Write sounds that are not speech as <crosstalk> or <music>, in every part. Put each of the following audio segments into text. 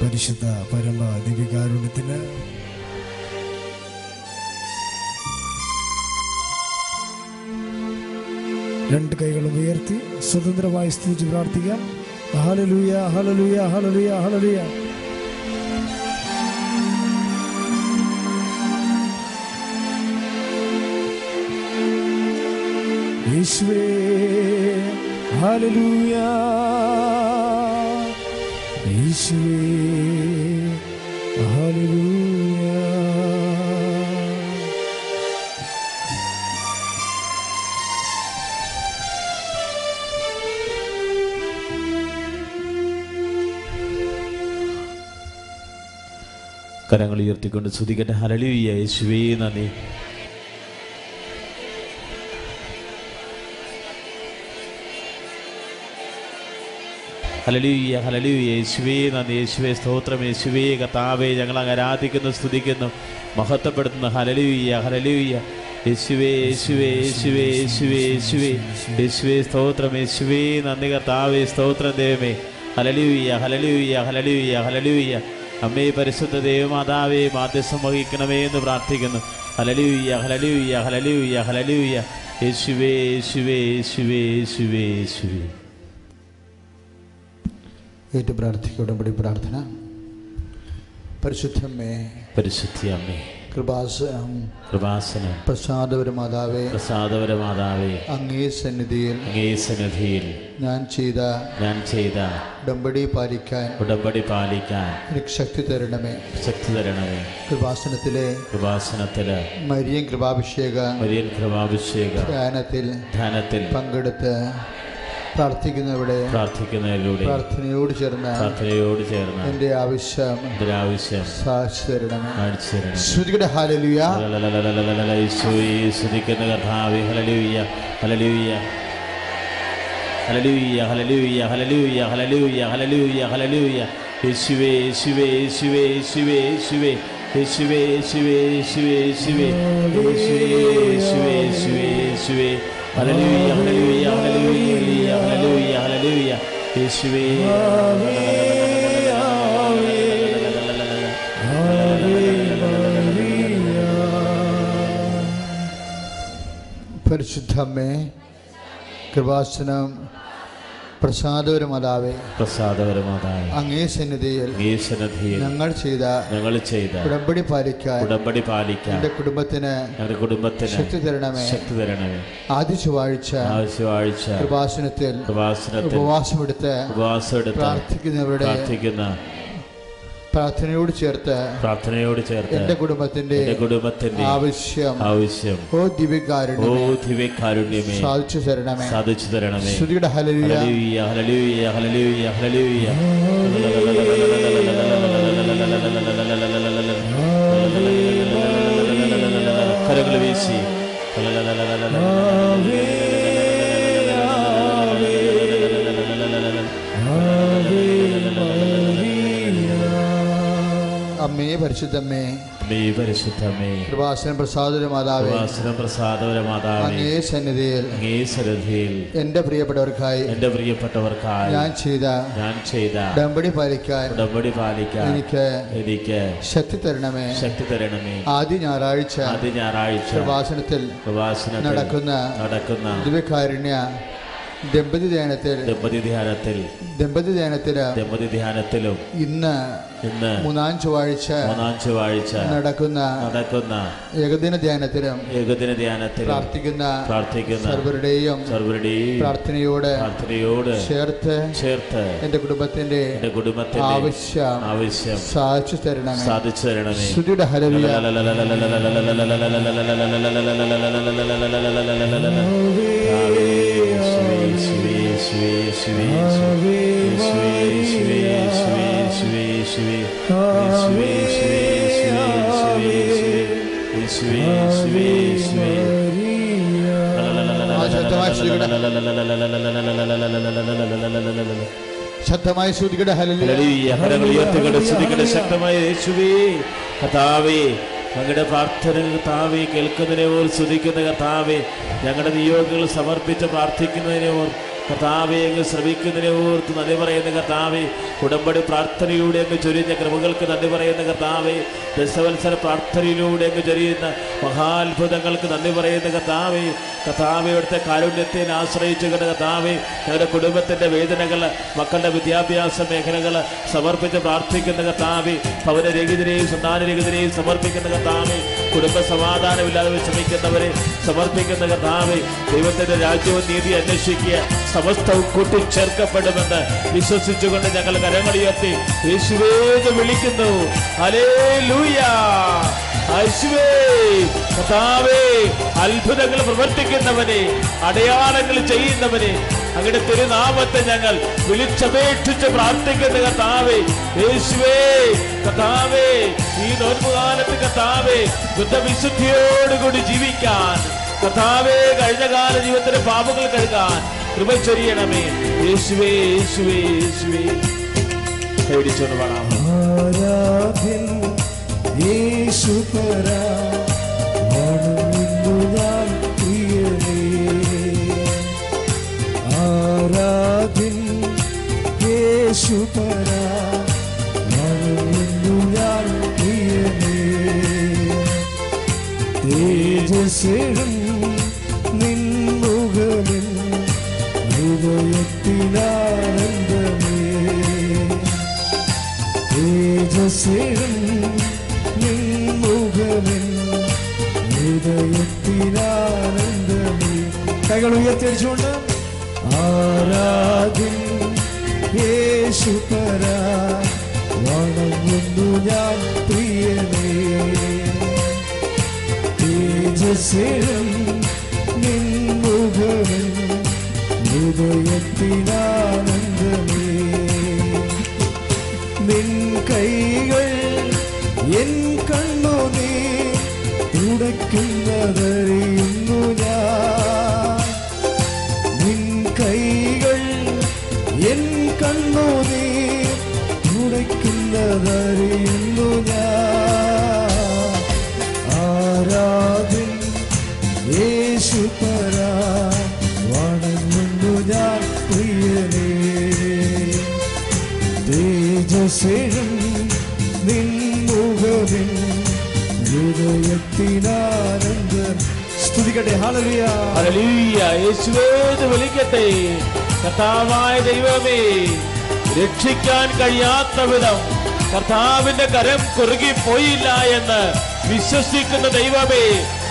പരിശുദ്ധ പരമ ദിവ്യകാരുണ്യത്തിന് രണ്ട് കൈകൾ ഉയർത്തി സ്വതന്ത്രമായി സ്തുതിച്ച് പ്രാർത്ഥിക്കാം. ഹലലൂയ ഹലലൂയ ഹലലൂയ ഹലലൂയ യേശുവേ ഹല്ലേലൂയ. കരങ്ങൾ ഉയർത്തിക്കൊണ്ട് സ്തുതിക്കട്ടെ. ഹലലുയ്യ യേശുവേ നന്ദി. ഹലലുയ്യ ഹലലൂയ യേശുവേ നന്ദി. യേശുവേ സ്തോത്രം. യേശുവേ കർത്താവേ ഞങ്ങൾ അങ്ങ് ആരാധിക്കുന്നു സ്തുതിക്കുന്നു മഹത്വപ്പെടുത്തുന്നു. ഹലലൂയ ഹലലൂയ യേശുവേ യേശുവേ യേശുവേ യേശുവേ യേശുവേ. യേശുവേ സ്തോത്രം. യേശുവേ നന്ദി കർത്താവേ സ്തോത്രം ദൈവമേ. ഹലലൂയ ഹലലൂയ ഹലലൂയ ഹലലൂയ അമ്മേ പരിശുദ്ധ ദൈവമാതാവേ മാധ്യസം വഹിക്കണമേ എന്ന് പ്രാർത്ഥിക്കുന്നു. ഹലലൂയ ഹലലൂയ ഹലലൂയ ഹലലൂയ യേശുവേ യേശുവേ യേശുവേ യേശുവേ യേശുവേ. ഏറ്റു പ്രാർത്ഥിക്കുക ഉടമ്പടി പ്രാർത്ഥന. പരിശുദ്ധമ്മേ പരിശുദ്ധി അമ്മേ കൃപാസനം പ്രസാദവര മാതാവേ പ്രസാദപര മാതാവേ അങ്ങേ സന്നിധിയിൽ അങ്ങേ സന്നിധിയിൽ ഞാൻ ചെയ്ത ഞാൻ ചെയ്ത ഉടമ്പടി പാലിക്കാൻ ഉടമ്പടി പാലിക്കാൻ എനിക്ക് ശക്തി തരണമേ. ശക്തി തരണമേ. കൃപാസനത്തിലെ കൃപാസനത്തിൽ മരിയൻ കൃപാഭിഷേക മരിയൻ കൃപാഭിഷേക ധ്യാനത്തിൽ ധ്യാനത്തിൽ പങ്കെടുത്ത് പ്രാർത്ഥിക്കുന്നവിടെ പ്രാർത്ഥിക്കുന്നതിലൂടെ പ്രാർത്ഥനയോട് ചേർന്ന് പ്രാർത്ഥനയോട് ചേർന്ന് എന്റെ ആവശ്യം എന്റെ ആവശ്യം സാക്ഷരണം ശ്രുതിയുടെ ഹാലലുയ ശ്രുതിക്കുന്ന യേശുവേ, ഹലലുയ ഹലലുയ ഹലലുയ ഹലലുയ ഹലലുയ ഹലലുയ ഹലലുയ ഹല്ലേലൂയ. യേശുവേ, യേശുവേ, യേശുവേ, യേശുവേ, യേശുവേ. യേശുവേ, യേശുവേ, യേശുവേ, യേശുവേ. യേശുവേ, യേശുവേ, യേശുവേ, യേശുവേ. ഹലലുയ ഹലലുയ ഹല്ലേലൂയ. യേശുവേ. പരിശുദ്ധമ്മേ കൃപാസനം പ്രസാദപരമാതാവേ അങ്ങേ സന്നിധിയിൽ ഞങ്ങൾ ചെയ്ത ഞങ്ങൾ ചെയ്ത ഉടമ്പടി പാലിക്കാൻ ഉടമ്പടി പാലിക്കാൻ എന്റെ കുടുംബത്തിന് ഞങ്ങളുടെ കുടുംബത്തിന് ശക്തി തരണമേ. ശക്തി തരണമേ. ആദ്യ ചൊവ്വാഴ്ച ചൊവ്വാഴ്ച കൃപാസനത്തിൽ പ്രവാസനത്തിൽ ഉപവാസമെടുത്ത് ഉപവാസം എടുത്ത് പ്രാർത്ഥിക്കുന്നവരുടെ പ്രാർത്ഥിക്കുന്ന പ്രാർത്ഥനയോട് ചേർത്ത് പ്രാർത്ഥനയോട് ചേർത്ത് എന്റെ കുടുംബത്തിന്റെ കുടുംബത്തിന്റെ ആവശ്യം. ആവശ്യം. ഓ ദിവ്യകാരുണ്യം ഓ ദിവ്യകാരുണ്യമേ. സാധിച്ചു തരണമേ. സാധിച്ചു തരണമേ. ശ്രുതിയുടെ ഹലലിയ ഹല്ലേലൂയ ഹല്ലേലൂയ ഹല്ലേലൂയ ഹല്ലേലൂയ. കരങ്ങൾ വീശി. അമ്മേ പരിശുദ്ധമ്മേ നീ പരിശുദ്ധമേ. കൃപാസനം പ്രസാദപരമാതാവേ പ്രസാദപരമാതാവേ. പ്രസാദവര മാതാവേ അങ്ങേ സന്നിധിയിൽ അങ്ങേ സന്നിധിയിൽ എന്റെ പ്രിയപ്പെട്ടവർക്കായി എന്റെ പ്രിയപ്പെട്ടവർക്കായി ഞാൻ ചെയ്ത ഞാൻ ചെയ്ത ഡമ്പടി പാലിക്കാൻ ഉടമ്പടി പാലിക്കാൻ എനിക്ക് എനിക്ക് ശക്തി തരണമേ. ശക്തി തരണമേ. ആദ്യ ഞായറാഴ്ച ആദ്യ ഞായറാഴ്ച കൃപാസനത്തിൽ കൃപാസനത്തിൽ നടക്കുന്ന നടക്കുന്ന ദിവ്യകാരുണ്യ ദമ്പതി ധ്യാനത്തിൽ ദമ്പതി ധ്യാനത്തിൽ ദമ്പതി ധ്യാനത്തിൽ ദമ്പതി ധ്യാനത്തിലും ഇന്ന് ഇന്ന് മൂന്നാം ചൊവ്വാഴ്ച മൂന്നാം ചൊവ്വാഴ്ച നടക്കുന്ന നടക്കുന്ന ഏകദിന ധ്യാനത്തിലും ഏകദിന ധ്യാനത്തിൽ പ്രാർത്ഥിക്കുന്ന പ്രാർത്ഥിക്കുന്ന സർവരുടെയും സർവരുടെയും പ്രാർത്ഥനയോട് പ്രാർത്ഥനയോട് ചേർത്ത് ചേർത്ത് എന്റെ കുടുംബത്തിന്റെ എന്റെ കുടുംബത്തിന്റെ ആവശ്യം ആവശ്യം സാധിച്ചു തരണം സാധിച്ചു തരണം ശ്രുതിയുടെ ഹരവിയ ശക്തമായി ശ്രുതികട. ഹലലിയ ഹരങ്ങൾ ഉയർത്തുകട ശ്രുതികട ശക്തമായ യേശുവേ. കഥാവേ ഞങ്ങളുടെ പ്രാർത്ഥന താവേ കേൾക്കുന്നതിനെ ഓർ സ്തുതിക്കുന്ന കർത്താവേ ഞങ്ങളുടെ നിയോഗങ്ങൾ സമർപ്പിച്ച് പ്രാർത്ഥിക്കുന്നതിനെ ഓർ കർത്താവെ അങ്ങ് ശ്രമിക്കുന്നതിനെ ഓർത്ത് നന്ദി പറയുന്ന കർത്താവെ. ഉടമ്പടി പ്രാർത്ഥനയിലൂടെ അങ്ങ് ചൊരിയുന്ന കൃപകൾക്ക് നന്ദി പറയുന്ന കർത്താവെ. ദശവത്സര പ്രാർത്ഥനയിലൂടെ അങ്ങ് ചൊരിയുന്ന മഹാത്ഭുതങ്ങൾക്ക് നന്ദി പറയുന്ന കർത്താവെ. കർത്താവെ ഇവിടുത്തെ കാരുണ്യത്തെ ആശ്രയിച്ചുകൊണ്ട് കർത്താവെ ഞങ്ങളുടെ കുടുംബത്തിന്റെ വേദനകൾ മക്കളുടെ വിദ്യാഭ്യാസ മേഖലകൾ സമർപ്പിച്ച് പ്രാർത്ഥിക്കുന്ന കർത്താവെ. ഭവനരഹിതരെയും സന്താനരഹിതരെയും സമർപ്പിക്കുന്ന കർത്താവെ. കുടുംബ സമാധാനമില്ലാതെ വിഷമിക്കുന്നവരെ സമർപ്പിക്കുന്ന കർത്താവെ. ദൈവത്തിന്റെ രാജ്യവും നീതി അന്വേഷിക്കുക. സമസ്തവും കൂട്ടിച്ചേർക്കപ്പെടുമെന്ന് വിശ്വസിച്ചുകൊണ്ട് ഞങ്ങൾ കരങ്ങളുയർത്തി യേശുവേന്ന് വിളിക്കുന്നു. അത്ഭുതങ്ങൾ പ്രവർത്തിക്കുന്നവനെ അടയാളങ്ങൾ ചെയ്യുന്നവനെ അങ്ങയുടെ തിരുനാമത്തെ ഞങ്ങൾ വിളിച്ചപേക്ഷിച്ച് പ്രാർത്ഥിക്കുന്ന കർത്താവേ. യേശുവേ കർത്താവേ ഈ നോൻപുകാലത്ത് കർത്താവേ ബുദ്ധവിശുദ്ധിയോടുകൂടി ജീവിക്കാൻ. കർത്താവേ കഴിഞ്ഞ കാല ജീവിതത്തിലെ പാപങ്ങൾ കഴുകാൻ കൃപ ചൊരിയണമേ. യേശുവേ യേശുവേ യേശുവേ. പേടിച്ചോണ്ട് പാടാം. ആരാധ്യൻ ഞാൻ പ്രിയനേ ആരാധ്യൻ യേശുപരാ വണങ്ങുന്നു തേജസ്സും നിന്നുകളിൽ ഹൃദയത്തിലാനന്ദമേ. തേജസ്സും നിന്നുകളിൽ ഹൃദയത്തിലാനന്ദമേ. കൈകൾ ഉയർത്തിയടിച്ചുകൊണ്ട് ആരാധ്യൻ യേശുപരാ വണങ്ങുന്നു ഞാൻ പ്രിയനേ തേജസ്സും നിന്നുകളിൽ ഹൃദയത്തിലാനന്ദമേ നിൻ കൈകൾ എൻ കണ്ണു നീ ദൈവമേ രക്ഷിക്കാൻ കഴിയാത്ത വിധം കർത്താവിന്റെ കരം കുറുകി പോയില്ല എന്ന് വിശ്വസിക്കുന്ന ദൈവമേ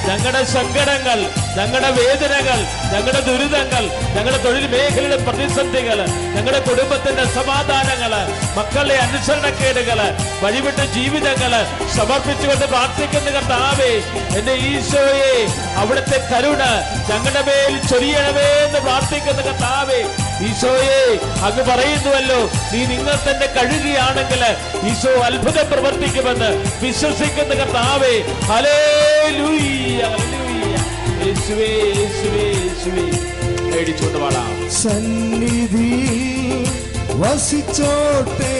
ഞങ്ങളുടെ സങ്കടങ്ങൾ ഞങ്ങളുടെ വേദനകൾ ഞങ്ങളുടെ ദുരിതങ്ങൾ ഞങ്ങളുടെ തൊഴിൽ മേഖലയുടെ പ്രതിസന്ധികൾ ഞങ്ങളുടെ കുടുംബത്തിന്റെ സമാധാനങ്ങൾ മക്കളുടെ അനുസരണക്കേടുകൾ വഴിവിട്ട ജീവിതങ്ങൾ സമർപ്പിച്ചുകൊണ്ട് പ്രാർത്ഥിക്കുന്ന കർത്താവേ എന്റെ ഈശോയെ അവിടുത്തെ കരുണ ഞങ്ങളുടെ മേൽ ചൊരിയണമേ എന്ന് പ്രാർത്ഥിക്കുന്ന കർത്താവേ ഈശോയെ അങ്ങ് പറയുന്നുവല്ലോ നീ നിങ്ങൾ തന്നെ കഴുകിയാണെങ്കിൽ ഈശോ അത്ഭുതം പ്രവർത്തിക്കുമെന്ന് വിശ്വസിക്കുന്ന കർത്താവേ ഹലേ ഹല്ലേലൂയ സന്നിധിയിൽ വസിച്ചോട്ടെ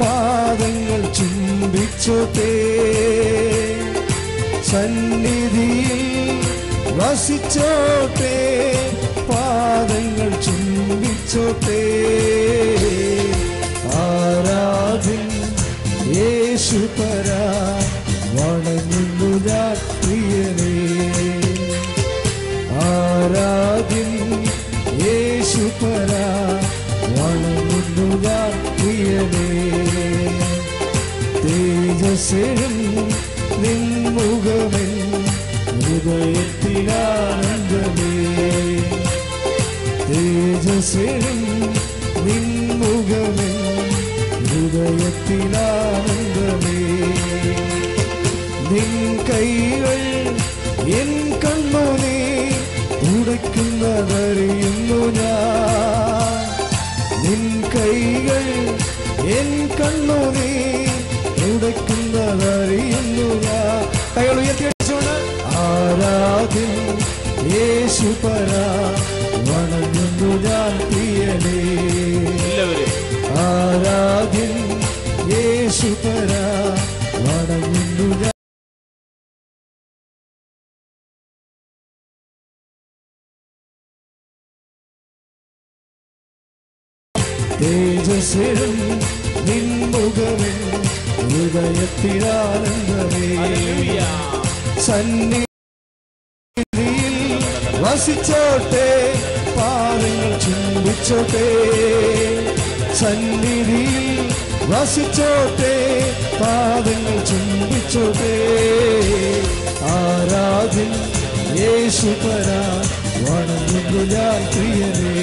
പാദങ്ങൾ ചുംബിച്ചോട്ടെ. സന്നിധി വസിച്ചോട്ടെ പാദങ്ങൾ ചുംബിച്ചോട്ടെ. ആരാധൻ യേശുപരാ വണങ്ങുന്നു ഞാൻ. പ്രിയനേ തേജസ്സും നിൻമുഖമെൻ ഹൃദയത്തിലാനന്ദമേ തേജസ്സും നിൻമുഖമെൻ ഹൃദയത്തിലാനന്ദമേ നിൻ കൈകൾ എൻ നീ ഉടയ്ക്കുന്നതറിയുന്നു ഞാൻ. നിൻ കൈകൾ എൻ കണ്ണു നീ ഉടയ്ക്കുന്നതറിയുന്നു കൈകൾ ഉയർത്തിയടിച്ചോണ്ട് ആരാധ്യൻ യേശുപരാ വണങ്ങുന്നു ഞാൻ പ്രിയനേ ആരാധ്യൻ യേശുപരാ വണങ്ങുന്നു ഞാൻ. തേജസ്സിലും നിൻമുഖമേ ഹൃദയത്തിലാനന്ദമേ. സന്നിധിയിൽ വസിച്ചോട്ടെ പാദങ്ങൾ ചുംബിച്ചോട്ടെ. സന്നിധിയിൽ വസിച്ചോട്ടെ പാദങ്ങൾ ചുംബിച്ചോട്ടെ. ആരാധൻ യേശുപരാ വണങ്ങുന്നു ഞാൻ പ്രിയനേ.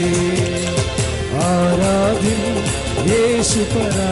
ആരാധൻ യേശുപരാ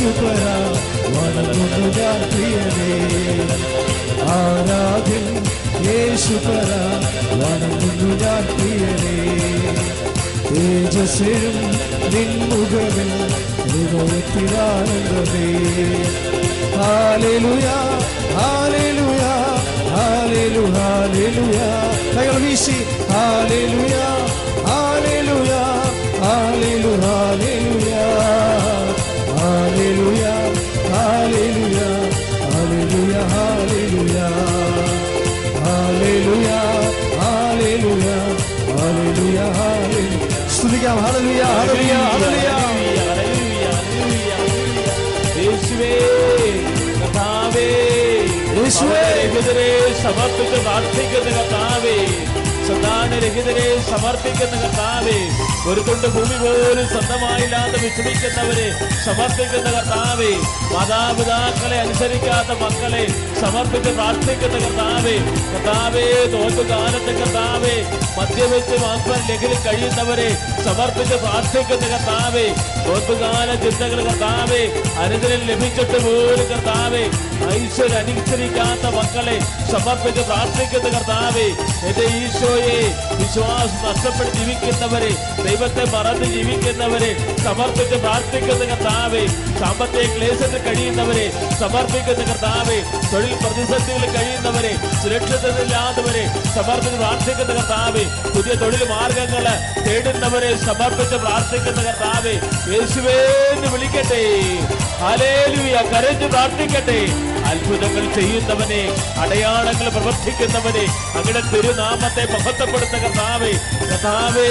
ఈశ్వర మనముగా ప్రియమే ఆరాధి యేసుపర మనముగా ప్రియమే തേജസ്സിലും നിൻമുഖവിൽ ഹൃദയത്തിലാനന്ദമേ ഹാലലുയാ ഹാലലുയാ ഹാലലു ഹാലലുയാ കൈകൾ വീശി ഹാലലുയാ ഹാലലുയാ ഹാലലു ഹാലേ സ്തുതിക്കാം ഹലലുയ ഹലലുയ ഹലലുയ സമർപ്പിക്കുന്ന പ്രാർത്ഥിക്കുന്ന കർത്താവേ സദാനരഹിതരെ സമർപ്പിക്കുന്ന കർത്താവേ ഒരു തുണ്ട് ഭൂമി പോലും സ്വന്തമായില്ലാതെ വിശ്രമിക്കുന്നവരെ സമർപ്പിക്കുന്ന കർത്താവേ മാതാപിതാക്കളെ അനുസരിക്കാത്ത മക്കളെ സമർപ്പിച്ച് പ്രാർത്ഥിക്കുന്ന കർത്താവേ കർത്താവേ തോൽക്കാലത്തെ കർത്താവേ മദ്യവെച്ച് മാത്രം ലഹരി കഴിയുന്നവരെ സമർപ്പിച്ച് പ്രാർത്ഥിക്കുന്ന കർത്താവേ തോൽക്കാല ചിന്തകൾ കർത്താവേ അനുദിനം ലഭിച്ചിട്ട് പോലും കർത്താവേ ഐശ്വര്യ അനുസരിക്കാത്ത മക്കളെ സമർപ്പിച്ച് പ്രാർത്ഥിക്കുന്ന കർത്താവേ. എന്റെ ഈശോയെ വിശ്വാസം നഷ്ടപ്പെട്ട് ജീവിക്കുന്നവരെ ദൈവത്തെ മറന്ന് ജീവിക്കുന്നവരെ സമർപ്പിച്ച് പ്രാർത്ഥിക്കുന്ന കർത്താവേ. സാമ്പത്തിക ക്ലേശത്തിൽ കഴിയുന്നവരെ സമർപ്പിക്കുന്ന കർത്താവെ തൊഴിൽ പ്രതിസന്ധിയിൽ കഴിയുന്നവരെ സുരക്ഷിതരില്ലാത്തവരെ സമർപ്പിച്ച് പ്രാർത്ഥിക്കുന്ന കർത്താവെ പുതിയ തൊഴിൽ മാർഗങ്ങൾ തേടുന്നവരെ സമർപ്പിച്ച് പ്രാർത്ഥിക്കുന്ന കർത്താവെ യേശുവേന്ന് വിളിക്കട്ടെ. ഹല്ലേലൂയ കരഞ്ഞ് പ്രാർത്ഥിക്കട്ടെ. അത്ഭുതങ്ങൾ ചെയ്യുന്നവനെ അടയാളങ്ങൾ പ്രവർത്തിക്കുന്നവനെ അങ്ങയുടെ തിരുനാമത്തെ മഹത്വപ്പെടുത്തുന്ന കർത്താവേ കർത്താവേ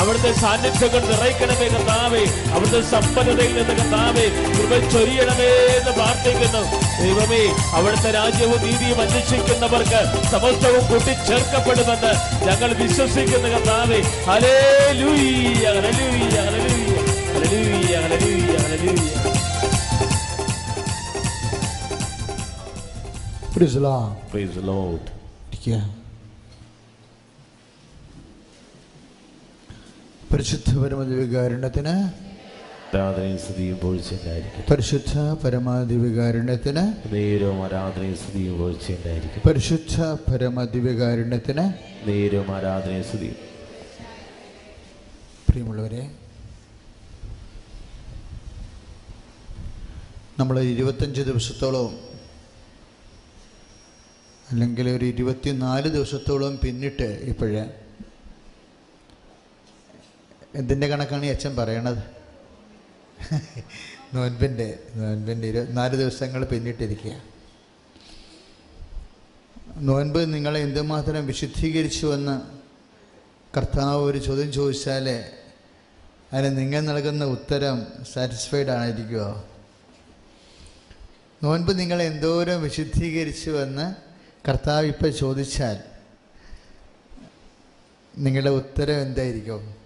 അവിടുത്തെ സാന്നിധ്യങ്ങൾ നിറയ്ക്കണമേ കർത്താവേ അവിടുത്തെ സമ്പന്നതയിൽ നിന്ന് കർത്താവേ കൃപ ചൊരിയണമേ എന്ന് പ്രാർത്ഥിക്കുന്നു ദൈവമേ അവിടുത്തെ രാജ്യവും നീതിയും അന്വേഷിക്കുന്നവർക്ക് സമസ്തവും കൂട്ടിച്ചേർക്കപ്പെടുമെന്ന് ഞങ്ങൾ വിശ്വസിക്കുന്ന കർത്താവേ ഹലേ ലൂയ്യ ഹലലൂയ്യ ഹലലൂയ്യ ഹലലൂയ്യ ഹലലൂയ്യ ഹലലൂയ്യ Praise the Lord. Praise the Lord. ഇരിക്കുക. പരിശുദ്ധ പരമദിവികാരുണ്യത്തിന് ആരാധനയും സ്തുതിയും പൊഴിച്ചുണ്ടായിരിക്കും പരിശുദ്ധ പരമദിവികാരുണ്യത്തിന് നേരവും ആരാധനയും സ്തുതിയും പൊഴിച്ചുണ്ടായിരിക്കും പരിശുദ്ധ പരമദിവികാരുണ്യത്തിന് നേരവും ആരാധനയും സ്തുതിയും. പ്രിയമുള്ളവരെ നമ്മൾ ഇരുപത്തഞ്ച് ദിവസത്തോളം അല്ലെങ്കിൽ ഒരു ഇരുപത്തിനാല് ദിവസത്തോളം പിന്നിട്ട് ഇപ്പോഴ് എന്തിന്റെ കണക്കാണ് ഈ അച്ഛൻ പറയണത്? നോൻപിന്റെ നോൻപിന്റെ ഇരുപത്തിനാല് ദിവസങ്ങൾ പിന്നിട്ടിരിക്കുക. നോൻപ് നിങ്ങളെ എന്തുമാത്രം വിശുദ്ധീകരിച്ചുവെന്ന് കർത്താവ് ഒരു ചോദ്യം ചോദിച്ചാൽ അതിന് നിങ്ങൾ നൽകുന്ന ഉത്തരം സാറ്റിസ്ഫൈഡ് ആയിരിക്കുമോ നോൻപ് നിങ്ങളെ എന്തോരം വിശുദ്ധീകരിച്ചുവെന്ന് കർത്താവ് ഇപ്പോൾ ചോദിച്ചാൽ നിങ്ങളുടെ ഉത്തരം എന്തായിരിക്കും?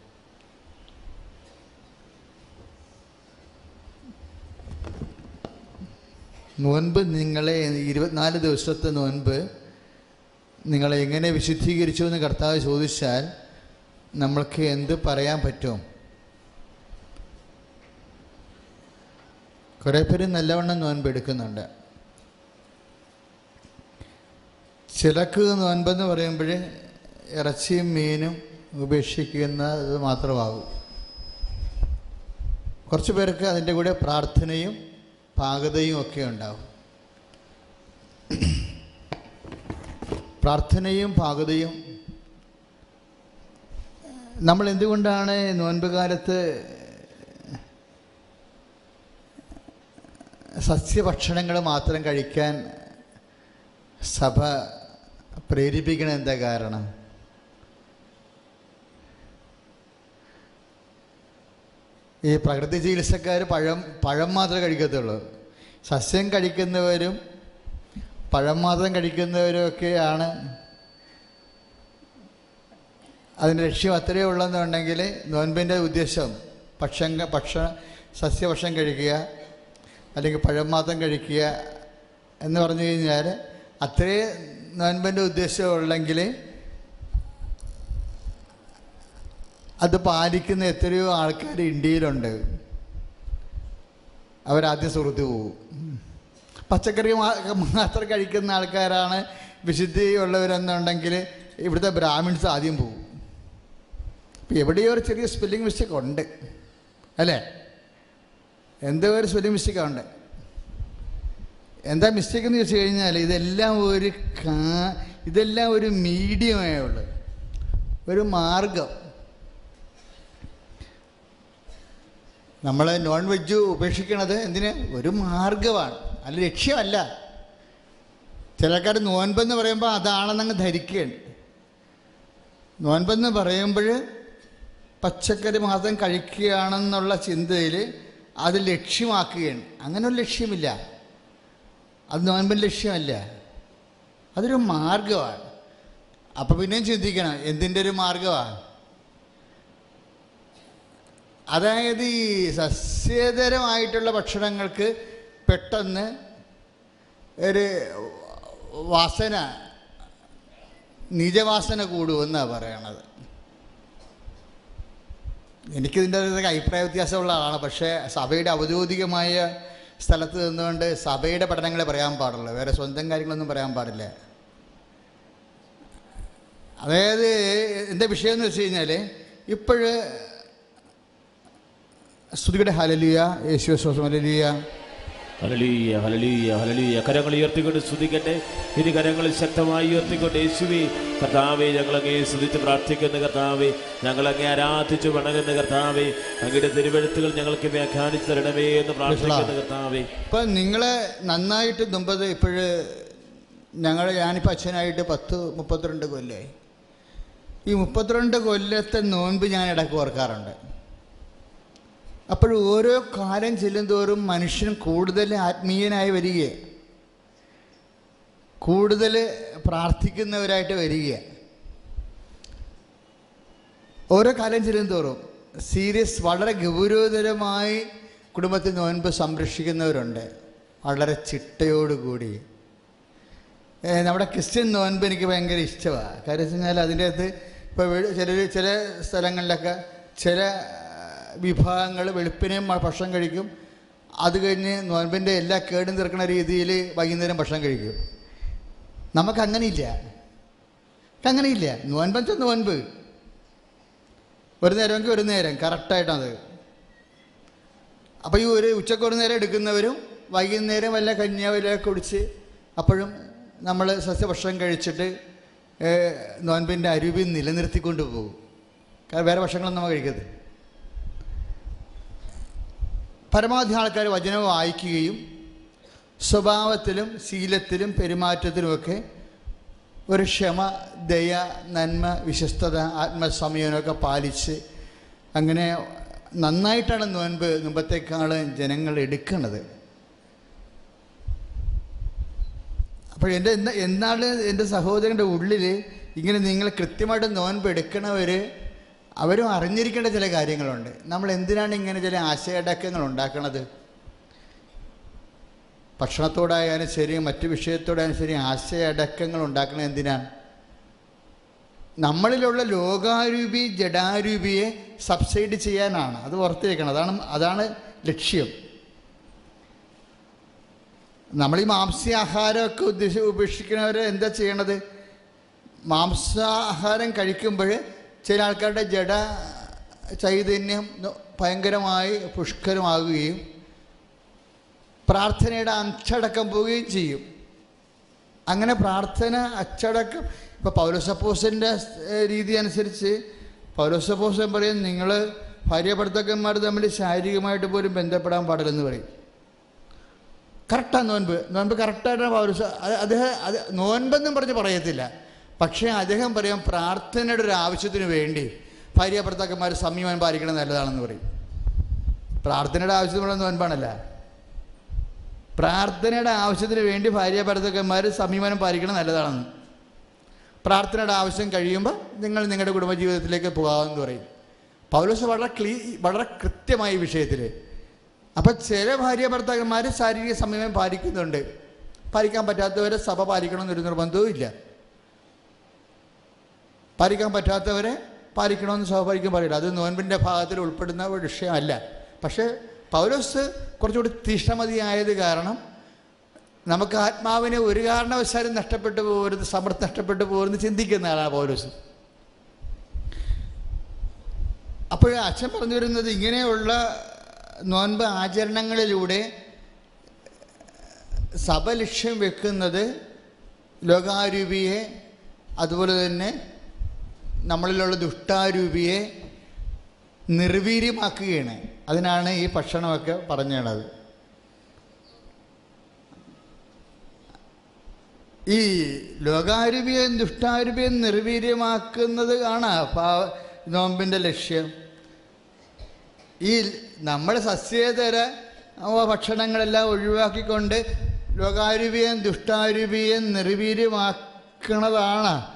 നോൻപ് നിങ്ങളെ ഇരുപത്തിനാല് ദിവസത്തെ നോൻപ് നിങ്ങളെ എങ്ങനെ വിശുദ്ധീകരിച്ചു എന്ന് കർത്താവ് ചോദിച്ചാൽ നമ്മൾക്ക് എന്ത് പറയാൻ പറ്റും? കുറേ പേര് നല്ലവണ്ണം നോൻപ് എടുക്കുന്നുണ്ട്. ചിലക്ക് നോൻപെന്ന് പറയുമ്പോൾ ഇറച്ചിയും മീനും ഉപേക്ഷിക്കുന്നത് മാത്രമാകും. കുറച്ച് പേർക്ക് അതിന്റെ കൂടെ പ്രാർത്ഥനയും പാകതയും ഒക്കെ ഉണ്ടാവും. പ്രാർത്ഥനയും പാകതയും. നമ്മൾ എന്തുകൊണ്ടാണ് നോൻപ് കാലത്ത് സസ്യഭക്ഷണങ്ങൾ മാത്രം കഴിക്കാൻ സഭ പ്രേരിപ്പിക്കണ എന്താ കാരണം? ഈ പ്രകൃതി ചികിത്സക്കാർ പഴം പഴം മാത്രമേ കഴിക്കത്തുള്ളൂ. സസ്യം കഴിക്കുന്നവരും പഴം മാത്രം കഴിക്കുന്നവരും ഒക്കെയാണ് അതിന്റെ ലക്ഷ്യം അത്രയേ ഉള്ളെന്നുണ്ടെങ്കിൽ നോൻപിന്റെ ഉദ്ദേശം ഭക്ഷം ഭക്ഷ സസ്യഭക്ഷണം കഴിക്കുക അല്ലെങ്കിൽ പഴം മാത്രം കഴിക്കുക എന്ന് പറഞ്ഞു കഴിഞ്ഞാൽ അത്രേ നോൻപിന്റെ ഉദ്ദേശം ഉള്ളെങ്കിൽ അത് പാലിക്കുന്ന എത്രയോ ആൾക്കാർ ഇന്ത്യയിലുണ്ട്. അവരാദ്യം സുഹൃത്ത് പോകും പച്ചക്കറി മാത്രം കഴിക്കുന്ന ആൾക്കാരാണ് വിശുദ്ധി ഉള്ളവരെന്നുണ്ടെങ്കിൽ ഇവിടുത്തെ ബ്രാഹ്മിൺസ് ആദ്യം പോകും ഇപ്പം എവിടെയോ ഒരു ചെറിയ സ്പെല്ലിംഗ് മിസ്റ്റേക്ക് ഉണ്ട്. അല്ലേ? എന്തോ ഒരു സ്പെല്ലിംഗ് മിസ്റ്റേക്ക് ഉണ്ട്. എന്താ മിസ്റ്റേക്ക് എന്ന് ചോദിച്ചു കഴിഞ്ഞാൽ ഇതെല്ലാം ഒരു കാ ഇതെല്ലാം ഒരു മീഡിയമേ ഉള്ളൂ. ഒരു മാർഗം. നമ്മൾ നോൺ വെജ് ഉപേക്ഷിക്കണത് എന്തിന്? ഒരു മാർഗമാണ് അല്ല ലക്ഷ്യമല്ല. ചിലക്കാർ നോൻപെന്ന് പറയുമ്പോൾ അതാണെന്നങ്ങ് ധരിക്കുകയാണ്. നോൻപെന്ന് പറയുമ്പോൾ പച്ചക്കറി മാത്രം കഴിക്കുകയാണെന്നുള്ള ചിന്തയിൽ അത് ലക്ഷ്യമാക്കുകയാണ്. അങ്ങനെ ഒരു ലക്ഷ്യമില്ല. അത് നോൻപൻ ലക്ഷ്യമല്ല. അതൊരു മാർഗമാണ് അപ്പോൾ പിന്നെയും ചിന്തിക്കണം എന്തിന്റെ ഒരു മാർഗമാണ് അതായത് ഈ സസ്യേതരമായിട്ടുള്ള ഭക്ഷണങ്ങൾക്ക് പെട്ടെന്ന് ഒരു വാസന നിജവാസന കൂടുമെന്നാണ് പറയണത്. എനിക്കിതിന്റെ അഭിപ്രായ വ്യത്യാസമുള്ള ആളാണ്. പക്ഷേ സഭയുടെ ഔദ്യോഗികമായ സ്ഥലത്ത് നിന്നുകൊണ്ട് സഭയുടെ പഠനങ്ങളെ പറയാൻ പാടുള്ളൂ. വേറെ സ്വന്തം കാര്യങ്ങളൊന്നും പറയാൻ പാടില്ല. അതായത് എന്റെ വിഷയം എന്ന് വെച്ച് കഴിഞ്ഞാൽ ഇപ്പോഴ് സ്തുതിയുടെ ഹലലിയ യേശു ഹലലിയ ഹലലീയ ഹലലീയ ഹലലീയ കരങ്ങൾ ഉയർത്തിക്കൊണ്ട് സ്തുതിക്കട്ടെ. ഇനി കരങ്ങൾ ശക്തമായി ഉയർത്തിക്കൊണ്ട് യേശുവി കർത്താവെ ഞങ്ങളങ്ങേ സ്തുതിച്ച് പ്രാർത്ഥിക്കുന്ന കർത്താവെ ഞങ്ങളങ്ങേ ആരാധിച്ചു വണങ്ങുന്ന കർത്താവെ അങ്ങയുടെ തിരുവഴുത്തുകൾ ഞങ്ങൾക്ക് വ്യാഖ്യാനിച്ചു തരണമേ എന്ന് പ്രാർത്ഥിക്കുന്ന കർത്താവെ. ഇപ്പം നിങ്ങളെ നന്നായിട്ട് മുമ്പത് ഇപ്പോഴ് ഞങ്ങൾ ഞാനിപ്പോൾ അച്ഛനായിട്ട് പത്ത് മുപ്പത്തിരണ്ട് കൊല്ലേ? ഈ മുപ്പത്തിരണ്ട് കൊല്ലത്തെ നോൻപ് ഞാൻ ഇടയ്ക്ക് ഓർക്കാറുണ്ട്. അപ്പോൾ ഓരോ കാലം ചെല്ലുന്തോറും മനുഷ്യൻ കൂടുതൽ ആത്മീയനായി വരികയാണ്. കൂടുതൽ പ്രാർത്ഥിക്കുന്നവരായിട്ട് വരിക ഓരോ കാലം ചെല്ലുന്തോറും സീരിയസ് വളരെ ഗൗരവതരമായി കുടുംബത്തിൽ നോൻപ് സംരക്ഷിക്കുന്നവരുണ്ട്. വളരെ ചിട്ടയോടുകൂടി. നമ്മുടെ ക്രിസ്ത്യൻ നോൻപ് എനിക്ക് ഭയങ്കര ഇഷ്ടമാണ്. കാര്യം വെച്ച് കഴിഞ്ഞാൽ അതിന്റെ അകത്ത് ഇപ്പോൾ ചില ചില സ്ഥലങ്ങളിലൊക്കെ ചില വിഭാഗങ്ങൾ വെളുപ്പിനെയും ഭക്ഷണം കഴിക്കും. അത് കഴിഞ്ഞ് നോൻപിന്റെ എല്ലാ കേടും തീർക്കുന്ന രീതിയിൽ വൈകുന്നേരം ഭക്ഷണം കഴിക്കും. നമുക്കങ്ങനെയില്ല. അങ്ങനെയില്ല അങ്ങനെയില്ല നോൻപ്. ഒരു നേരമെങ്കിൽ ഒരു നേരം. കറക്റ്റായിട്ടത്. അപ്പോൾ ഈ ഒരു ഉച്ചയ്ക്ക് ഒരു നേരം എടുക്കുന്നവരും വൈകുന്നേരം വല്ല കഞ്ഞിയോ വല്ല കുടിച്ച് അപ്പോഴും നമ്മൾ സസ്യഭക്ഷണം കഴിച്ചിട്ട് നോൻപിന്റെ അരുവി നിലനിർത്തിക്കൊണ്ട് പോകും. കാരണം വേറെ ഭക്ഷണങ്ങളൊന്നും നമ്മൾ കഴിക്കരുത് പരമാവധി ആൾക്കാർ വചനം വായിക്കുകയും സ്വഭാവത്തിലും ശീലത്തിലും പെരുമാറ്റത്തിലുമൊക്കെ ഒരു ക്ഷമ ദയ നന്മ വിശ്വസ്തത ആത്മസംയമനമൊക്കെ പാലിച്ച് അങ്ങനെ നന്നായിട്ടാണ് നോൻപ് മുമ്പത്തേക്കാൾ ജനങ്ങൾ എടുക്കുന്നത്. അപ്പോൾ എന്റെ എന്നാൽ എന്റെ സഹോദരന്റെ ഉള്ളിൽ ഇങ്ങനെ നിങ്ങൾ കൃത്യമായിട്ട് നോൻപ് എടുക്കണവർ അവരും അറിഞ്ഞിരിക്കേണ്ട ചില കാര്യങ്ങളുണ്ട്. നമ്മൾ എന്തിനാണ് ഇങ്ങനെ ചില ആശയടക്കങ്ങൾ ഉണ്ടാക്കണത്? ഭക്ഷണത്തോടായാലും ശരി മറ്റു വിഷയത്തോടായാലും ശരി ആശയടക്കങ്ങൾ ഉണ്ടാക്കുന്നത് എന്തിനാണ്? നമ്മളിലുള്ള ലോകാരൂപി ജഡാരൂപിയെ സബ്സൈഡ് ചെയ്യാനാണ്. അത് ഓർത്തിരിക്കണം. അതാണ് അതാണ് ലക്ഷ്യം. നമ്മൾ ഈ മാംസ്യാഹാരമൊക്കെ ഉദ്ദേശി ഉപേക്ഷിക്കുന്നവർ എന്താ ചെയ്യണത്? മാംസാഹാരം കഴിക്കുമ്പോൾ ചില ആൾക്കാരുടെ ജഡ ചൈതന്യം ഭയങ്കരമായി പുഷ്കരമാകുകയും പ്രാർത്ഥനയുടെ അച്ചടക്കം പോവുകയും ചെയ്യും. അങ്ങനെ പ്രാർത്ഥന അച്ചടക്കം ഇപ്പോൾ പൗരസപ്പോസിന്റെ രീതി അനുസരിച്ച് പൗരസപ്പോസൻ പറയും നിങ്ങൾ ഭാര്യ ഭർത്താക്കന്മാർ തമ്മിൽ ശാരീരികമായിട്ട് പോലും ബന്ധപ്പെടാൻ പാടില്ലെന്ന് പറയും. കറക്റ്റാണ് നോൻപ്. നോൻപ് കറക്റ്റായിട്ടാണ് പൗരസ അദ്ദേഹം അത് നോൻപെന്നും പറഞ്ഞ് പറയത്തില്ല. പക്ഷേ അദ്ദേഹം പറയാം പ്രാർത്ഥനയുടെ ഒരു ആവശ്യത്തിന് വേണ്ടി ഭാര്യ ഭർത്താക്കന്മാർ സംയമനം പാലിക്കണം നല്ലതാണെന്ന് പറയും. പ്രാർത്ഥനയുടെ ആവശ്യത്തിനുള്ള നോൻപാണല്ല പ്രാർത്ഥനയുടെ ആവശ്യത്തിന് വേണ്ടി ഭാര്യ ഭർത്താക്കന്മാർ സംയമനം പാലിക്കണം നല്ലതാണെന്ന്. പ്രാർത്ഥനയുടെ ആവശ്യം കഴിയുമ്പോൾ നിങ്ങൾ നിങ്ങളുടെ കുടുംബജീവിതത്തിലേക്ക് പോകാമെന്ന് പറയും. പൗലോസ് വളരെ ക്ലീ വളരെ കൃത്യമായ വിഷയത്തിൽ അപ്പം ചില ഭാര്യ ഭർത്താക്കന്മാർ ശാരീരിക സംയമനം പാലിക്കുന്നുണ്ട്. പാലിക്കാൻ പറ്റാത്തവരെ സഭ പാലിക്കണമെന്നൊരു നിർബന്ധവും ഇല്ല പാലിക്കാൻ പറ്റാത്തവരെ പാലിക്കണമെന്ന് സ്വാഭാവികം പറയില്ല. അത് നോൻപിന്റെ ഭാഗത്തിൽ ഉൾപ്പെടുന്ന വിഷയമല്ല. പക്ഷേ പൗലോസ് കുറച്ചുകൂടി തീഷ്ണമതിയായത് കാരണം നമുക്ക് ആത്മാവിനെ ഒരു കാരണവശാലും നഷ്ടപ്പെട്ടു പോകരുത് സമൃദ്ധ നഷ്ടപ്പെട്ടു പോകരുത് ചിന്തിക്കുന്ന ആളാണ് പൗലോസ്. അപ്പോൾ അച്ഛൻ പറഞ്ഞു വരുന്നത് ഇങ്ങനെയുള്ള നോൻപ് ആചരണങ്ങളിലൂടെ സഭ ലക്ഷ്യം വെക്കുന്നത് ലോകാരൂപിയെ അതുപോലെ തന്നെ നമ്മളിലുള്ള ദുഷ്ടാരൂപിയെ നിർവീര്യമാക്കുകയാണ്. അതിനാണ് ഈ ഭക്ഷണമൊക്കെ പറഞ്ഞത് ഈ ലോകാരൂപിയും ദുഷ്ടാരൂപിയും നിർവീര്യമാക്കുന്നത് ആണ് പാ- നോമ്പിന്റെ ലക്ഷ്യം. ഈ നമ്മുടെ സസ്യേതര ഭക്ഷണങ്ങളെല്ലാം ഒഴിവാക്കിക്കൊണ്ട് ലോകാരൂപിയും ദുഷ്ടാരൂപിയും നിർവീര്യമാക്കണതാണ്. നോൻ-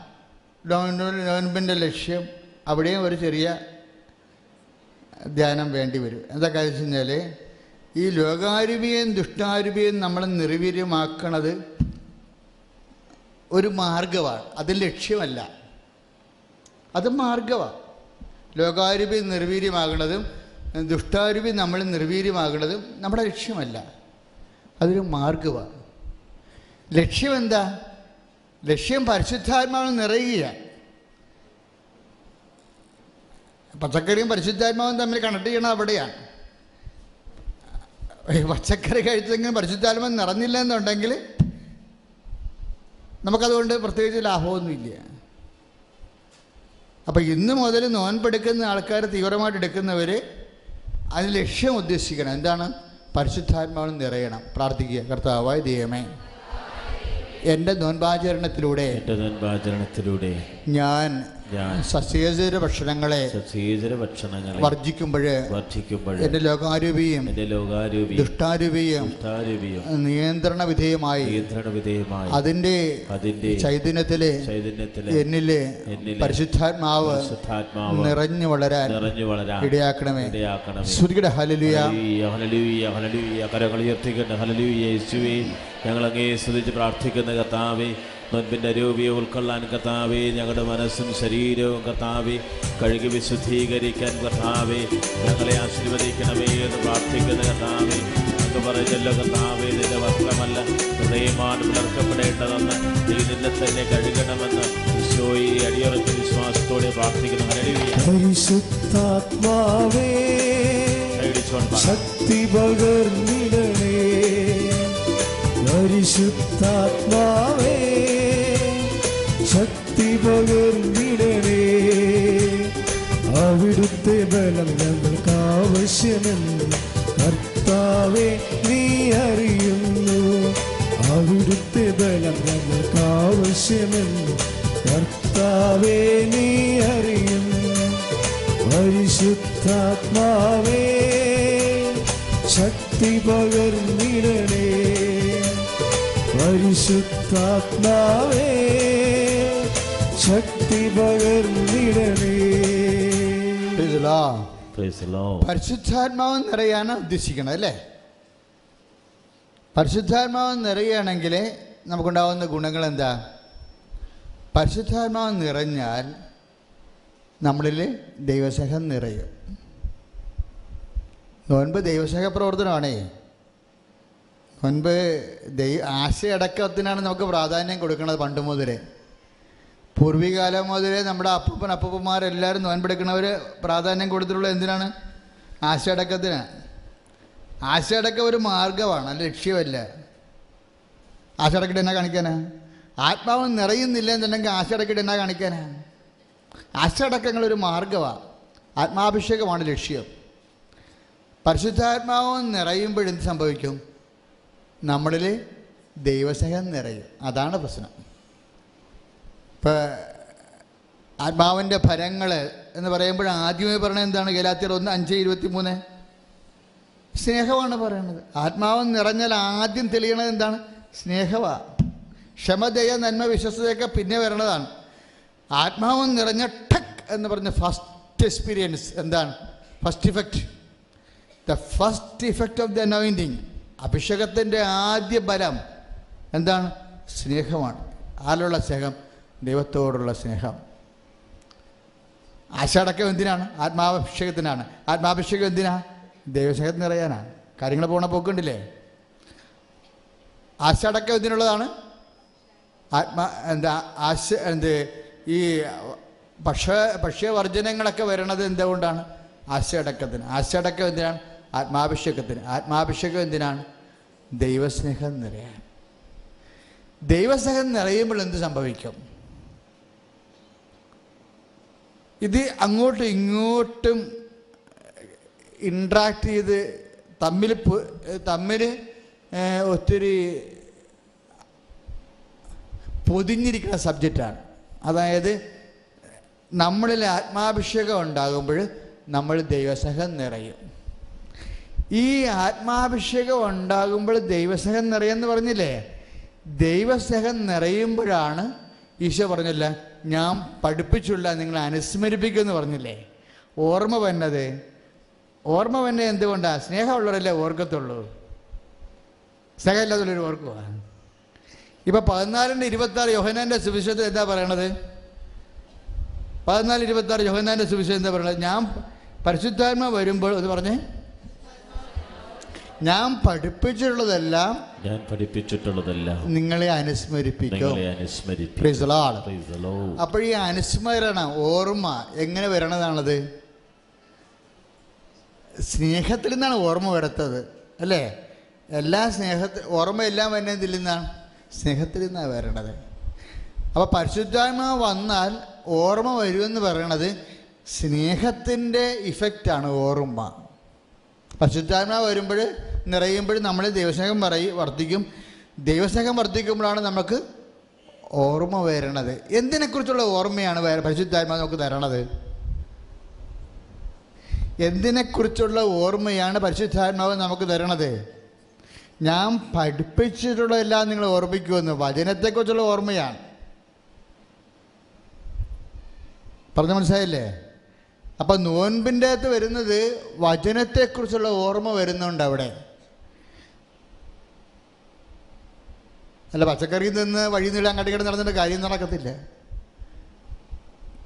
നോൻപിന്റെ ലക്ഷ്യം അവിടെയും ഒരു ചെറിയ ധ്യാനം വേണ്ടി വരും. എന്താ കാര്യം വെച്ച് കഴിഞ്ഞാൽ ഈ ലോകാരൂപിയും ദുഷ്ടാരൂപിയും നമ്മൾ നിർവീര്യമാക്കണത് ഒരു മാർഗമാണ് അത് ലക്ഷ്യമല്ല. അത് മാർഗമാണ് ലോകാരൂപി നിർവീര്യമാകണതും ദുഷ്ടാരൂപി നമ്മൾ നിർവീര്യമാകണതും നമ്മുടെ ലക്ഷ്യമല്ല. അതൊരു മാർഗമാണ് ലക്ഷ്യം എന്താ ലക്ഷ്യം പരിശുദ്ധാത്മാവ് നിറയുക. പച്ചക്കറിയും പരിശുദ്ധാത്മാവും തമ്മിൽ കണക്ട് ചെയ്യണം അവിടെയാണ് പച്ചക്കറി കഴിച്ചെങ്കിലും പരിശുദ്ധാത്മാവ് നിറഞ്ഞില്ല എന്നുണ്ടെങ്കിൽ നമുക്കതുകൊണ്ട് പ്രത്യേകിച്ച് ലാഭമൊന്നുമില്ല. അപ്പം ഇന്ന് മുതൽ നോൻപെടുക്കുന്ന ആൾക്കാർ തീവ്രമായിട്ട് എടുക്കുന്നവർ അതിന് ലക്ഷ്യം ഉദ്ദേശിക്കണം. എന്താണ്? പരിശുദ്ധാത്മാവ് നിറയണം. പ്രാർത്ഥിക്കുക. കർത്താവായ ദൈവമേ. എന്റെ നോൻപാചരണത്തിലൂടെ എന്റെ നൻപാചരണത്തിലൂടെ ഞാൻ ഞാൻ സസ്യേതര ഭക്ഷണങ്ങളെ സസ്യേതര ഭക്ഷണങ്ങളെ വർജിക്കുമ്പോൾ വർദ്ധിക്കുമ്പോൾ എന്റെ ലോകാരൂപിയും എന്റെ ലോകാരൂപി ദുഷ്ടാരൂപിയും ദുഷ്ടാരൂപിയും നിയന്ത്രണ വിധേയമായി നിയന്ത്രണ വിധേയമായി അതിന്റെ അതിന്റെ ചൈതന്യത്തിലെ ചൈതന്യത്തിലെ എന്നിലെ പരിശുദ്ധാത്മാവ് പരിശുദ്ധാത്മാവ് നിറഞ്ഞു വളരാൻ നിറഞ്ഞു വളരാൻ ഇടയാക്കണമേ. ഇടയാക്കണമേ. ശ്രുതിയുടെ ഹലലുയ ഹല്ലേലൂയ, ഹല്ലേലൂയ, ഹല്ലേലൂയ. ഉയർത്തിക്കട്ടെ ഹല്ലേലൂയ, യേശുവേ. ഞങ്ങൾ അങ്ങേ സ്തുതിച്ച് പ്രാർത്ഥിക്കുന്ന കർത്താവേ നോൻപിന്റെ രൂപിയെ ഉൾക്കൊള്ളാൻ കർത്താവേ ഞങ്ങളുടെ മനസ്സും ശരീരവും കർത്താവേ കഴുകി വിശുദ്ധീകരിക്കാൻ കർത്താവേ ഞങ്ങളെ ആശീർവദിക്കണമേ എന്ന് പ്രാർത്ഥിക്കുന്ന കർത്താവേ അങ്ങ് പറഞ്ഞല്ലോ കർത്താവേ നിന്റെ വസ്ത്രമല്ല ഹൃദയമാണ് പുലർക്കപ്പെടേണ്ടതെന്ന് നീ നിന്നെ തന്നെ കഴുകണമെന്ന് ഈശോയെ അടിയുറച്ച വിശ്വാസത്തോടെ പ്രാർത്ഥിക്കുന്നു. പരിശുദ്ധാത്മാവേ. ശക്തി പകർന്നിടണേ പരിശുദ്ധാത്മാവേ ബലം ഞങ്ങൾക്ക് ആവശ്യമെന്ന് കർത്താവെ നീ അറിയുന്നു. അവിടുത്തെ ബലം ഞങ്ങൾക്ക് ആവശ്യമെന്ന് കർത്താവെ നീ അറിയുന്നു. പരിശുദ്ധാത്മാവേ ശക്തി പകർന്നിടണേ. പരിശുദ്ധാത്മാവേ ശക്തി പകർന്നിടണേ. പരിശുദ്ധാത്മാവ് നിറയാണ് ഉദ്ദേശിക്കണം അല്ലേ? പരിശുദ്ധാത്മാവ് നിറയുകയാണെങ്കിൽ നമുക്കുണ്ടാവുന്ന ഗുണങ്ങൾ എന്താ? പരിശുദ്ധാത്മാവ് നിറഞ്ഞാൽ നമ്മളിൽ ദൈവസഹം നിറയും. നോൻപ് ദൈവസഹ പ്രവർത്തനമാണേ. നോൻപ് ദൈവ ആശയടക്കത്തിനാണ് നമുക്ക് പ്രാധാന്യം കൊടുക്കുന്നത് പണ്ട് മുതലേ. പൂർവികാലം മുതലേ നമ്മുടെ അപ്പൂപ്പൻ അപ്പൂപ്പന്മാരെല്ലാവരും നോൻപെടുക്കുന്നവർ പ്രാധാന്യം കൊടുത്തിട്ടുള്ള എന്തിനാണ്? ആശയടക്കത്തിന്. ആശയടക്കം ഒരു മാർഗമാണ് അല്ല ലക്ഷ്യമല്ല. ആശയടക്കിട്ട് എന്നാ കാണിക്കാനാ? ആത്മാവ് നിറയുന്നില്ല എന്നുണ്ടെങ്കിൽ ആശയടക്കിട്ട് എന്നാ കാണിക്കാനാ? ആശയടക്കങ്ങൾ ഒരു മാർഗമാണ് ആത്മാഭിഷേകമാണ് ലക്ഷ്യം. പരിശുദ്ധാത്മാവ് നിറയുമ്പോഴെന്ത് സംഭവിക്കും? നമ്മളിൽ ദൈവസ്നേഹം നിറയും. അതാണ് പ്രശ്നം. ഇപ്പം ആത്മാവിന്റെ ഫലങ്ങൾ എന്ന് പറയുമ്പോൾ ആദ്യമേ പറഞ്ഞത് എന്താണ്? ഗലാത്തിയർ ഒന്ന് അഞ്ച് ഇരുപത്തി മൂന്ന് സ്നേഹമാണ് പറയുന്നത് ആത്മാവ് നിറഞ്ഞാൽ ആദ്യം തെളിയണത് എന്താണ്? സ്നേഹമാണ് ക്ഷമതയ നന്മ വിശ്വസതയൊക്കെ പിന്നെ വരണതാണ്. ആത്മാവ് നിറഞ്ഞ ടക്ക് എന്ന് പറഞ്ഞ ഫസ്റ്റ് എക്സ്പീരിയൻസ് എന്താണ്? First effect the first effect of the anointing അഭിഷേകത്തിന്റെ ആദ്യ ബലം എന്താണ്? സ്നേഹമാണ്. ആരുള്ള സ്നേഹം? ദൈവത്തോടുള്ള സ്നേഹം. ആശാടക്കം എന്തിനാണ്? ആത്മാഭിഷേകത്തിനാണ്. ആത്മാഭിഷേകം എന്തിനാ? ദൈവസ്നേഹത്തിന് നിറയാനാണ്. കാര്യങ്ങൾ പോണ പോക്കുണ്ടില്ലേ? ആശാടക്കം എന്തിനുള്ളതാണ്? ആത്മാ എന്താ ആശ എന്ത് ഈ ഭക്ഷ ഭക്ഷ്യവർജനങ്ങളൊക്കെ വരണത് എന്തുകൊണ്ടാണ്? ആശയടക്കത്തിന്. ആശയടക്കം എന്തിനാണ്? ആത്മാഭിഷേകത്തിന്. ആത്മാഭിഷേകം എന്തിനാണ്? ദൈവസ്നേഹം നിറയാൻ. ദൈവസ്നേഹം നിറയുമ്പോൾ എന്ത് സംഭവിക്കും? ഇത് അങ്ങോട്ടും ഇങ്ങോട്ടും ഇൻട്രാക്ട് ചെയ്ത് തമ്മിൽ തമ്മിൽ ഒത്തിരി പൊതിഞ്ഞിരിക്കുന്ന സബ്ജക്റ്റാണ് അതായത് നമ്മളിൽ ആത്മാഭിഷേകം ഉണ്ടാകുമ്പോൾ നമ്മൾ ദൈവസഹം നിറയും. ഈ ആത്മാഭിഷേകം ഉണ്ടാകുമ്പോൾ ദൈവസഹം നിറയെന്ന് പറഞ്ഞില്ലേ? ദൈവസഹം നിറയുമ്പോഴാണ് ഈശോ പറഞ്ഞില്ല ഞാൻ പഠിപ്പിച്ചുള്ള നിങ്ങളെ അനുസ്മരിപ്പിക്കുമെന്ന് പറഞ്ഞില്ലേ? ഓർമ്മ വന്നത്? ഓർമ്മ വന്നത് എന്തുകൊണ്ടാണ് സ്നേഹമുള്ളവരല്ലേ ഓർക്കത്തുള്ളൂ. സ്നേഹമില്ലാത്തുള്ളവർ ഓർക്കുക ഇപ്പം പതിനാലിന്റെ ഇരുപത്തി ആറ് യോഹനാന്റെ സുവിശേഷത്തിൽ എന്താ പറയണത്? പതിനാല് ഇരുപത്താറ് യോഹനാന്റെ സുവിശേഷം എന്താ പറയണത്? ഞാൻ പരിശുദ്ധാത്മ വരുമ്പോൾ എന്ന് പറഞ്ഞേ? ഞാൻ പഠിപ്പിച്ചിട്ടുള്ളതെല്ലാം ഞാൻ പഠിപ്പിച്ചിട്ടുള്ളതെല്ലാം നിങ്ങളെ അനുസ്മരിപ്പിക്കും. അപ്പോൾ ഈ അനുസ്മരണം ഓർമ്മ എങ്ങനെ വരണതാണത്? സ്നേഹത്തിൽ നിന്നാണ് ഓർമ്മ വരത്തത് അല്ലേ? എല്ലാ സ്നേഹത്തിൽ ഓർമ്മ ഓർമ്മയെല്ലാം വരുന്നതിൽ നിന്നാണ്? സ്നേഹത്തിൽ നിന്നാണ് വരണത്. അപ്പോൾ പരിശുദ്ധാത്മ വന്നാൽ ഓർമ്മ വരുമെന്ന് പറയണത് സ്നേഹത്തിന്റെ ഇഫക്റ്റാണ് ഓർമ്മ. പരിശുദ്ധാത്മ വരുമ്പോൾ നിറയുമ്പോൾ നമ്മൾ ദൈവസ്നേഹം പറയും വർദ്ധിക്കും. ദൈവസ്നേഹം വർദ്ധിക്കുമ്പോഴാണ് നമുക്ക് ഓർമ്മ വരണത്. എന്തിനെക്കുറിച്ചുള്ള ഓർമ്മയാണ് പരിശുദ്ധാത്മാ നമുക്ക് തരണത്? എന്തിനെക്കുറിച്ചുള്ള ഓർമ്മയാണ് പരിശുദ്ധാത്മാവ് നമുക്ക് തരണത്? ഞാൻ പഠിപ്പിച്ചിട്ടുള്ളതെല്ലാം നിങ്ങൾ ഓർമ്മിക്കുമെന്ന് വചനത്തെക്കുറിച്ചുള്ള ഓർമ്മയാണ്. പറഞ്ഞു മനസ്സിലായില്ലേ? അപ്പം നോൻപിന്റെ അകത്ത് വരുന്നത് വചനത്തെക്കുറിച്ചുള്ള ഓർമ്മ വരുന്നുണ്ട് അവിടെ. അല്ല പച്ചക്കറി നിന്ന് വഴി നീളെ അങ്ങോട്ട് നടന്നിട്ട് കാര്യം നടക്കത്തില്ല.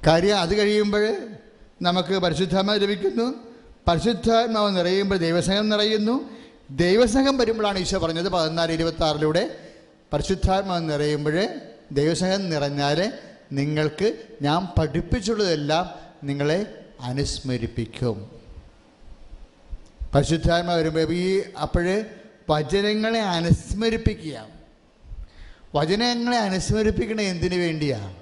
കാര്യം അത് കഴിയുമ്പോൾ നമുക്ക് പരിശുദ്ധാത്മ ലഭിക്കുന്നു. പരിശുദ്ധാത്മാവ് നിറയുമ്പോൾ ദൈവസ്നേഹം നിറയുന്നു. ദൈവസ്നേഹം വരുമ്പോഴാണ് ഈശോ പറഞ്ഞത് പതിനാല് ഇരുപത്തി ആറിലൂടെ പരിശുദ്ധാത്മാവ് നിറയുമ്പോൾ ദൈവസ്നേഹം നിറഞ്ഞാൽ നിങ്ങൾക്ക് ഞാൻ പഠിപ്പിച്ചുള്ളതെല്ലാം നിങ്ങളെ അനുസ്മരിപ്പിക്കും. പരിശുദ്ധാത്മാവ് വരുമ്പോൾ ഈ അപ്പോൾ വചനങ്ങളെ അനുസ്മരിപ്പിക്കുക വചനങ്ങളെ അനുസ്മരിപ്പിക്കണ എന്തിനു വേണ്ടിയാണ്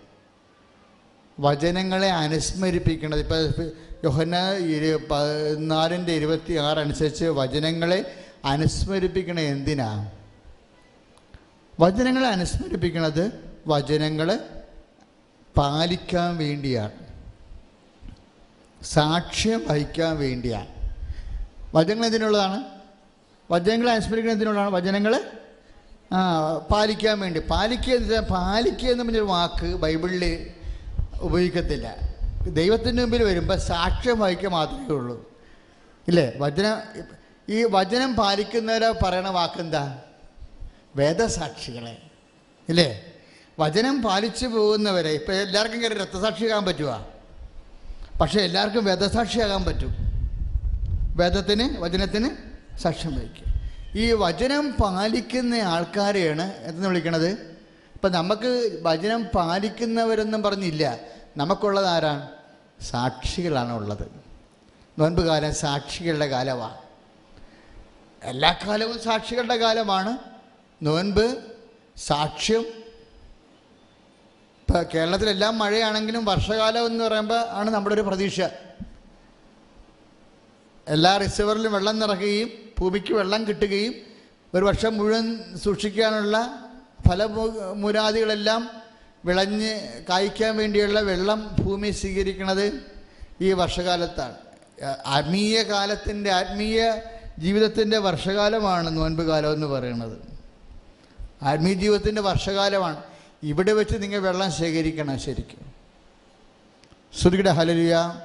വചനങ്ങളെ അനുസ്മരിപ്പിക്കണത്. ഇപ്പം യോഹന ഇരു പതിനാലിന്റെ ഇരുപത്തി ആറ് അനുസരിച്ച് വചനങ്ങളെ അനുസ്മരിപ്പിക്കണ എന്തിനാ? വചനങ്ങളെ അനുസ്മരിപ്പിക്കണത് വചനങ്ങൾ പാലിക്കാൻ വേണ്ടിയാണ് സാക്ഷ്യം വഹിക്കാൻ വേണ്ടിയാണ് വചനങ്ങൾ എന്തിനുള്ളതാണ്? വചനങ്ങളെ അനുസ്മരിക്കുന്നത് എന്തിനുള്ളതാണ്? വചനങ്ങൾ പാലിക്കാൻ വേണ്ടി. പാലിക്കുക എന്ന് വെച്ചാൽ പാലിക്കുക എന്ന് പറഞ്ഞൊരു വാക്ക് ബൈബിളിൽ ഉപയോഗിക്കത്തില്ല. ദൈവത്തിന്റെ മുമ്പിൽ വരുമ്പോൾ സാക്ഷ്യം വഹിക്കുക മാത്രമേ ഉള്ളൂ. ഇല്ലേ? വചനം ഈ വചനം പാലിക്കുന്നവരെ പറയണ വാക്കെന്താ? വേദസാക്ഷികളെ. ഇല്ലേ? വചനം പാലിച്ചു പോകുന്നവരെ ഇപ്പം എല്ലാവർക്കും കയറി രക്തസാക്ഷിയാകാൻ പറ്റുക പക്ഷേ എല്ലാവർക്കും വേദസാക്ഷിയാകാൻ പറ്റും. വേദത്തിന് വചനത്തിന് സാക്ഷ്യം വഹിക്കുക. ഈ വചനം പാലിക്കുന്ന ആൾക്കാരെയാണ് എന്ന് വിളിക്കണത്. ഇപ്പം നമുക്ക് വചനം പാലിക്കുന്നവരെന്നും പറഞ്ഞില്ല. നമുക്കുള്ളത് ആരാണ്? സാക്ഷികളാണ് ഉള്ളത്. നോൻപ് കാലം സാക്ഷികളുടെ കാലമാണ്. എല്ലാ കാലവും സാക്ഷികളുടെ കാലമാണ്. നോൻപ് സാക്ഷ്യം. ഇപ്പം കേരളത്തിലെല്ലാം മഴയാണെങ്കിലും വർഷകാലം എന്ന് പറയുമ്പോൾ ആണ് നമ്മുടെ ഒരു പ്രതീക്ഷ. എല്ലാ റിസർവറിലും വെള്ളം നിറയ്ക്കുകയും ഭൂമിക്ക് വെള്ളം കിട്ടുകയും ഒരു വർഷം മുഴുവൻ സൂക്ഷിക്കാനുള്ള ഫലമുരാദികളെല്ലാം വിളഞ്ഞ് കായ്ക്കാൻ വേണ്ടിയുള്ള വെള്ളം ഭൂമി സ്വീകരിക്കുന്നത് ഈ വർഷകാലത്താണ്. ആത്മീയ കാലത്തിന്റെ ആത്മീയ ജീവിതത്തിന്റെ വർഷകാലമാണ് നോൻപ് കാലം എന്ന് പറയുന്നത്. ആത്മീയ ജീവിതത്തിന്റെ വർഷകാലമാണ്. ഇവിടെ വെച്ച് നിങ്ങൾ വെള്ളം ശേഖരിക്കണം ശരിക്കും. ശ്രുതിയുടെ ഹലലിയ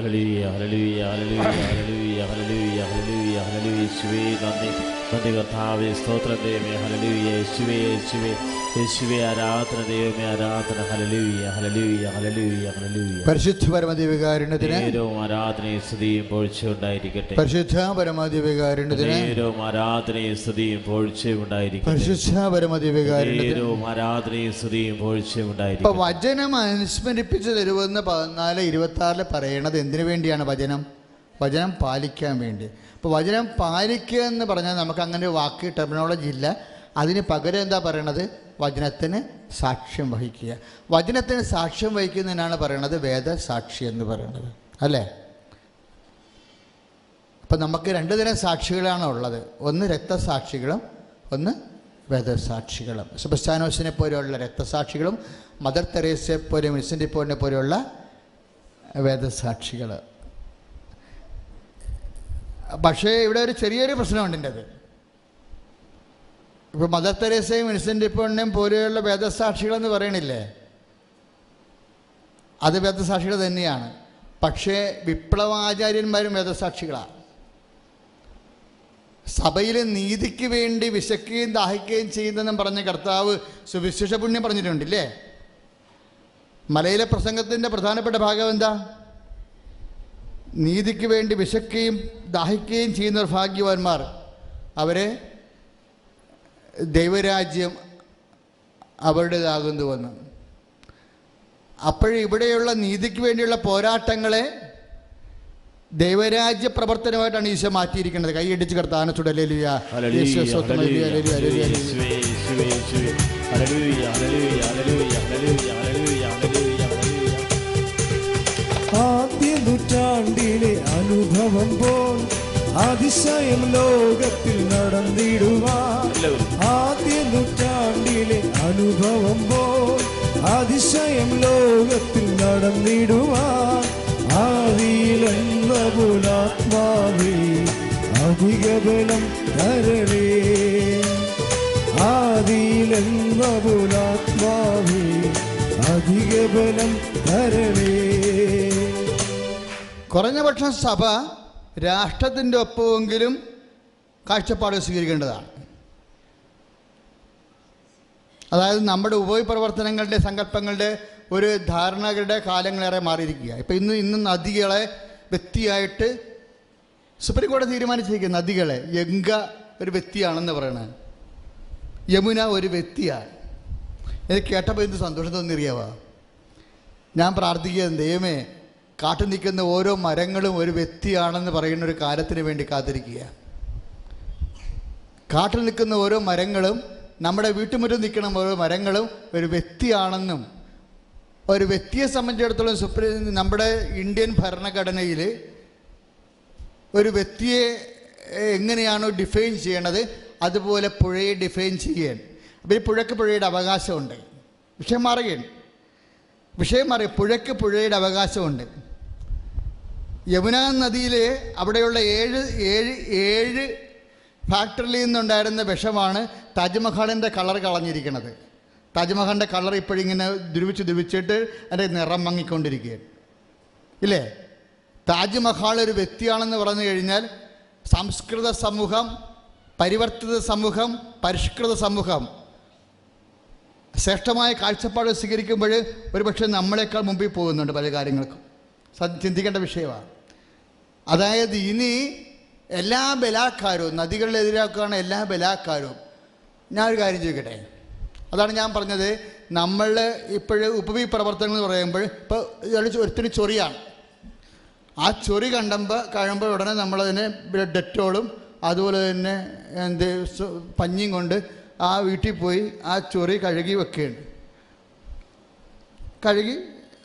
ഹല്ലേലൂയ hallelujah hallelujah hallelujah hallelujah hallelujah ഹല്ലേലൂയ യേശുവേ നന്ദി നന്ദി കർത്താവെ സ്തോത്രം ദൈവമേ ഹലലൂയ യേശുവേ യേശുവേ യേശുവേ ആരാധന ദൈവമേ ആരാധന ഹലലൂയ ഹലലൂയ ഹലലൂയ ഹലലൂയ പരിശുദ്ധ പരമദിവികാരുണ്യത്തിന് നേരവും ആരാധനയും സ്തുതിയും പോഴ്ചയും ഉണ്ടായിരിക്കട്ടെ. പരിശുദ്ധ പരമദിവികാരുണ്യത്തിന് നേരവും ആരാധനയും സ്തുതിയും പോഴ്ചയും ഉണ്ടായിരിക്കട്ടെ. പരിശുദ്ധ പരമദിവികാരുണ്യത്തിന് നേരവും ആരാധനയും സ്തുതിയും പോഴ്ചയും ഇപ്പൊ വചനം അനുസ്മരിപ്പിച്ചു തരുമെന്ന് പതിനാല് ഇരുപത്തി ആറിൽ പറയണത് എന്തിനു വേണ്ടിയാണ് വചനം? വചനം പാലിക്കാൻ വേണ്ടി. അപ്പോൾ വചനം പാലിക്കുക എന്ന് പറഞ്ഞാൽ നമുക്ക് അങ്ങനെ ഒരു വാക്ക് ടെർമിനോളജി ഇല്ല. അതിന് പകരം എന്താ പറയണത്? വചനത്തിന് സാക്ഷ്യം വഹിക്കുക. വചനത്തിന് സാക്ഷ്യം വഹിക്കുന്നതിനാണ് പറയണത് വേദസാക്ഷി എന്ന് പറയണത്. അല്ലേ? അപ്പം നമുക്ക് രണ്ട് തരം സാക്ഷികളാണ് ഉള്ളത്. ഒന്ന് രക്തസാക്ഷികളും ഒന്ന് വേദസാക്ഷികളും. സുബസ്താനോസിനെ പോലെയുള്ള രക്തസാക്ഷികളും മദർ തെരേസയെ പോലെ മിസിന്റെ പോലിനെ പോലെയുള്ള വേദസാക്ഷികൾ പക്ഷേ ഇവിടെ ഒരു ചെറിയൊരു പ്രശ്നമുണ്ട് എന്റെ അത്. ഇപ്പോൾ മദർ തെരേസയും വിൻസെന്റ് പെണ്ണും പോലെയുള്ള വേദസാക്ഷികളെന്ന് പറയണില്ലേ? അത് വേദസാക്ഷികൾ തന്നെയാണ്. പക്ഷേ വിപ്ലവാചാര്യന്മാരും വേദസാക്ഷികളാണ് സഭയിൽ നീതിക്ക് വേണ്ടി വിശക്കുകയും ദാഹിക്കുകയും ചെയ്യുന്നതെന്നും പറഞ്ഞ കർത്താവ് സുവിശേഷ പുണ്യം പറഞ്ഞിട്ടുണ്ടില്ലേ? മലയിലെ പ്രസംഗത്തിന്റെ പ്രധാനപ്പെട്ട ഭാഗം എന്താ? നീതിക്ക് വേണ്ടി വിശക്കുകയും ദാഹിക്കുകയും ചെയ്യുന്ന ഭാഗ്യവാന്മാർ അവരെ ദൈവരാജ്യം അവരുടേതാകുന്നുവെന്ന് അപ്പോഴിവിടെയുള്ള നീതിക്ക് വേണ്ടിയുള്ള പോരാട്ടങ്ങളെ ദൈവരാജ്യ പ്രവർത്തനമായിട്ടാണ് ഈശോ മാറ്റിയിരിക്കുന്നത് കൈയടിച്ച് കർത്താന ചുടലിയ ഹല്ലേലൂയ, ആദ്യ നൂറ്റാണ്ടിലെ അനുഭവം പോൽ അതിശയം ലോകത്തിൽ നടന്നിടുവാൻ. ആദ്യ നൂറ്റാണ്ടിലെ അനുഭവം പോൽ അതിശയം ലോകത്തിൽ നടന്നിടുവാൻ. ആദിയിലെന്ന പുലാത്മാവേ അധിക ബലം തരണേ. ആദിയിലെന്ന പുലാത്മാവേ അധിക ബലം തരളേ കുറഞ്ഞ പക്ഷം സഭ രാഷ്ട്രത്തിന്റെ ഒപ്പമെങ്കിലും കാഴ്ചപ്പാട് സ്വീകരിക്കേണ്ടതാണ്. അതായത് നമ്മുടെ ഉപപ്രവർത്തനങ്ങളുടെ സങ്കല്പങ്ങളുടെ ഒരു ധാരണകളുടെ കാലങ്ങളേറെ മാറിയിരിക്കുക. ഇപ്പം ഇന്ന് ഇന്ന് നദികളെ വ്യക്തിയായിട്ട് സുപ്രീം കോടതി തീരുമാനിച്ചിരിക്കുക നദികളെ യംഗ ഒരു വ്യക്തിയാണെന്ന് പറയണത് യമുന ഒരു വ്യക്തിയാണ്. ഇത് കേട്ടപ്പോൾ എന്ത് സന്തോഷം തോന്നിയറിയാവാ ഞാൻ പ്രാർത്ഥിക്കുക ദൈവമേ കാട്ടു നിൽക്കുന്ന ഓരോ മരങ്ങളും ഒരു വ്യക്തിയാണെന്ന് പറയുന്ന ഒരു കാലത്തിന് വേണ്ടി കാത്തിരിക്കുക. കാട്ടിൽ നിൽക്കുന്ന ഓരോ മരങ്ങളും നമ്മുടെ വീട്ടുമുറ്റം നിൽക്കുന്ന ഓരോ മരങ്ങളും ഒരു വ്യക്തിയാണെന്നും ഒരു വ്യക്തിയെ സംബന്ധിച്ചിടത്തോളം സുപ്രീം നമ്മുടെ ഇന്ത്യൻ ഭരണഘടനയിൽ ഒരു വ്യക്തിയെ എങ്ങനെയാണോ ഡിഫൈൻ ചെയ്യണത് അതുപോലെ പുഴയെ ഡിഫൈൻ ചെയ്യാൻ. അപ്പോൾ ഈ പുഴയ്ക്ക് പുഴയുടെ അവകാശമുണ്ട്. വിഷയം മാറുകയാണ്. വിഷയം മാറി പുഴയ്ക്ക് പുഴയുടെ അവകാശമുണ്ട്. യമുന നദിയിലെ അവിടെയുള്ള ഏഴ് ഏഴ് ഏഴ് ഫാക്ടറിയിൽ നിന്നുണ്ടായിരുന്ന വിഷമാണ് താജ്മഹലിന്റെ കളർ കളഞ്ഞിരിക്കുന്നത്. താജ്മഹലിന്റെ കളർ ഇപ്പോഴിങ്ങനെ ദ്രുവിച്ച് ദ്രുവിച്ചിട്ട് അതിന്റെ നിറം മങ്ങിക്കൊണ്ടിരിക്കുകയാണ്. ഇല്ലേ? താജ്മഹൽ ഒരു വ്യക്തിയാണെന്ന് പറഞ്ഞു കഴിഞ്ഞാൽ സംസ്കൃത സമൂഹം പരിവർത്തിത സമൂഹം പരിഷ്കൃത സമൂഹം. ശ്രേഷ്ഠമായ കാഴ്ചപ്പാട് സ്വീകരിക്കുമ്പോൾ ഒരുപക്ഷെ നമ്മളെക്കാൾ മുമ്പിൽ പോകുന്നുണ്ട് പല കാര്യങ്ങൾക്കും. ചിന്തിക്കേണ്ട വിഷയമാണ്. അതായത് ഇനി എല്ലാ ബലാക്കാരും നദികളിലെതിരാക്കുകയാണ് എല്ലാ ബലാക്കാരും ഒരു കാര്യം ചോദിക്കട്ടെ? അതാണ് ഞാൻ പറഞ്ഞത്. നമ്മൾ ഇപ്പോഴും ഉപവി പ്രവർത്തനങ്ങൾ എന്ന് പറയുമ്പോൾ ഇപ്പോൾ ഒരുത്തിന് ചൊറിയാണ്. ആ ചൊറി കണ്ടുമ്പോൾ കഴിയുമ്പോൾ ഉടനെ നമ്മളതിനെ ഡെറ്റോളും അതുപോലെ തന്നെ എന്ത് പഞ്ഞിയും കൊണ്ട് ആ വീട്ടിൽ പോയി ആ ചൊറി കഴുകി വെക്കുകയാണ്. കഴുകി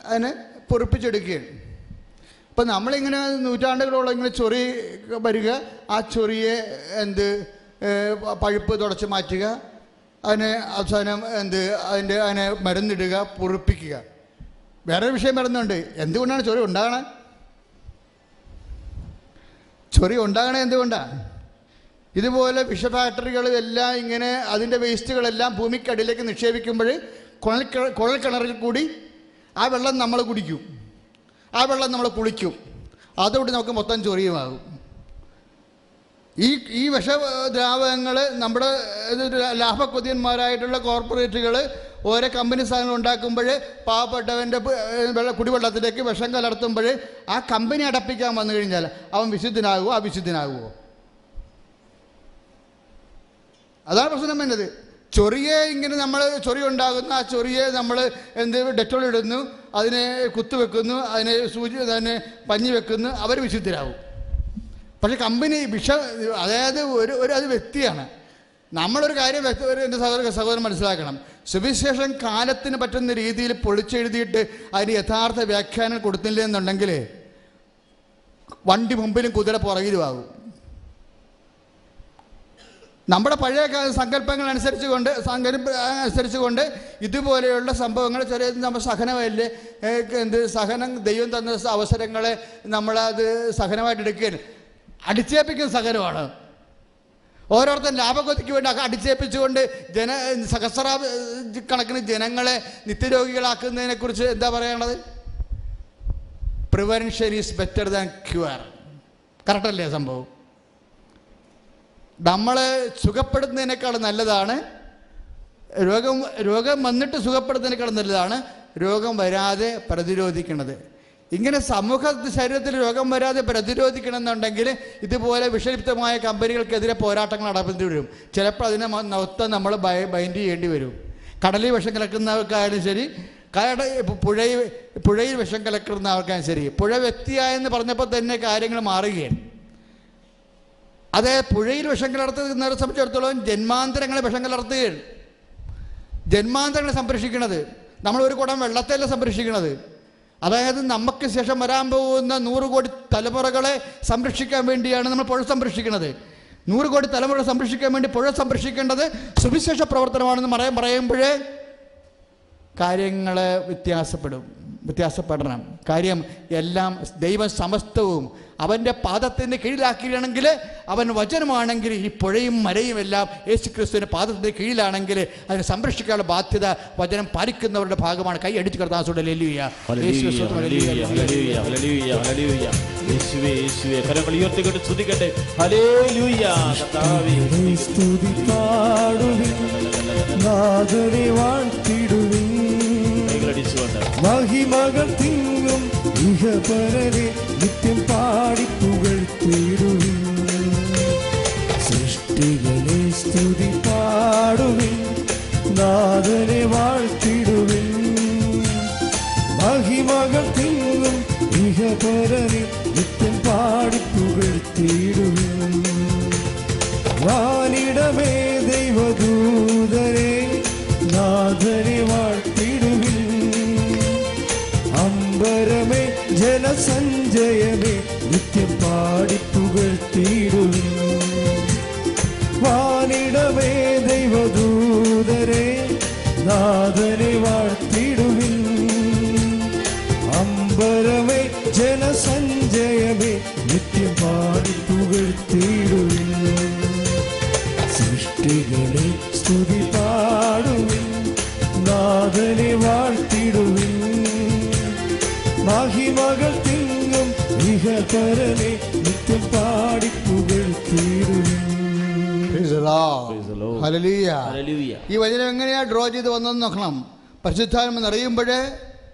അതിനെ പൊറിപ്പിച്ചെടുക്കുകയാണ്. ഇപ്പം നമ്മളിങ്ങനെ നൂറ്റാണ്ടുകളോളം ഇങ്ങനെ ചൊറി വരിക. ആ ചൊറിയെ എന്ത് പഴുപ്പ് തുടച്ച് മാറ്റുക. അതിനെ അവസാനം എന്ത് അതിന്റെ അതിനെ മരുന്നിടുക പൊറിപ്പിക്കുക. വേറൊരു വിഷയം വരുന്നുണ്ട്. എന്തുകൊണ്ടാണ് ചൊറി ഉണ്ടാകണേ? ചൊറി ഉണ്ടാകണേ എന്തുകൊണ്ടാണ് ഇതുപോലെ വിഷ ഫാക്ടറികൾ എല്ലാം ഇങ്ങനെ അതിന്റെ വേസ്റ്റുകളെല്ലാം ഭൂമിക്കടിയിലേക്ക് നിക്ഷേപിക്കുമ്പോൾ കുഴൽ കുഴൽക്കിണറിൽ കുഴൽ കിണറിൽ കൂടി ആ വെള്ളം നമ്മൾ കുടിക്കും. ആ വെള്ളം നമ്മൾ കുളിക്കും. അതുകൊണ്ട് നമുക്ക് മൊത്തം ചൊറിയുമാകും. ഈ ഈ വിഷ ദ്രാവകങ്ങൾ നമ്മുടെ ലാഭക്കൊതിയന്മാരായിട്ടുള്ള കോർപ്പറേറ്റുകൾ ഓരോ കമ്പനി സാധനങ്ങൾ ഉണ്ടാക്കുമ്പോൾ പാവപ്പെട്ടവന്റെ വെള്ള കുടിവെള്ളത്തിലേക്ക് വിഷം കലർത്തുമ്പോൾ ആ കമ്പനി അടപ്പിക്കാൻ വന്നു കഴിഞ്ഞാൽ അവൻ വിശുദ്ധനാകുമോ അവിശുദ്ധനാകുമോ അതാണ് പ്രശ്നം വരുന്നത്. ചൊറിയെ ഇങ്ങനെ നമ്മൾ ചൊറി ഉണ്ടാകുന്ന ആ ചൊറിയെ നമ്മൾ എന്ത് ഡെറ്റോൾ ഇടുന്നു. അതിനെ കുത്തുവെക്കുന്നു അതിനെ സൂചി അതിനെ പഞ്ഞി വെക്കുന്നു അവർ വിശുദ്ധരാകും. പക്ഷെ കമ്പനി വിഷ അതായത് ഒരു ഒരു അത് വ്യക്തിയാണ്. നമ്മളൊരു കാര്യം വ്യക്തി എന്റെ സഹോദര സഹോദരൻ മനസ്സിലാക്കണം. സുവിശേഷം കാലത്തിന് പറ്റുന്ന രീതിയിൽ പൊളിച്ചെഴുതിയിട്ട് അതിന് യഥാർത്ഥ വ്യാഖ്യാനം കൊടുത്തില്ല എന്നുണ്ടെങ്കിൽ വണ്ടി മുമ്പിലും കുതിര പുറകിലുമാകും നമ്മുടെ പഴയ സങ്കല്പങ്ങൾ അനുസരിച്ച് കൊണ്ട് സങ്കല്പ അനുസരിച്ച് കൊണ്ട് ഇതുപോലെയുള്ള സംഭവങ്ങൾ ചെറിയ നമ്മൾ സഹനമല്ലേ എന്ത് സഹനം ദൈവം തന്ന അവസരങ്ങളെ നമ്മളത് സഹനമായിട്ട് എടുക്കുകയാണ്. അടിച്ചേപ്പിക്കുന്ന സഹനമാണ്. ഓരോരുത്തർ ലാഭകൊതിക്ക് വേണ്ടി അടിച്ചേപ്പിച്ചുകൊണ്ട് ജന സഹസ്ര കണക്കിന് ജനങ്ങളെ നിത്യരോഗികളാക്കുന്നതിനെക്കുറിച്ച് എന്താ പറയണത് prevention is better than cure കറക്റ്റല്ലേ സംഭവം? നമ്മളെ സുഖപ്പെടുന്നതിനേക്കാൾ നല്ലതാണ്. രോഗം രോഗം വന്നിട്ട് സുഖപ്പെടുന്നതിനേക്കാൾ നല്ലതാണ് രോഗം വരാതെ പ്രതിരോധിക്കുന്നത്. ഇങ്ങനെ സമൂഹ ശരീരത്തിൽ രോഗം വരാതെ പ്രതിരോധിക്കണമെന്നുണ്ടെങ്കിൽ ഇതുപോലെ വിഷലിപ്തമായ കമ്പനികൾക്കെതിരെ പോരാട്ടങ്ങൾ നടത്തേണ്ടി വരും. ചിലപ്പോൾ അതിനെ മൊത്തം നമ്മൾ ബൈൻഡ് ചെയ്യേണ്ടി വരും. കടലിൽ വിഷം കലക്കുന്നവർക്കായാലും ശരി കട പുഴയിൽ പുഴയിൽ വിഷം കലക്കുന്നവർക്കായാലും ശരി പുഴ വ്യക്തിയായെന്ന് പറഞ്ഞപ്പോൾ തന്നെ കാര്യങ്ങൾ മാറുകയാണ്. അത് പുഴയിൽ വിഷം കലർത്തുന്നവരെ സംബന്ധിച്ചിടത്തോളം ജന്മാന്തരങ്ങളെ വിഷം കലർത്തുകയാണ് ജന്മാന്തരങ്ങളെ സംരക്ഷിക്കുന്നത് നമ്മൾ ഒരു കുടം വെള്ളത്തെയല്ല സംരക്ഷിക്കുന്നത് അതായത് നമുക്ക് ശേഷം വരാൻ പോകുന്ന നൂറ് കോടി തലമുറകളെ സംരക്ഷിക്കാൻ വേണ്ടിയാണ് നമ്മൾ പുഴ സംരക്ഷിക്കുന്നത് നൂറ് കോടി തലമുറ സംരക്ഷിക്കാൻ വേണ്ടി പുഴ സംരക്ഷിക്കേണ്ടത് സുവിശേഷ പ്രവർത്തനമാണെന്ന് പറയാൻ പറയുമ്പോഴേ കാര്യങ്ങൾ വ്യത്യാസപ്പെടും. വ്യത്യാസപ്പെടണം. കാര്യം എല്ലാം ദൈവം സമസ്തവും അവന്റെ പാദത്തിന്റെ കീഴിലാക്കുകയാണെങ്കിൽ അവൻ വചനമാണെങ്കിൽ ഈ പുഴയും മരയും എല്ലാം യേശു ക്രിസ്തുവിന്റെ പാദത്തിന്റെ കീഴിലാണെങ്കിൽ അതിനെ സംരക്ഷിക്കാനുള്ള ബാധ്യത വചനം പാലിക്കുന്നവരുടെ ഭാഗമാണ്. കൈ അടിച്ചു കർത്താസുടെ ലേലുയ ഹല്ലേലൂയ, ഹല്ലേലൂയ, ഹല്ലേലൂയ, ഹല്ലേലൂയ, ഹല്ലേലൂയ. യേശുവേ യേശുവേ. കരങ്ങൾ ഉയർത്തിക്കൊണ്ട് സ്തുതിക്കട്ടെ. ഹല്ലേലൂയ കർത്താവേ. കൈകളടിച്ചുകൊണ്ട് മഹിമകൾ തിങ്ങും ഇഹപരനെ നിത്യം പാടി സൃഷ്ടികളെ സ്തുതി പാടുവിൻ നാഥനെ വാഴ്ത്തിടുവിൻ മഹിമകൾ തിങ്ങും ഇഹപരനെ നിത്യം പാടി പുകഴ്ത്തിടുവിൻ വാനിടമേ ദൈവദൂതരെ നാഥനെ വാഴ്ത്തിടുവിൻ അമ്പരമേ ജലസഞ്ചയമേ നിത്യം പാടി പുകഴ്ത്തിടുവിൻ വാനിടമേ ദൈവദൂതരെ നാഥനെ വാഴ്ത്തിടുവിൻ. അമ്പരമേ ജലസഞ്ചയമേ നിത്യം പാടി തീരുവിൻ സൃഷ്ടികളെ സ്തുതി പാടുവിൻ. നാഥനെ വാഴ്ത്തിടുവിൻ മഹിമകൾ തിങ്ങും ഇഹപരനെ നിത്യം പാടി ഹല്ലേലൂയ ഈ വചനം എങ്ങനെയാ ഡ്രോ ചെയ്ത് വന്നെന്ന് നോക്കണം. പരിശുദ്ധാത്മ നിറയുമ്പോഴേ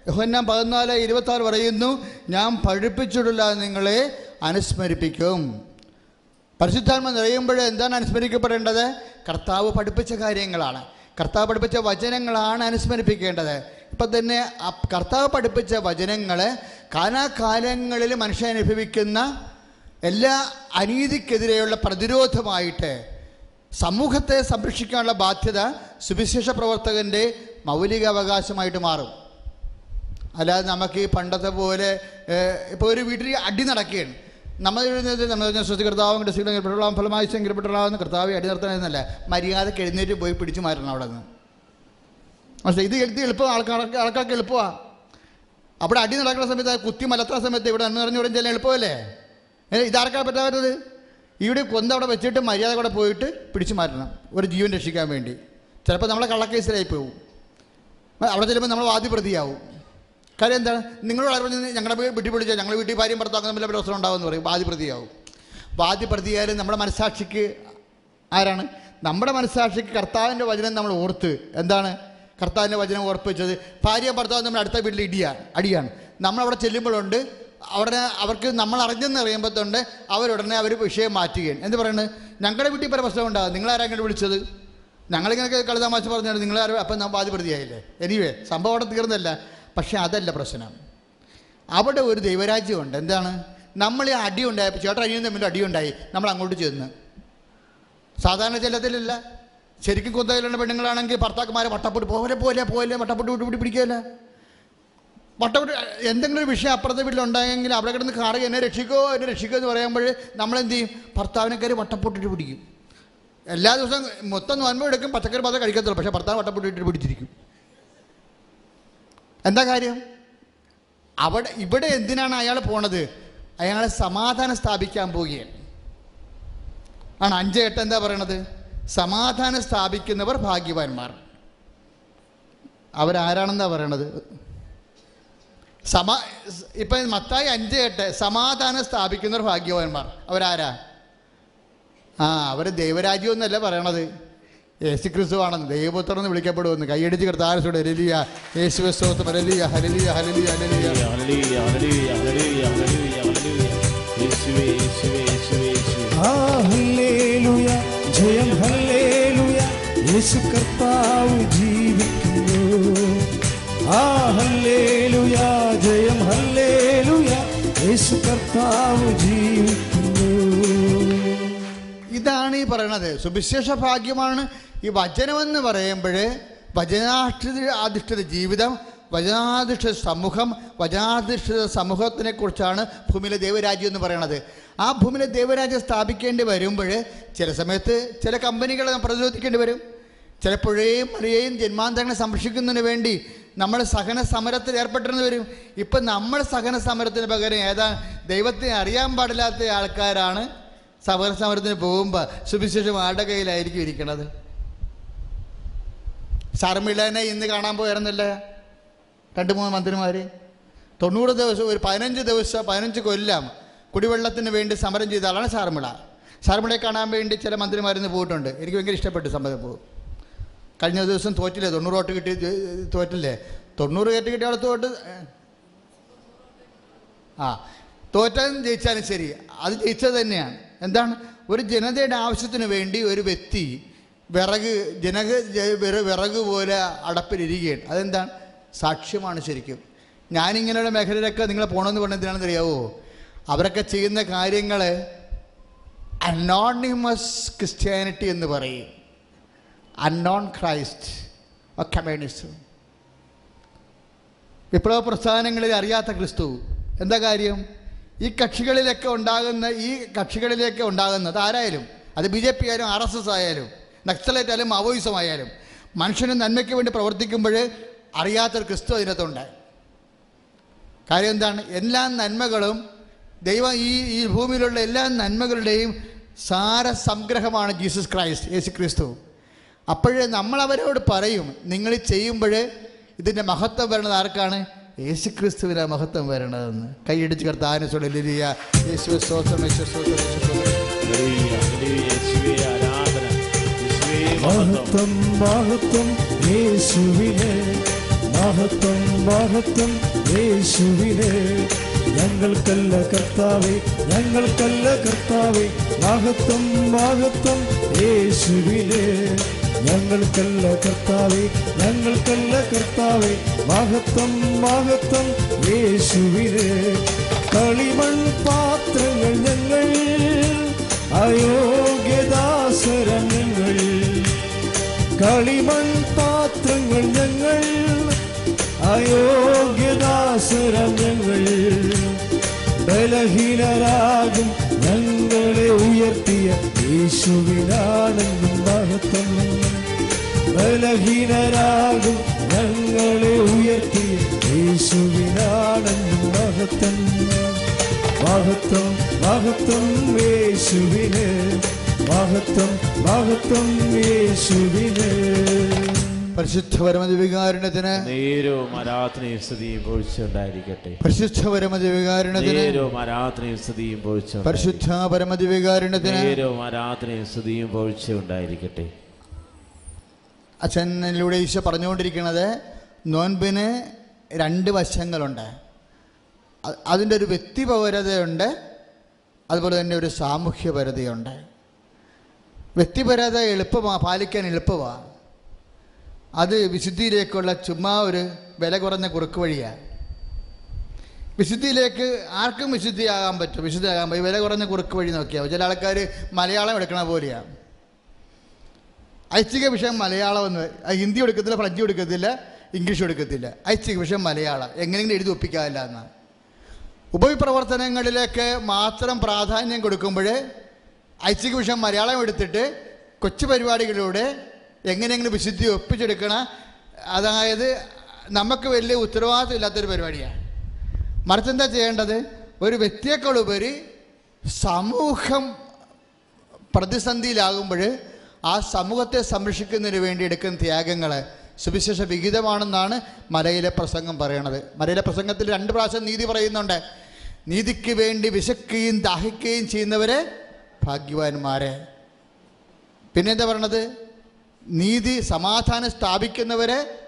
യോഹന്നാൻ പതിനാല് ഇരുപത്തി ആറ് പറയുന്നു ഞാൻ പഠിപ്പിച്ചിട്ടില്ല നിങ്ങളെ അനുസ്മരിപ്പിക്കും. പരിശുദ്ധാത്മ നിറയുമ്പോൾ എന്താണ് അനുസ്മരിക്കപ്പെടേണ്ടത്? കർത്താവ് പഠിപ്പിച്ച കാര്യങ്ങളാണ്. കർത്താവ് പഠിപ്പിച്ച വചനങ്ങളാണ് അനുസ്മരിപ്പിക്കേണ്ടത്. ഇപ്പം തന്നെ കർത്താവ് പഠിപ്പിച്ച വചനങ്ങളെ കാലാകാലങ്ങളിൽ മനുഷ്യൻ അനുഭവിക്കുന്ന എല്ലാ അനീതിക്കെതിരെയുള്ള പ്രതിരോധമായിട്ട് സമൂഹത്തെ സംരക്ഷിക്കാനുള്ള ബാധ്യത സുവിശേഷ പ്രവർത്തകന്റെ മൗലിക അവകാശമായിട്ട് മാറും. അല്ലാതെ നമുക്ക് ഈ പണ്ടത്തെ പോലെ ഇപ്പോൾ ഒരു വീട്ടിൽ അടി നടക്കുകയാണ്. നമ്മൾ എഴുതുന്നത് നമ്മൾ ശ്രദ്ധ കർത്താവും കൃഷികളും ഫലമായി ശങ്കരപ്പെട്ടുള്ളതെന്ന് കർത്താവ് അടി നിർത്തണമെന്നല്ല മര്യാദയ്ക്ക് എഴുന്നേറ്റ് പോയി പിടിച്ചു മാറണം അവിടെ നിന്ന്. പക്ഷേ ഇത് എഴുതി എളുപ്പം ആൾക്കാർക്ക് ആൾക്കാർക്ക് എളുപ്പമാണ് അവിടെ അടി നടക്കുന്ന സമയത്ത് കുത്തി മലത്തുന്ന സമയത്ത് ഇവിടെ നിറഞ്ഞു വിടുന്ന ചെല്ലാൻ എളുപ്പമല്ലേ? ഏ, ഇതാർക്കാ പറ്റാത്തത്? ഇവിടെ കൊന്ത അവിടെ വെച്ചിട്ട് മര്യാദ കൂടെ പോയിട്ട് പിടിച്ചു മാറ്റണം ഒരു ജീവൻ രക്ഷിക്കാൻ വേണ്ടി. ചിലപ്പോൾ നമ്മളെ കള്ളക്കേസിലായി പോകും അവിടെ ചെല്ലുമ്പോൾ നമ്മൾ വാദിപ്രതിയാവും. കാര്യം എന്താണ്? നിങ്ങളോട് ആരും പറഞ്ഞത് ഞങ്ങളുടെ വീട്ടിൽ പിടിച്ചാൽ ഞങ്ങൾ വീട്ടിൽ ഭാര്യയും ഭർത്താക്കും തമ്മിൽ പ്രശ്നം ഉണ്ടാവുമെന്ന് പറയും. വാദിപ്രതിയാവും. വാദിപ്രതിയായാലും നമ്മുടെ മനസ്സാക്ഷിക്ക് ആരാണ്? നമ്മുടെ മനസ്സാക്ഷിക്ക് കർത്താവിന്റെ വചനം നമ്മൾ ഓർത്ത് എന്താണ്? കർത്താവിന്റെ വചനം ഓർപ്പിച്ചത്. ഭാര്യ ഭർത്താവ് നമ്മുടെ അടുത്ത വീട്ടിൽ ഇടിയാണ് അടിയാണ്. നമ്മളവിടെ ചെല്ലുമ്പോഴുണ്ട് അവിടെ അവർക്ക് നമ്മൾ അറിഞ്ഞെന്ന് അറിയുമ്പോഴത്തുണ്ട് അവരുടനെ അവർ വിഷയം മാറ്റുകയാണ്. എന്ത് പറയുന്നത്? ഞങ്ങളുടെ വീട്ടിൽ പല പ്രശ്നം ഉണ്ടാകും നിങ്ങളാരെങ്കിലും വിളിച്ചത്? ഞങ്ങളിങ്ങനെ കളിതാമാശ പറഞ്ഞാൽ നിങ്ങളാരും അപ്പം നാം ബാധ്യപ്പെടുത്തിയായില്ലേ എനിവേ സംഭവം അവിടെ തീർന്നല്ല പക്ഷേ അതല്ല പ്രശ്നം. അവിടെ ഒരു ദൈവരാജ്യമുണ്ട് എന്താണ്? നമ്മൾ ഈ അടിയുണ്ടായപ്പോൾ ചേട്ടൻ അനിയും തമ്മിൽ അടിയുണ്ടായി നമ്മൾ അങ്ങോട്ട് ചെന്ന്. സാധാരണ ചെല്ലത്തിലില്ല. ശരിക്കും കൊന്തയിലുള്ള പെണ്ണുങ്ങളാണെങ്കിൽ ഭർത്താക്കന്മാരെ വട്ടപ്പെട്ട് പോലെ പോലെ പോലെ വട്ടപ്പെട്ട് വിട്ട് പിടി പിടിക്കുകയല്ല? വട്ടപ്പെട്ട് എന്തെങ്കിലും ഒരു വിഷയം അപ്പുറത്തെ വീട്ടിലുണ്ടായെങ്കിൽ അവിടെ കിടന്ന് കാറി എന്നെ രക്ഷിക്കോ എന്നെ രക്ഷിക്കോ എന്ന് പറയുമ്പോൾ നമ്മളെന്ത് ചെയ്യും? ഭർത്താവിനെ കയറി വട്ടപ്പൊട്ടിട്ട് പിടിക്കും. എല്ലാ ദിവസവും മൊത്തം നോൻപ് എടുക്കും പച്ചക്കറി മാത്രം കഴിക്കത്തുള്ളൂ പക്ഷേ ഭർത്താവ് വട്ടപ്പൊട്ടിട്ട് പിടിച്ചിരിക്കും. എന്താ കാര്യം? അവിടെ ഇവിടെ എന്തിനാണ് അയാൾ പോണത്? അയാളെ സമാധാനം സ്ഥാപിക്കാൻ പോവുകയാണ്. ആണ് അഞ്ച് എട്ട് എന്താ പറയണത്? സമാധാനം സ്ഥാപിക്കുന്നവർ ഭാഗ്യവാന്മാർ. അവരാരാണെന്നാ പറയണത്? സമാ ഇപ്പൊ മത്തായി അഞ്ച് എട്ട് സമാധാനം സ്ഥാപിക്കുന്നവർ ഭാഗ്യവാന്മാർ. അവരാരാ? ആ അവർ ദൈവരാജ്യം എന്നല്ല പറയണത്. യേശു ക്രിസ്തു ആണെന്ന്. ദൈവപുത്രൻ എന്ന് വിളിക്കപ്പെടുമെന്ന്. കൈയടിച്ച് കർത്താരസോട് ഹരലിയ യേശു സ്തോത്രം ഹരലിയ ഹരലിയ ഹരലിയ ഹരലിയ ഹരലിയ ഹരലിയ ഹല്ലേലൂയ, ഹല്ലേലൂയ, ഹല്ലേലൂയ. യേശു കർത്താവ് ജീവിക്കുന്നു. ആ ഹല്ലേലൂയ ജയം ഹല്ലേലൂയ. യേശു കർത്താവ് ജീവിക്കുന്നു. ഇതാണ് ഈ പറയണത്. സുവിശേഷ ഭാഗ്യമാണ് ഈ വചനമെന്ന് പറയുമ്പോൾ വചനാധിഷ്ഠിത അധിഷ്ഠിത ജീവിതം വചനാധിഷ്ഠിത സമൂഹം വചനാധിഷ്ഠിത സമൂഹത്തിനെ കുറിച്ചാണ് ഭൂമിയിലെ ദൈവരാജ്യം എന്ന് പറയണത്. ആ ഭൂമിയിലെ ദൈവരാജ്യം സ്ഥാപിക്കേണ്ടി വരുമ്പോൾ ചില സമയത്ത് ചില കമ്പനികളെ പ്രതിരോധിക്കേണ്ടി വരും. ചിലപ്പോഴേയും മറിയേയും ജന്മാന്തരങ്ങളെ സംരക്ഷിക്കുന്നതിന് വേണ്ടി നമ്മൾ സഹന സമരത്തിൽ ഏർപ്പെട്ടിരുന്നു വരും. ഇപ്പം നമ്മൾ സഹന സമരത്തിന് പകരം ഏതാ? ദൈവത്തെ അറിയാൻ പാടില്ലാത്ത ആൾക്കാരാണ് സഹന സമരത്തിന് പോകുമ്പോൾ സുവിശേഷം ആരുടെ കയ്യിലായിരിക്കും ഇരിക്കണത്? ഷർമിളനെ ഇന്ന് കാണാൻ പോയിരുന്നില്ല രണ്ട് മൂന്ന് മന്ത്രിമാർ തൊണ്ണൂറ് ദിവസം ഒരു പതിനഞ്ച് ദിവസം പതിനഞ്ച് കൊല്ലം കുടിവെള്ളത്തിന് വേണ്ടി സമരം ചെയ്ത ആളാണ് ഷാർമിള. ഷാർമിളയെ കാണാൻ വേണ്ടി ചില മന്ത്രിമാരിന്ന് പോയിട്ടുണ്ട്. എനിക്ക് ഭയങ്കര ഇഷ്ടപ്പെട്ടു സമരം പോകും കഴിഞ്ഞ ദിവസം തോറ്റില്ലേ? തൊണ്ണൂറ് വോട്ട് കിട്ടി തോറ്റില്ലേ? തൊണ്ണൂറ് കയറ്റ് കിട്ടിയ ആൾ തോട്ട് ആ തോറ്റാലും ജയിച്ചാലും ശരി. അത് ജയിച്ചത് തന്നെയാണ്. എന്താണ്? ഒരു ജനതയുടെ ആവശ്യത്തിന് വേണ്ടി ഒരു വ്യക്തി വിറക് ജനക വിറക് പോലെ അടപ്പിലിരിക്കുകയാണ്. അതെന്താണ്? സാക്ഷ്യമാണ് ശരിക്കും. ഞാനിങ്ങനെയുള്ള മേഖലയിലൊക്കെ നിങ്ങൾ പോകണമെന്ന് പറഞ്ഞതിനാണെന്ന് അറിയാവോ അവരൊക്കെ ചെയ്യുന്ന കാര്യങ്ങൾ അനോണിമസ് ക്രിസ്ത്യാനിറ്റി എന്ന് പറയും. അൺനോൺ ക്രൈസ്റ്റ് കമ്മ്യൂണിസം വിപ്ലവ പ്രസ്ഥാനങ്ങളിൽ അറിയാത്ത ക്രിസ്തു. എന്താ കാര്യം? ഈ കക്ഷികളിലൊക്കെ ഉണ്ടാകുന്ന ഈ കക്ഷികളിലേക്ക് ഉണ്ടാകുന്നത് ആരായാലും? അത് ബി ജെ പി ആയാലും ആർ എസ് എസ് ആയാലും നക്സലേറ്റ് ആയാലും മാവോയിസം ആയാലും. മനുഷ്യന് നന്മയ്ക്ക് വേണ്ടി പ്രവർത്തിക്കുമ്പോൾ അറിയാത്തൊരു ക്രിസ്തു അതിനകത്തുണ്ട്. കാര്യം എന്താണ്? എല്ലാ നന്മകളും ദൈവം ഈ ഈ ഭൂമിയിലുള്ള എല്ലാ നന്മകളുടെയും സാര സംഗ്രഹമാണ് ജീസസ് ക്രൈസ്റ്റ് യേശു ക്രിസ്തു അപ്പോഴേ നമ്മൾ അവരോട് പറയും നിങ്ങൾ ചെയ്യുമ്പോൾ ഇതിന്റെ മഹത്വം വരണത് ആർക്കാണ്? യേശു ക്രിസ്തുവിനെ മഹത്വം വരണതെന്ന്. കൈയടിച്ച് കർത്താവിനെ ചൊല്ലിയ യേശു സ്തോത്രം യേശു മഹത്വം. മഹത്വം മഹത്വം യേശുവിനെ മഹത്വം മഹത്വം യേശുവിനെ. ഞങ്ങൾക്കല്ല കർത്താവേ ഞങ്ങൾക്കല്ല കർത്താവേ. മഹത്വം മഹത്വം യേശുവിനെ. ഞങ്ങൾക്കല്ല കർത്താവേ ഞങ്ങൾക്കല്ല കർത്താവേ. മഹത്വം മഹത്വം യേശുവിനെ. കളിമൺ പാത്രങ്ങൾ ഞങ്ങൾ അയോഗ്യദാസരം ഞങ്ങൾ കളിമൺ പാത്രങ്ങൾ ഞങ്ങൾ അയോഗ്യദാസരം ഞങ്ങൾ ബലഹീനരാകും ഞങ്ങളെ ഉയർത്തിയ യേശുവിനാണെന്നും മഹത്വം. ബലഹീനരാകും ഞങ്ങളെ ഉയർത്തിയ യേശുവിനാണെന്നും മഹത്വം. മഹത്വം മഹത്വം യേശുവിന്. മഹത്വം മഹത്വം യേശുവിന്. പരിശുദ്ധ പരമദിവികാരുണ്യത്തിന് നേരവും ആരാധനയും സ്തുതിയും പൊഴിച്ചുണ്ടായിരിക്കട്ടെ. പരിശുദ്ധ പരമദിവികാരുണ്യത്തിന് നേരവും ആരാധനയും സ്തുതിയും പൊഴിച്ചു പരിശുദ്ധ പരമദിവികാരുണ്യത്തിന് നേരവും ആരാധനയും സ്തുതിയും പൊഴിച്ചുണ്ടായിരിക്കട്ടെ. അച്ഛനിലൂടെ ഈശോ പറഞ്ഞുകൊണ്ടിരിക്കുന്നത് നോൻപിന് രണ്ട് വശങ്ങളുണ്ട്. അതിന്റെ ഒരു വ്യക്തിപരതയുണ്ട് അതുപോലെ തന്നെ ഒരു സാമൂഹ്യപരതയുണ്ട്. വ്യക്തിപരത എളുപ്പമാണ് പാലിക്കാൻ എളുപ്പമാണ് അത് വിശുദ്ധിയിലേക്കുള്ള ചുമ്മാ ഒരു വില കുറഞ്ഞ കുറുക്ക് വഴിയാണ്. വിശുദ്ധിയിലേക്ക് ആർക്കും വിശുദ്ധിയാകാൻ പറ്റും വിശുദ്ധിയാകാൻ പറ്റും. വില കുറഞ്ഞ കുറുക്ക് വഴി നോക്കിയാൽ ചില ആൾക്കാർ മലയാളം എടുക്കണ പോലെയാണ് ഐച്ഛിക വിഷയം മലയാളം എന്ന് ഹിന്ദി എടുക്കത്തില്ല ഫ്രഞ്ച് എടുക്കത്തില്ല ഇംഗ്ലീഷ് എടുക്കത്തില്ല. ഐച്ഛിക വിഷയം മലയാളം. എങ്ങനെയെങ്കിലും എഴുതി ഒപ്പിക്കാനില്ല എന്നാണ് ഉപവിപ്രവർത്തനങ്ങളിലേക്ക് മാത്രം പ്രാധാന്യം കൊടുക്കുമ്പോൾ ഐച്ഛിക വിഷയം മലയാളം എടുത്തിട്ട് കൊച്ചു പരിപാടികളിലൂടെ എങ്ങനെയെങ്കിലും വിശുദ്ധി ഒപ്പിച്ചെടുക്കണ അതായത് നമുക്ക് വലിയ ഉത്തരവാദിത്വം ഇല്ലാത്തൊരു പരിപാടിയാണ് മറിച്ച് എന്താ ചെയ്യേണ്ടത്? ഒരു വ്യക്തിയേക്കാളുപരി സമൂഹം പ്രതിസന്ധിയിലാകുമ്പോൾ ആ സമൂഹത്തെ സംരക്ഷിക്കുന്നതിന് വേണ്ടി എടുക്കുന്ന ത്യാഗങ്ങൾ സുവിശേഷ വിഹിതമാണെന്നാണ് മലയിലെ പ്രസംഗം പറയണത്. മലയിലെ പ്രസംഗത്തിൽ രണ്ട് പ്രാവശ്യം നീതി പറയുന്നുണ്ട്. നീതിക്ക് വേണ്ടി വിശക്കുകയും ദാഹിക്കുകയും ചെയ്യുന്നവരെ ഭാഗ്യവാന്മാരെ. പിന്നെന്താ പറയണത്? നീതി സമാധാനം സ്ഥാപിക്കുന്നവരെ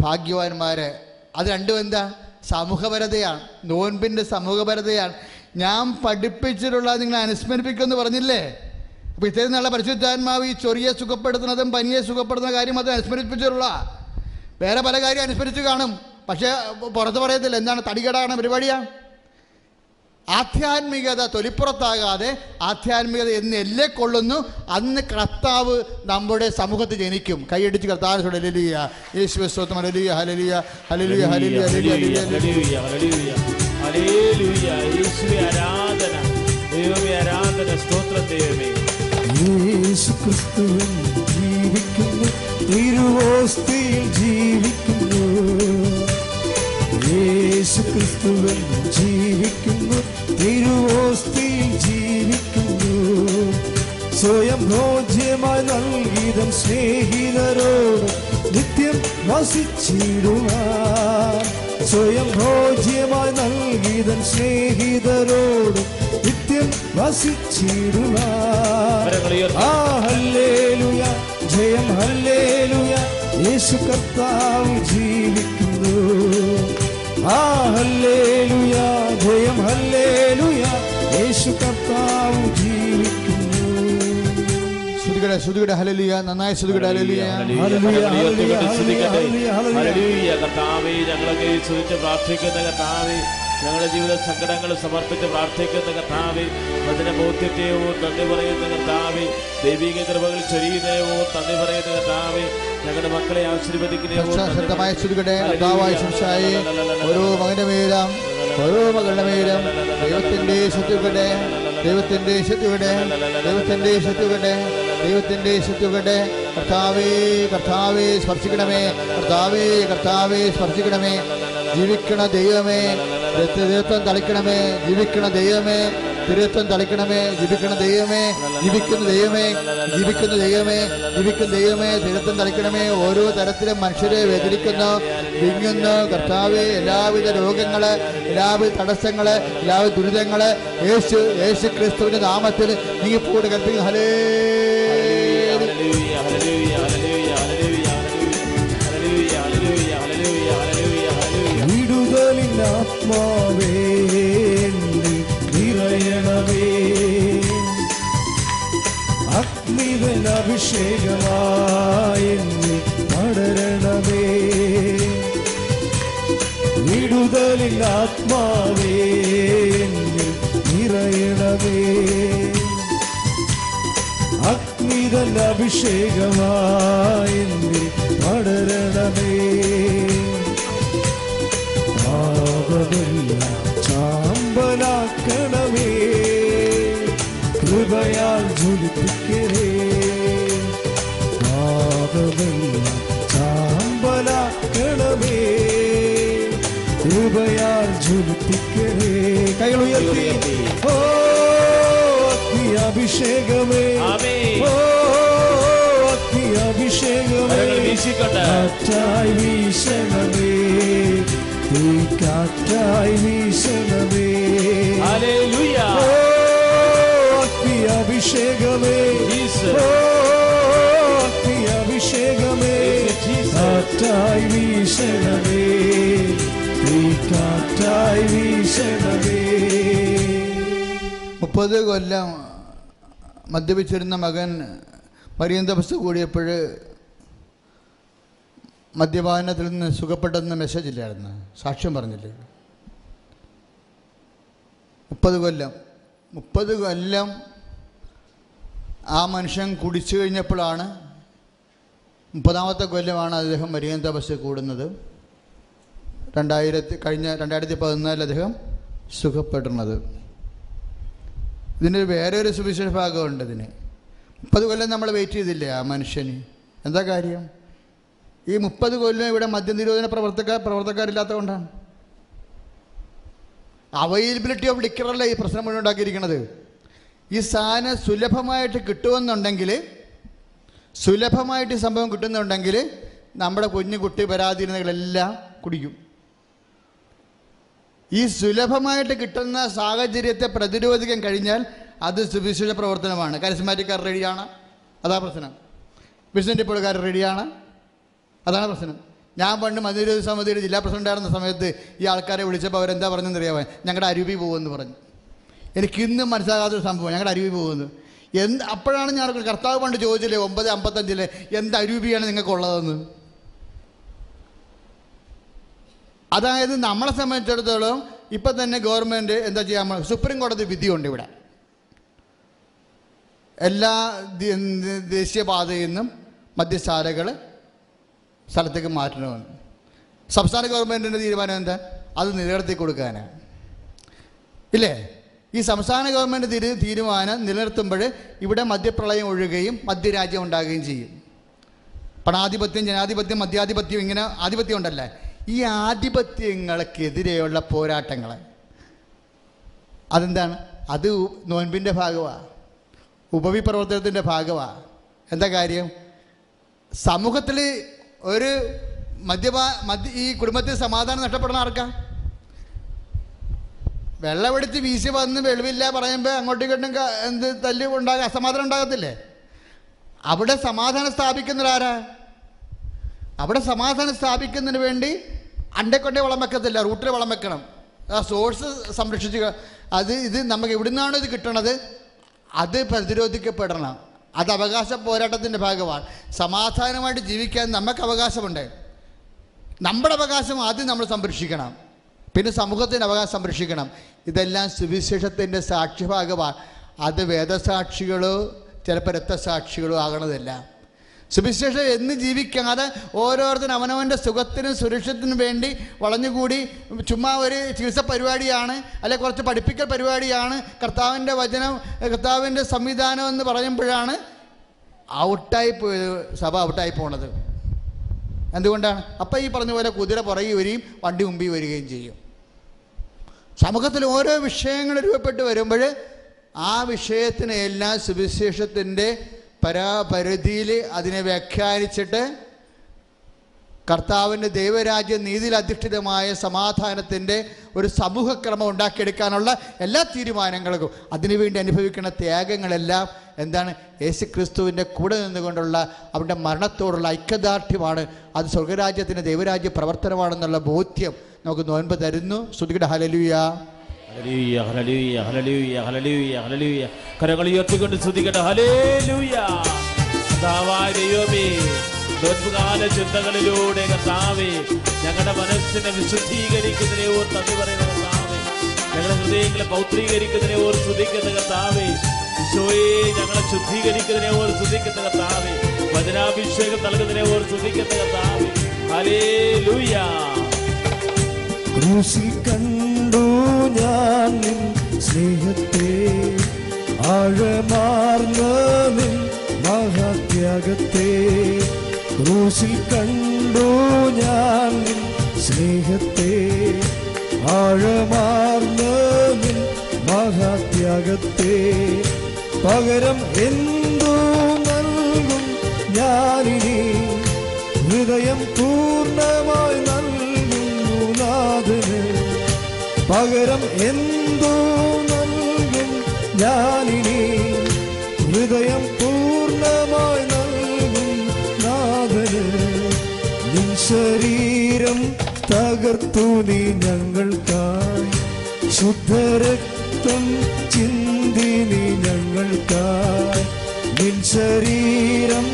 ഭാഗ്യവാന്മാരെ. അത് രണ്ടും എന്താ? സമൂഹപരതയാണ്. നോൻപിന്റെ സമൂഹപരതയാണ്. ഞാൻ പഠിപ്പിച്ചിട്ടുള്ള നിങ്ങൾ അനുസ്മരിപ്പിക്കുമെന്ന് പറഞ്ഞില്ലേ? അപ്പോൾ ഇത്രയും നല്ല പരിശുദ്ധാത്മാവ് ഈ ചൊറിയെ സുഖപ്പെടുത്തുന്നതും പനിയെ സുഖപ്പെടുന്ന കാര്യം അത് അനുസ്മരിപ്പിച്ചിട്ടുള്ള. വേറെ പല കാര്യം അനുസ്മരിച്ച് കാണും. പക്ഷേ പുറത്ത് പറയത്തില്ല. എന്താണ് തടികടാണ് പരിപാടിയാണ് ആധ്യാത്മികത തൊലിപ്പുറത്താകാതെ ആധ്യാത്മികത എന്ന് എല്ലേ കൊള്ളുന്നു. അന്ന് കർത്താവ് നമ്മുടെ സമൂഹത്തിൽ ജനിക്കും. കൈയടിച്ച് കർത്താവ് ഹലലിയ യേശു സ്വത്തം ഹലലിയ ഹലലിയ ഹലലിയ ഹലലിയ ഹലലിയ ഹലലിയ ഹല്ലേലൂയ, ഹല്ലേലൂയ, ഹല്ലേലൂയ. യേശുവേ ആരാധന ദൈവമേ ആരാധന സ്തോത്രം ദൈവമേ. യേശു ക്രിസ്തുവിൽ ജീവിക്കുന്നു തിരുവോസ്തിയിൽ ജീവിക്കുന്നു. യേശു ക്രിസ്തുവിൽ ജീവിക്കുന്നു. തിരുവോസ്തിയിൽ ജീവിക്കുന്നു. സ്വയം ഭോജ്യമായി നൽകിതം സ്നേഹിതരോട് നിത്യം വസിച്ചിടുക. സ്വയം ഭോജ്യമായി നൽകിയതും സ്നേഹിതരോട് നിത്യം വസിച്ചിടുക. ഹല്ലേലൂയ ജയം ഹല്ലേലുയ. യേശു കർത്താവ് ജീവിക്കുന്നു. ആ ഹല്ലേലൂയ. ജയം ഹല്ലേലൂയ. യേശു കർത്താവ് ജീവിക്കുന്നു. ശ്രുതികട ശ്രുതികട ഹലലിയ നന്നായി ശ്രുതികട ഹലലിയ ഹല്ലേലൂയ, ഹല്ലേലൂയ, സ്തുതിക്കട്ടെ. ഹല്ലേലൂയ, ഹല്ലേലൂയ. ഹല്ലേലൂയ. കർത്താവേ ഞങ്ങളൊക്കെ സ്തുതിച്ച് പ്രാർത്ഥിക്കുന്ന കർത്താവേ. ഞങ്ങളുടെ ജീവിത സങ്കടങ്ങൾ സമർപ്പിച്ച് പ്രാർത്ഥിക്കുന്ന കർത്താവേ. അതിനെ ബോധ്യത്തെയോ തന്നി പറയുന്ന കർത്താവേ. ദൈവിക കൃപകൾ ചൊരിയുന്നയോ തന്നി പറയുന്ന കർത്താവേ. ഞങ്ങളുടെ മക്കളെ ആശീർവദിക്കുന്നയോ ശക്തമായ ശ്രുതികടേ ഓരോ മകന്റെ മേലും ഓരോ മകളുടെമേലും ദൈവത്തിന്റെ ശത്രുക്കളുടെ ദൈവത്തിന്റെ ശത്രുക്കളുടെ ദൈവത്തിന്റെ ശത്രുക്കളുടെ ദൈവത്തിന്റെ ശത്രുക്കളുടെ കർത്താവേ കർത്താവേ സ്പർശിക്കണമേ. കർത്താവേ കർത്താവേ സ്പർശിക്കണമേ. ജീവിക്കണ ദൈവമേ രക്തം തളിക്കണമേ. ജീവിക്കണ ദൈവമേ. തിരുത്വം തളിക്കണമേ ജീവിക്കണ ദൈവമേ ജീവിക്കുന്ന ദൈവമേ ജീവിക്കുന്ന ദൈവമേ ജീവിക്കുന്ന ദൈവമേ തിരുത്വം തളിക്കണമേ. ഓരോ തരത്തിലും മനുഷ്യരെ വ്യതിരിക്കുന്നു വിങ്ങുന്നു. കർത്താവ് എല്ലാവിധ രോഗങ്ങൾ എല്ലാവിധ തടസ്സങ്ങൾ എല്ലാവിധ ദുരിതങ്ങൾ യേശു യേശു ക്രിസ്തുവിന്റെ നാമത്തിൽ നീ പൂട് കൽപ്പിക്കുന്നു ഹലേ ഹല്ലേലൂയ, ഹല്ലേലൂയ, അഭിഷേകമായി പടരണമേ വിടുതലിൽ ആത്മാവേ നിറയണമേ. അഗ്നിതൽ അഭിഷേകമായി പടരണമേ പാപമില്ല ചാമ്പലാക്കണമേ. കൃപയാൽ ജ്വലിപ്പിക്കണേ പാപമെല്ലാം ചാമ്പലാക്കണമേ കൃപയാൽ ജ്വലിപ്പിക്കണേ കൈകൾ ഉയർത്തി ഓ അഗ്നി അഭിഷേകമേ ആമേൻ. ഓ അഗ്നി അഭിഷേകമേ കരങ്ങൾ വീശിക്കൊണ്ട് കാറ്റായി വീശണമേ തീ കാറ്റായി വീശണമേ ഹല്ലേലൂയ ഓ അഗ്നി കാറ്റായി വീശണമേ. നീ കാറ്റായി വീശണമേ. മുപ്പത് കൊല്ലം മദ്യപിച്ചിരുന്ന മകൻ മരിയന്ത ബസ് കൂടിയപ്പോൾ മദ്യപാനത്തിൽ നിന്ന് സുഖപ്പെട്ടെന്ന മെസ്സേജ് ഇല്ലായിരുന്നു. സാക്ഷ്യം പറഞ്ഞില്ലേ? മുപ്പത് കൊല്ലം. മുപ്പത് കൊല്ലം ആ മനുഷ്യൻ കുടിച്ചു കഴിഞ്ഞപ്പോഴാണ് മുപ്പതാമത്തെ കൊല്ലമാണ് അദ്ദേഹം മരിയൻ തപസ് കൂടുന്നത്. രണ്ടായിരത്തി കഴിഞ്ഞ രണ്ടായിരത്തി പതിനാലിൽ അദ്ദേഹം സുഖപ്പെടുന്നത് ഇതിന്റെ വേറെ ഒരു സുവിശേഷ ഭാഗമുണ്ട് ഇതിന്. മുപ്പത് കൊല്ലം നമ്മൾ വെയിറ്റ് ചെയ്തില്ലേ ആ മനുഷ്യന്? എന്താ കാര്യം? ഈ മുപ്പത് കൊല്ലം ഇവിടെ മദ്യനിരോധന പ്രവർത്തക പ്രവർത്തകരില്ലാത്തത് കൊണ്ടാണ് അവൈലബിലിറ്റി ഓഫ് ലിക്കറല്ല ഈ പ്രശ്നം മുഴുവൻ ഉണ്ടാക്കിയിരിക്കുന്നത് ഈ സാധനം സുലഭമായിട്ട് കിട്ടുമെന്നുണ്ടെങ്കിൽ സുലഭമായിട്ട് സംഭവം കിട്ടുന്നുണ്ടെങ്കിൽ നമ്മുടെ കുഞ്ഞു കുട്ടി പരാധീനതകളെല്ലാം കുടിക്കും. ഈ സുലഭമായിട്ട് കിട്ടുന്ന സാഹചര്യത്തെ പ്രതിരോധിക്കാൻ കഴിഞ്ഞാൽ അത് സുവിശേഷ പ്രവർത്തനമാണ്. കരിസ്മാറ്റിക്കാർ റെഡിയാണ്? അതാ പ്രശ്നം. വിഷന്റെ ഡിപ്പോളുകാർ റെഡിയാണ്? അതാണ് പ്രശ്നം. ഞാൻ പണ്ട് മധുര സമിതിയുടെ ജില്ലാ പ്രസിഡന്റ് ആയിരുന്ന സമയത്ത് ഈ ആൾക്കാരെ വിളിച്ചപ്പോൾ അവരെന്താ പറഞ്ഞെന്ന് അറിയാമോ ഞങ്ങളുടെ അരുവി പോകുമെന്ന് പറഞ്ഞു. എനിക്ക് ഇന്നും മനസ്സിലാകാത്തൊരു സംഭവം ഞങ്ങളുടെ അരുവി പോകുന്നു എന്ത് അപ്പോഴാണ് ഞാൻ കർത്താവ് പണ്ട് ചോദിച്ചില്ലേ ഒമ്പത് അമ്പത്തഞ്ചിലെ എന്ത് അരൂപിയാണ് നിങ്ങൾക്കുള്ളതെന്ന്? അതായത് നമ്മളെ സംബന്ധിച്ചിടത്തോളം ഇപ്പം തന്നെ ഗവൺമെന്റ് എന്താ ചെയ്യാൻ സുപ്രീം കോടതി വിധിയുണ്ട് ഇവിടെ. എല്ലാ ദേശീയപാതയിൽ നിന്നും മദ്യശാലകൾ സ്ഥലത്തേക്ക് മാറ്റണമെന്ന്. സംസ്ഥാന ഗവൺമെന്റിന്റെ തീരുമാനം എന്താ? അത് നിലനിർത്തി കൊടുക്കാനാണ് ഇല്ലേ? ഈ സംസ്ഥാന ഗവൺമെന്റ് തിരു തീരുമാനം നിലനിർത്തുമ്പോൾ ഇവിടെ മദ്യപ്രളയം ഒഴുകുകയും മദ്യരാജ്യം ഉണ്ടാകുകയും ചെയ്യും. പണാധിപത്യം ജനാധിപത്യം മദ്യാധിപത്യം ഇങ്ങനെ ആധിപത്യം ഉണ്ടല്ലേ? ഈ ആധിപത്യങ്ങൾക്കെതിരെയുള്ള പോരാട്ടങ്ങൾ അതെന്താണ്? അത് നോൻപിന്റെ ഭാഗമാണ് ഉപവിപ്രവർത്തനത്തിന്റെ ഭാഗമാണ് എന്താ കാര്യം? സമൂഹത്തിൽ ഒരു മദ്യപാ മദ്യ ഈ കുടുംബത്തിൽ സമാധാനം നഷ്ടപ്പെടുന്ന ആർക്കാ? വെള്ളമെടുത്ത് വീശി വന്ന് വെളിവില്ല പറയുമ്പോൾ അങ്ങോട്ടും ഇങ്ങോട്ടും എന്ത് തല്ലി ഉണ്ടാകും അസമാധാനം ഉണ്ടാകത്തില്ലേ? അവിടെ സമാധാനം സ്ഥാപിക്കുന്നവരാരാ? അവിടെ സമാധാനം സ്ഥാപിക്കുന്നതിന് വേണ്ടി അണ്ടക്കൊണ്ടേ വളം വെക്കത്തില്ല റൂട്ടിൽ വളം വെക്കണം. ആ സോഴ്സ് സംരക്ഷിച്ച് അത് ഇത് നമുക്ക് എവിടെ നിന്നാണോ ഇത് കിട്ടണത് അത് പ്രതിരോധിക്കപ്പെടണം. അത് അവകാശ പോരാട്ടത്തിന്റെ ഭാഗമാണ്. സമാധാനമായിട്ട് ജീവിക്കാൻ നമുക്ക് അവകാശമുണ്ട്. നമ്മുടെ അവകാശം ആദ്യം നമ്മൾ സംരക്ഷിക്കണം. പിന്നെ സമൂഹത്തിന്റെ അവകാശം സംരക്ഷിക്കണം. ഇതെല്ലാം സുവിശേഷത്തിന്റെ സാക്ഷ്യഭാഗമാണ്. അത് വേദസാക്ഷികളോ ചിലപ്പോൾ രക്തസാക്ഷികളോ ആകണതല്ല. സുവിശേഷം എന്ന് ജീവിക്കാതെ ഓരോരുത്തരും അവനവന്റെ സുഖത്തിനും സുരക്ഷത്തിനും വേണ്ടി വളഞ്ഞുകൂടി ചുമ്മാ ഒരു ചികിത്സ പരിപാടിയാണ് അല്ലെ കുറച്ച് പഠിപ്പിക്കൽ പരിപാടിയാണ് കർത്താവിന്റെ വചനം കർത്താവിന്റെ സംവിധാനം എന്ന് പറയുമ്പോഴാണ് ഔട്ടായി പോയത് സഭ ഔട്ടായി പോണത്. എന്തുകൊണ്ടാണ്? അപ്പം ഈ പറഞ്ഞ പോലെ കുതിര പുറകെ വരികയും വണ്ടി മുമ്പിൽ വരികയും ചെയ്യും. സമൂഹത്തിൽ ഓരോ വിഷയങ്ങൾ രൂപപ്പെട്ട് വരുമ്പോൾ ആ വിഷയത്തിനെ എല്ലാം സുവിശേഷത്തിന്റെ പരാപരിധിയിൽ അതിനെ വ്യാഖ്യാനിച്ചിട്ട് കർത്താവിന്റെ ദൈവരാജ്യ നീതിയിൽ അധിഷ്ഠിതമായ സമാധാനത്തിന്റെ ഒരു സമൂഹക്രമം ഉണ്ടാക്കിയെടുക്കാനുള്ള എല്ലാ തീരുമാനങ്ങൾക്കും അതിനുവേണ്ടി അനുഭവിക്കുന്ന ത്യാഗങ്ങളെല്ലാം എന്താണ്? യേശു ക്രിസ്തുവിന്റെ കൂടെ നിന്നുകൊണ്ടുള്ള അവരുടെ മരണത്തോടുള്ള ഐക്യദാർഢ്യമാണ്. അത് സ്വർഗരാജ്യത്തിന്റെ ദൈവരാജ്യ പ്രവർത്തനമാണെന്നുള്ള ബോധ്യം നമുക്ക് നോൻപ് തരുന്നു. ശ്രുതിയുടെ ഹലലുയ ഹല്ലേലൂയ, ഹല്ലേലൂയ, ഹല്ലേലൂയ, ഹല്ലേലൂയ, ഹല്ലേലൂയ. കരങ്ങൾ ഉയർത്തിക്കൊണ്ട് ദൈവമേ നോൻപുകാല ചിന്തകളിലൂടെ കർത്താവേ ഞങ്ങളുടെ മനസ്സിനെ വിശുദ്ധീകരിക്കുന്നതിനെ ഓർ നന്ദി പറയുന്ന കർത്താവേ ഞങ്ങളുടെ ഹൃദയങ്ങളെ പൗത്രീകരിക്കുന്നതിനെ ഓർ സ്തുതിക്കുന്ന കർത്താവേ ഈശോയെ ഞങ്ങളെ ശുദ്ധീകരിക്കുന്നതിനെ ഓർ സ്തുതിക്കുന്ന കർത്താവേ വചനാഭിഷേകം നൽകുന്നതിനെ ഓർ സ്തുതിക്കുന്ന കർത്താവേ ഹല്ലേലൂയ. ക്രൂശിൽ കണ്ടു ഞാൻ നിൻ സ്നേഹത്തെ. ആഴമാർന്ന നിൻ മഹാത്യാഗത്തെ. ക്രൂശിൽ കണ്ടു ഞാൻ നിൻ സ്നേഹത്തെ. ആഴമാർന്ന മഹാത്യാഗത്തെ. പകരം എന്തു നൽകും ഞാനിനി? ഹൃദയം പൂർണമായി നൽകുന്നു നാഥന്. പകരം എന്തോ നൽകും ഞാനിനി? ഹൃദയം പൂർണമായി നൽകും നാഥന്. നിൻ ശരീരം തകർത്തു നീ ഞങ്ങൾക്കായി. ശുദ്ധരക്തം ചിന്തി നീ ഞങ്ങൾക്കായി. ശരീരം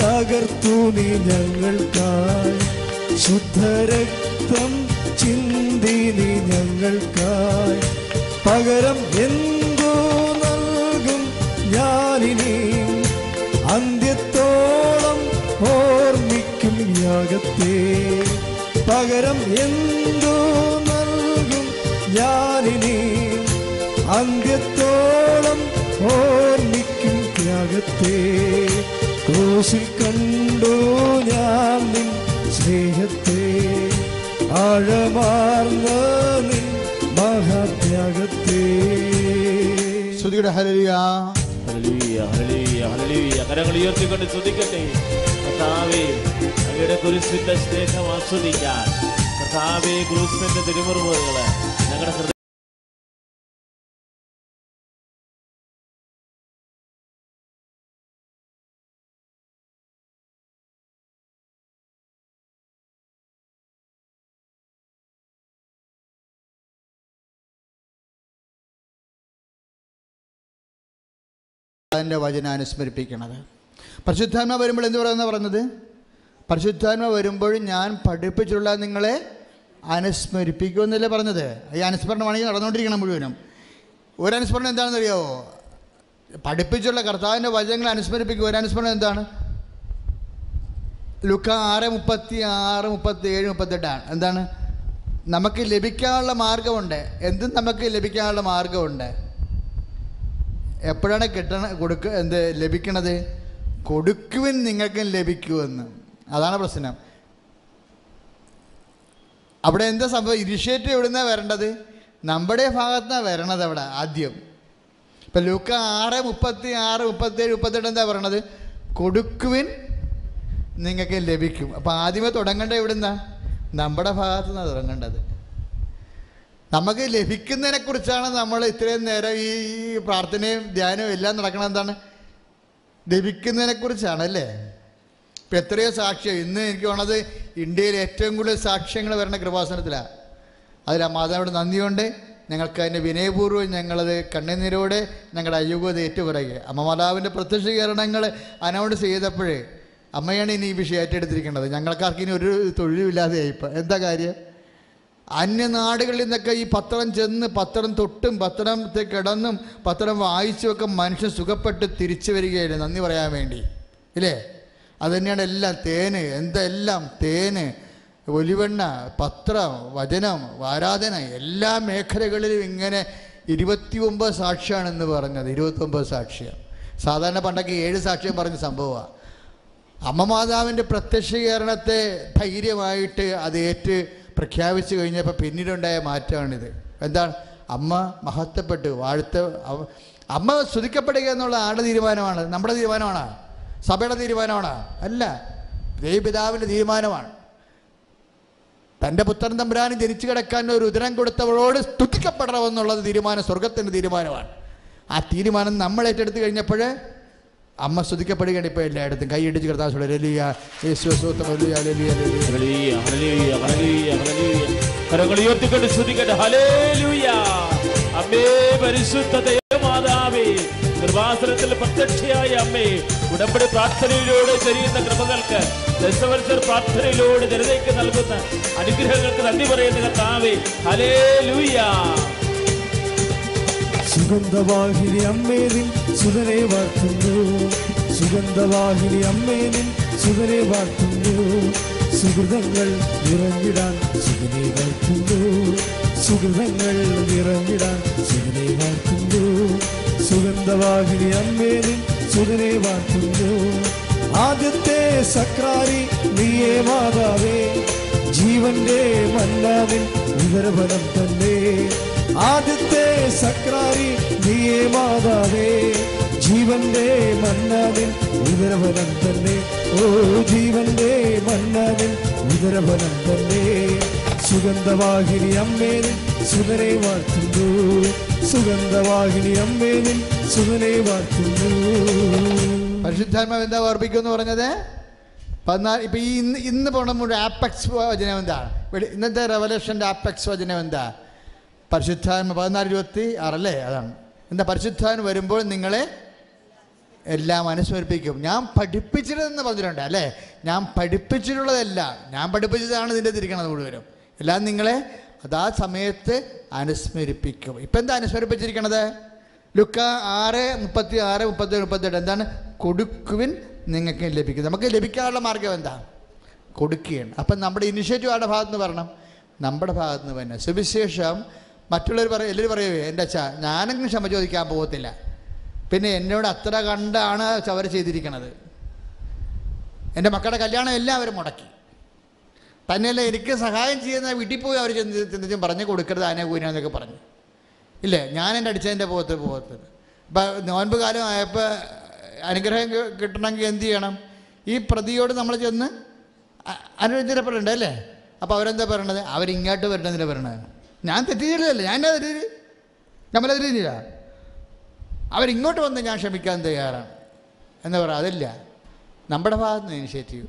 തകർത്തു നീ ഞങ്ങൾക്കായി. ശുദ്ധരക്തം ചിന്തിനി ഞങ്ങൾക്കായി. പകരം എന്തോ നൽകും ഞാനിനി? അന്ത്യത്തോളം ഓർമ്മിക്കും യാഗത്തെ പകരം എന്തോ നൽകും ഞാനിനി? അന്ത്യത്തോളം ഓർമ്മിക്കും ത്യാഗത്തെ. ക്രൂശിൽ കണ്ടു ഞാൻ നിൻ സ്നേഹത്തെ. ആഴമാർന്ന നിൻ മഹാത്യാഗത്തെ. ശ്രുതിയുടെ ഹലിയ ഹല്ലേലൂയ, ഹല്ലേലൂയ. കരങ്ങൾ ഉയർത്തിക്കൊണ്ട് സ്തുതിക്കട്ടെ കർത്താവേ അങ്ങയുടെ കുരിശിന്റെ സ്നേഹം ആസ്വദിക്കാൻ. കർത്താവേ ക്രൂസിന്റെ തിരുമുറിവുകൾ ഞങ്ങളുടെ ഹൃദയ വചന അനുസ്മരിപ്പിക്കണത്. പരിശുദ്ധാത്മ വരുമ്പോൾ എന്ത് പറയുന്ന പറഞ്ഞത് പരിശുദ്ധാത്മ വരുമ്പോൾ ഞാൻ പഠിപ്പിച്ചുള്ള നിങ്ങളെ അനുസ്മരിപ്പിക്കുമെന്നല്ലേ പറഞ്ഞത്? ഈ അനുസ്മരണമാണെങ്കിൽ നടന്നുകൊണ്ടിരിക്കണം മുഴുവനും. ഒരു അനുസ്മരണം എന്താണെന്ന് അറിയാവോ പഠിപ്പിച്ചുള്ള കർത്താവിന്റെ വചനങ്ങൾ അനുസ്മരിപ്പിക്കുക ഒരു അനുസ്മരണം എന്താണ്? ലുക്ക ആറ് മുപ്പത്തി ആറ് മുപ്പത്തി ഏഴ് മുപ്പത്തെട്ടാണ്. എന്താണ്? നമുക്ക് ലഭിക്കാനുള്ള മാർഗമുണ്ട്. എന്തും നമുക്ക് ലഭിക്കാനുള്ള മാർഗമുണ്ട്. എപ്പോഴാണ് കിട്ടണ കൊടുക്ക എന്ത് ലഭിക്കണത്? കൊടുക്കുവിൻ നിങ്ങൾക്ക് ലഭിക്കുമെന്ന്. അതാണ് പ്രശ്നം. അവിടെ എന്താ സംഭവം? ഇനിഷ്യേറ്റീവ് എവിടുന്നാ വരേണ്ടത്? നമ്മുടെ ഭാഗത്തുനിന്നാണ് വരണത് അവിടെ ആദ്യം. ഇപ്പം ലൂക്ക ആറ് മുപ്പത്തി ആറ് മുപ്പത്തേഴ് മുപ്പത്തെട്ട് എന്താ പറയണത്? കൊടുക്കുവിൻ നിങ്ങൾക്ക് ലഭിക്കും. അപ്പം ആദ്യമേ തുടങ്ങേണ്ടത് എവിടുന്നാ? നമ്മുടെ ഭാഗത്തു നിന്നാണ് തുടങ്ങേണ്ടത്. നമുക്ക് ലഭിക്കുന്നതിനെ കുറിച്ചാണ് നമ്മൾ ഇത്രയും നേരം ഈ പ്രാർത്ഥനയും ധ്യാനവും എല്ലാം നടക്കുന്നത് എന്താണ്? ലഭിക്കുന്നതിനെ കുറിച്ചാണ് അല്ലേ? ഇപ്പം എത്രയോ സാക്ഷ്യം ഇന്ന് എനിക്ക് തോന്നുന്നത് ഇന്ത്യയിൽ ഏറ്റവും കൂടുതൽ സാക്ഷ്യങ്ങൾ വരുന്ന കൃപാസനത്തിലാണ് അതിൽ ആ നന്ദിയുണ്ട്. ഞങ്ങൾക്ക് അതിന്റെ വിനയപൂർവം ഞങ്ങളത് കണ്ണുനീരോടെ ഞങ്ങളുടെ അയ്യുകത ഏറ്റുപറയുക. അമ്മ മാതാവിന്റെ പ്രത്യക്ഷീകരണങ്ങൾ അനൗൺസ് ചെയ്തപ്പോഴേ അമ്മയാണ് ഇനി ഈ വിഷയം ഏറ്റെടുത്തിരിക്കുന്നത്. ഞങ്ങൾക്കാർക്ക് ഇനി ഒരു തൊഴിലുമില്ലാതെയായി ഇപ്പം. എന്താ കാര്യം? അന്യനാടുകളിൽ നിന്നൊക്കെ ഈ പത്രം ചെന്ന് പത്രം തൊട്ടും പത്രത്തെ കിടന്നും പത്രം വായിച്ചുമൊക്കെ മനുഷ്യൻ സുഖപ്പെട്ട് തിരിച്ചു വരികയായിരുന്നു. നന്ദി പറയാൻ വേണ്ടി. ഇല്ലേ? അത് തന്നെയാണ് എല്ലാം. തേന് എന്തെല്ലാം തേന് ഒലിവെണ്ണ പത്രം വചനം ആരാധന എല്ലാ മേഖലകളിലും ഇങ്ങനെ ഇരുപത്തി ഒമ്പത് സാക്ഷിയാണെന്ന് പറഞ്ഞത്. ഇരുപത്തൊമ്പത് സാക്ഷ്യം സാധാരണ പണ്ടൊക്കെ ഏഴ് സാക്ഷ്യം പറഞ്ഞ സംഭവമാണ് അമ്മമാതാവിന്റെ പ്രത്യക്ഷീകരണത്തെ ധൈര്യമായിട്ട് അത് ഏറ്റ് പ്രഖ്യാപിച്ചു കഴിഞ്ഞപ്പോൾ പിന്നീടുണ്ടായ മാറ്റമാണിത്. എന്താണ്? അമ്മ മഹത്വപ്പെട്ടു. വാഴ്ത്ത അമ്മ സ്തുതിക്കപ്പെടുക എന്നുള്ള ആരുടെ തീരുമാനമാണ്? നമ്മുടെ തീരുമാനമാണോ? സഭയുടെ തീരുമാനമാണോ? അല്ല. ദൈവപിതാവിന്റെ തീരുമാനമാണ്. തന്റെ പുത്രൻ തമ്പുരാന് ജനിച്ചു കിടക്കാൻ ഒരു ഉദരം കൊടുത്തവളോട് സ്തുതിക്കപ്പെടണമെന്നുള്ളത് തീരുമാനം സ്വർഗത്തിന്റെ തീരുമാനമാണ്. ആ തീരുമാനം നമ്മൾ ഏറ്റെടുത്ത് കഴിഞ്ഞപ്പോൾ അമ്മ സ്തുതിക്കപ്പെടുകയാണ് ഇപ്പോൾ എല്ലായിടത്തും. കൈയടിച്ച് കർത്താസോടെ ലലിയ യേശു സ്വത്തം ലലിയ ലലിയ ലലിയ ഹല്ലേലൂയ, ഹല്ലേലൂയ, ഹല്ലേലൂയ. കരങ്ങൾ ഉയർത്തിക്കൊണ്ട് ഹല്ലേലൂയ. അമ്മേ പരിശുദ്ധ ദൈവമാതാവേ കൃപാസനത്തിൽ പ്രത്യക്ഷയായ അമ്മേ ഉടമ്പടി പ്രാർത്ഥനയിലൂടെ ചൊരിയുന്ന കൃപകൾക്ക് ദശവത്സർ പ്രാർത്ഥനയിലൂടെ ജനതയ്ക്ക് നൽകുന്ന അനുഗ്രഹങ്ങൾക്ക് നന്ദി പറയുന്ന കർത്താവേ. ഹലേ സുഗന്ധവാഹിനി അമ്മേനിൽ സുതനെ വാഴ്ത്തുന്നു. സുഗന്ധവാഹിനി അമ്മേനിൽ സുതനെ വാഴ്ത്തുന്നു. സുഹൃതങ്ങൾ നിറഞ്ഞിടാൻ സുഗനെ വാഴ്ത്തുന്നു. സുഹൃതങ്ങൾ നിറഞ്ഞിടാൻ സുഗനെ വാഴ്ത്തുന്നു. സുഗന്ധവാഹിനി അമ്മേനിൽ സുതനെ വാഴ്ത്തുന്നു. ആദ്യത്തെ സക്രാരി നീയേ മാതാവേ ജീവന്റെ മന്നാവിൻ ഉദരബലം തന്നെ. ആദ്യത്തെ സക്രാരി നീയേ മാതാവേ ജീവന്റെ മന്നവിൻ ഉദരവനം തന്നെ. ഓ ജീവന്റെ മന്നവിൻ ഉദരവനം തന്നെ. സുഗന്ധവാഹിനി അമ്മേനിൽ സുതനെ വാഴ്ത്തുന്നു. സുഗന്ധവാഹിനി അമ്മേനിൽ സുതനെ വാഴ്ത്തുന്നു. പരിശുദ്ധാത്മാവ് എന്താ ഓർപ്പിക്കുമെന്ന് പറഞ്ഞത്? പതിനാല് ഇപ്പം ഈ ഇന്ന് ഇന്ന് പോണ മുഴുവൻ ആപ്പെക്സ് വചനം എന്താ? ഇന്നത്തെ റെവലേഷന്റെ ആപ്പെക്സ് വചനം എന്താ? പരിശുദ്ധാത്മ പതിനാല് ഇരുപത്തി ആറല്ലേ? അതാണ്. എന്താ പരിശുദ്ധാത്മ വരുമ്പോൾ നിങ്ങളെ എല്ലാം അനുസ്മരിപ്പിക്കും. ഞാൻ പഠിപ്പിച്ചിരുന്നെന്ന് പറഞ്ഞിട്ടുണ്ട് അല്ലേ? ഞാൻ പഠിപ്പിച്ചിട്ടുള്ളതല്ല ഞാൻ പഠിപ്പിച്ചതാണ് ഇതിന്റെ തിരിക്കണത് മുഴുവനും എല്ലാം നിങ്ങളെ അതാ സമയത്ത് അനുസ്മരിപ്പിക്കും. ഇപ്പം എന്താ അനുസ്മരിപ്പിച്ചിരിക്കണത്? ലുക്ക ആറ് മുപ്പത്തി ആറ് മുപ്പത്തി മുപ്പത്തെട്ട് എന്താണ്? കൊടുക്കുവിൻ നിങ്ങൾക്ക് ലഭിക്കും. നമുക്ക് ലഭിക്കാനുള്ള മാർഗം എന്താ? കൊടുക്കുകയാണ്. അപ്പം നമ്മുടെ ഇനിഷ്യേറ്റീവ് ആരുടെ ഭാഗത്ത് നിന്ന് വരണം? നമ്മുടെ ഭാഗത്ത് നിന്ന് തന്നെ സുവിശേഷം മറ്റുള്ളവർ പറയും എല്ലാവരും പറയുമോ എന്റെ അച്ഛാ ഞാനെങ്കിലും ക്ഷമ ചോദിക്കാൻ പോകത്തില്ല. പിന്നെ എന്നോട് അത്ര കണ്ടാണ് അവർ ചെയ്തിരിക്കണത്. എന്റെ മക്കളുടെ കല്യാണം എല്ലാം അവർ മുടക്കി. തന്നെയല്ല എനിക്ക് സഹായം ചെയ്യുന്ന വീട്ടിൽ പോയി അവർ ചെന്ന് ചിന്തിച്ചും പറഞ്ഞു കൊടുക്കരുത് ആനെ കൂനാന്നൊക്കെ പറഞ്ഞു. ഇല്ലേ? ഞാൻ എന്റെ അടിച്ചതിന്റെ പോകത്ത് പോകത്ത് ഇപ്പം നോൻപ് കാലം ആയപ്പോൾ അനുഗ്രഹം കിട്ടണമെങ്കിൽ എന്ത് ചെയ്യണം? ഈ പ്രതിയോട് നമ്മൾ ചെന്ന് അ- അനുരഞ്ജനപ്പെടണ്ടേ അല്ലേ? അപ്പോൾ അവരെന്താ പറയണത്? അവരിങ്ങോട്ട് വരണമെന്നില്ല പറയണത്. ഞാൻ തെറ്റിച്ചിരുന്നില്ല ഞാൻ എന്നാ തെറ്റിയത് നമ്മളെ തെറ്റിയില്ല അവരിങ്ങോട്ട് വന്ന് ഞാൻ ക്ഷമിക്കാൻ തയ്യാറാണ്. എന്ന് പറയാം അതില്ല. നമ്മുടെ ഭാഗത്ത് നിന്ന് ഇനിഷ്യേറ്റീവ്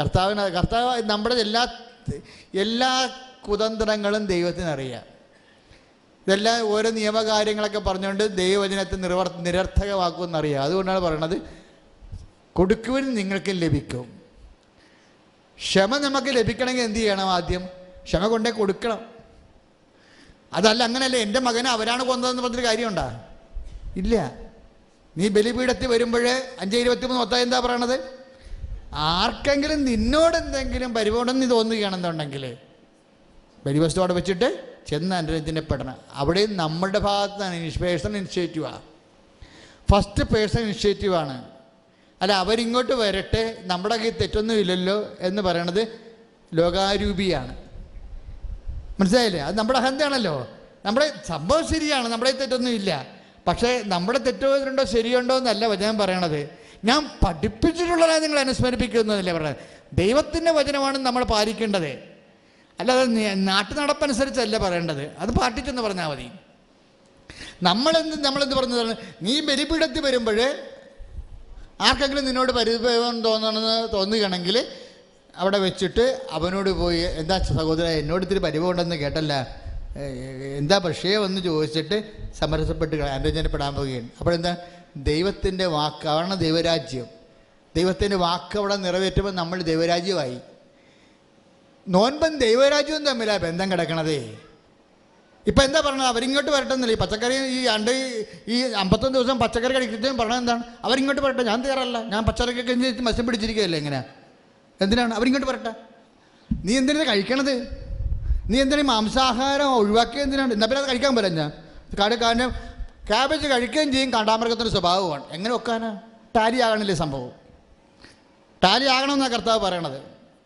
കർത്താവിന് കർത്താവ് നമ്മുടെ എല്ലാ എല്ലാ കുതന്ത്രങ്ങളും ദൈവത്തിനറിയാം ഇതെല്ലാം ഓരോ നിയമകാര്യങ്ങളൊക്കെ പറഞ്ഞുകൊണ്ട് ദൈവവചനത്തെ നിർവർ നിരർത്ഥകമാക്കുമെന്നറിയാം. അതുകൊണ്ടാണ് പറയണത് കൊടുക്കുവിൻ നിങ്ങൾക്ക് ലഭിക്കും. ക്ഷമ നമുക്ക് ലഭിക്കണമെങ്കിൽ എന്ത് ചെയ്യണം ആദ്യം? ക്ഷമ കൊണ്ടേ കൊടുക്കണം. അതല്ല അങ്ങനെയല്ല എന്റെ മകനെ അവരാണ് കൊന്നതെന്ന് പറഞ്ഞൊരു കാര്യമുണ്ടാ? ഇല്ല. നീ ബലിപീഠത്തിൽ വരുമ്പോൾ അഞ്ച് ഇരുപത്തി മൂന്ന് മൊത്തം എന്താ പറയണത്? ആർക്കെങ്കിലും നിന്നോട് എന്തെങ്കിലും പരിപാടി നീ തോന്നുകയാണെന്നുണ്ടെങ്കിൽ ബലിവസ്തുവോടെ വെച്ചിട്ട് ചെന്ന് അനുരഞ്ജനപ്പെടണം അവിടെയും നമ്മളുടെ ഭാഗത്താണ് പേഴ്സണൽ ഇനിഷ്യേറ്റീവാണ് ഫസ്റ്റ് പേഴ്സണൽ ഇനിഷ്യേറ്റീവാണ് അല്ല അവരിങ്ങോട്ട് വരട്ടെ നമ്മുടെ കയ്യിൽ തെറ്റൊന്നും ഇല്ലല്ലോ എന്ന് പറയണത് ലോകാരൂപിയാണ്. മനസ്സിലായില്ലേ? അത് നമ്മുടെ അഹന്തയാണല്ലോ. നമ്മുടെ സംഭവം ശരിയാണ് നമ്മുടെ തെറ്റൊന്നും ഇല്ല. പക്ഷേ നമ്മുടെ തെറ്റുപോയതിലുണ്ടോ ശരിയുണ്ടോ എന്നല്ല വചനം പറയണത്. ഞാൻ പഠിപ്പിച്ചിട്ടുള്ളതാണ് നിങ്ങൾ അനുസ്മരിപ്പിക്കുന്നതല്ലേ പറയുന്നത് ദൈവത്തിന്റെ വചനമാണ് നമ്മൾ പാലിക്കേണ്ടത്. അല്ലാതെ നാട്ടു നടപ്പനുസരിച്ചല്ല പറയേണ്ടത്. അത് പാട്ടിച്ചെന്ന് പറഞ്ഞാൽ മതി. നമ്മളെന്ത് നമ്മളെന്ത് പറഞ്ഞതാണ്? നീ ബലിപീഠത്തിൽ വരുമ്പോൾ ആർക്കെങ്കിലും നിന്നോട് പരിഭവം തോന്നണമെന്ന് തോന്നുകയാണെങ്കിൽ അവിടെ വെച്ചിട്ട് അവനോട് പോയി എന്താ സഹോദര എന്നോട് ഇത്തിരി പരിഭവം ഉണ്ടെന്ന് കേട്ടല്ല. എന്താ പക്ഷേ എന്ന് ചോദിച്ചിട്ട് സമരസപ്പെട്ട് അനുരഞ്ജനപ്പെടാൻ പോവുകയാണ്. അപ്പോഴെന്താ ദൈവത്തിന്റെ വാക്കാണ് ദൈവരാജ്യം. ദൈവത്തിന്റെ വാക്ക് അവിടെ നിറവേറ്റുമ്പോൾ നമ്മൾ ദൈവരാജ്യമായി. നോൻപൻ ദൈവരാജ്യവും തമ്മിലാ ബന്ധം കിടക്കണതേ. ഇപ്പം എന്താ പറഞ്ഞത്? അവരിങ്ങോട്ട് വരട്ടെ എന്നല്ലേ. ഈ പച്ചക്കറി ഈ രണ്ട് ഈ അമ്പത്തൊന്ന് ദിവസം പച്ചക്കറി കഴിക്കുന്നതും പറഞ്ഞത് എന്താണ്? അവരിങ്ങോട്ട് വരട്ടെ. ഞാൻ തയ്യാറല്ല. ഞാൻ പച്ചക്കറി മത്സ്യം പിടിച്ചിരിക്കുകയല്ലേ എങ്ങനെ എന്തിനാണ്? അവരിങ്ങോട്ട് വരട്ടെ. നീ എന്തിനാണ് കഴിക്കണത്? നീ എന്തിനാണ് മാംസാഹാരം ഒഴിവാക്കിയത് എന്തിനാണ്? എന്നാൽ പിന്നെ അത് കഴിക്കാൻ പറ്റില്ല കാട് കാരണം ക്യാബേജ് കഴിക്കുകയും ചെയ്യും കാണ്ടാമൃഗത്തിന്റെ സ്വഭാവമാണ് എങ്ങനെ വെക്കാനാ ടാലി ആകണില്ലേ സംഭവം? ടാലി ആകണമെന്നാണ് കർത്താവ് പറയണത്.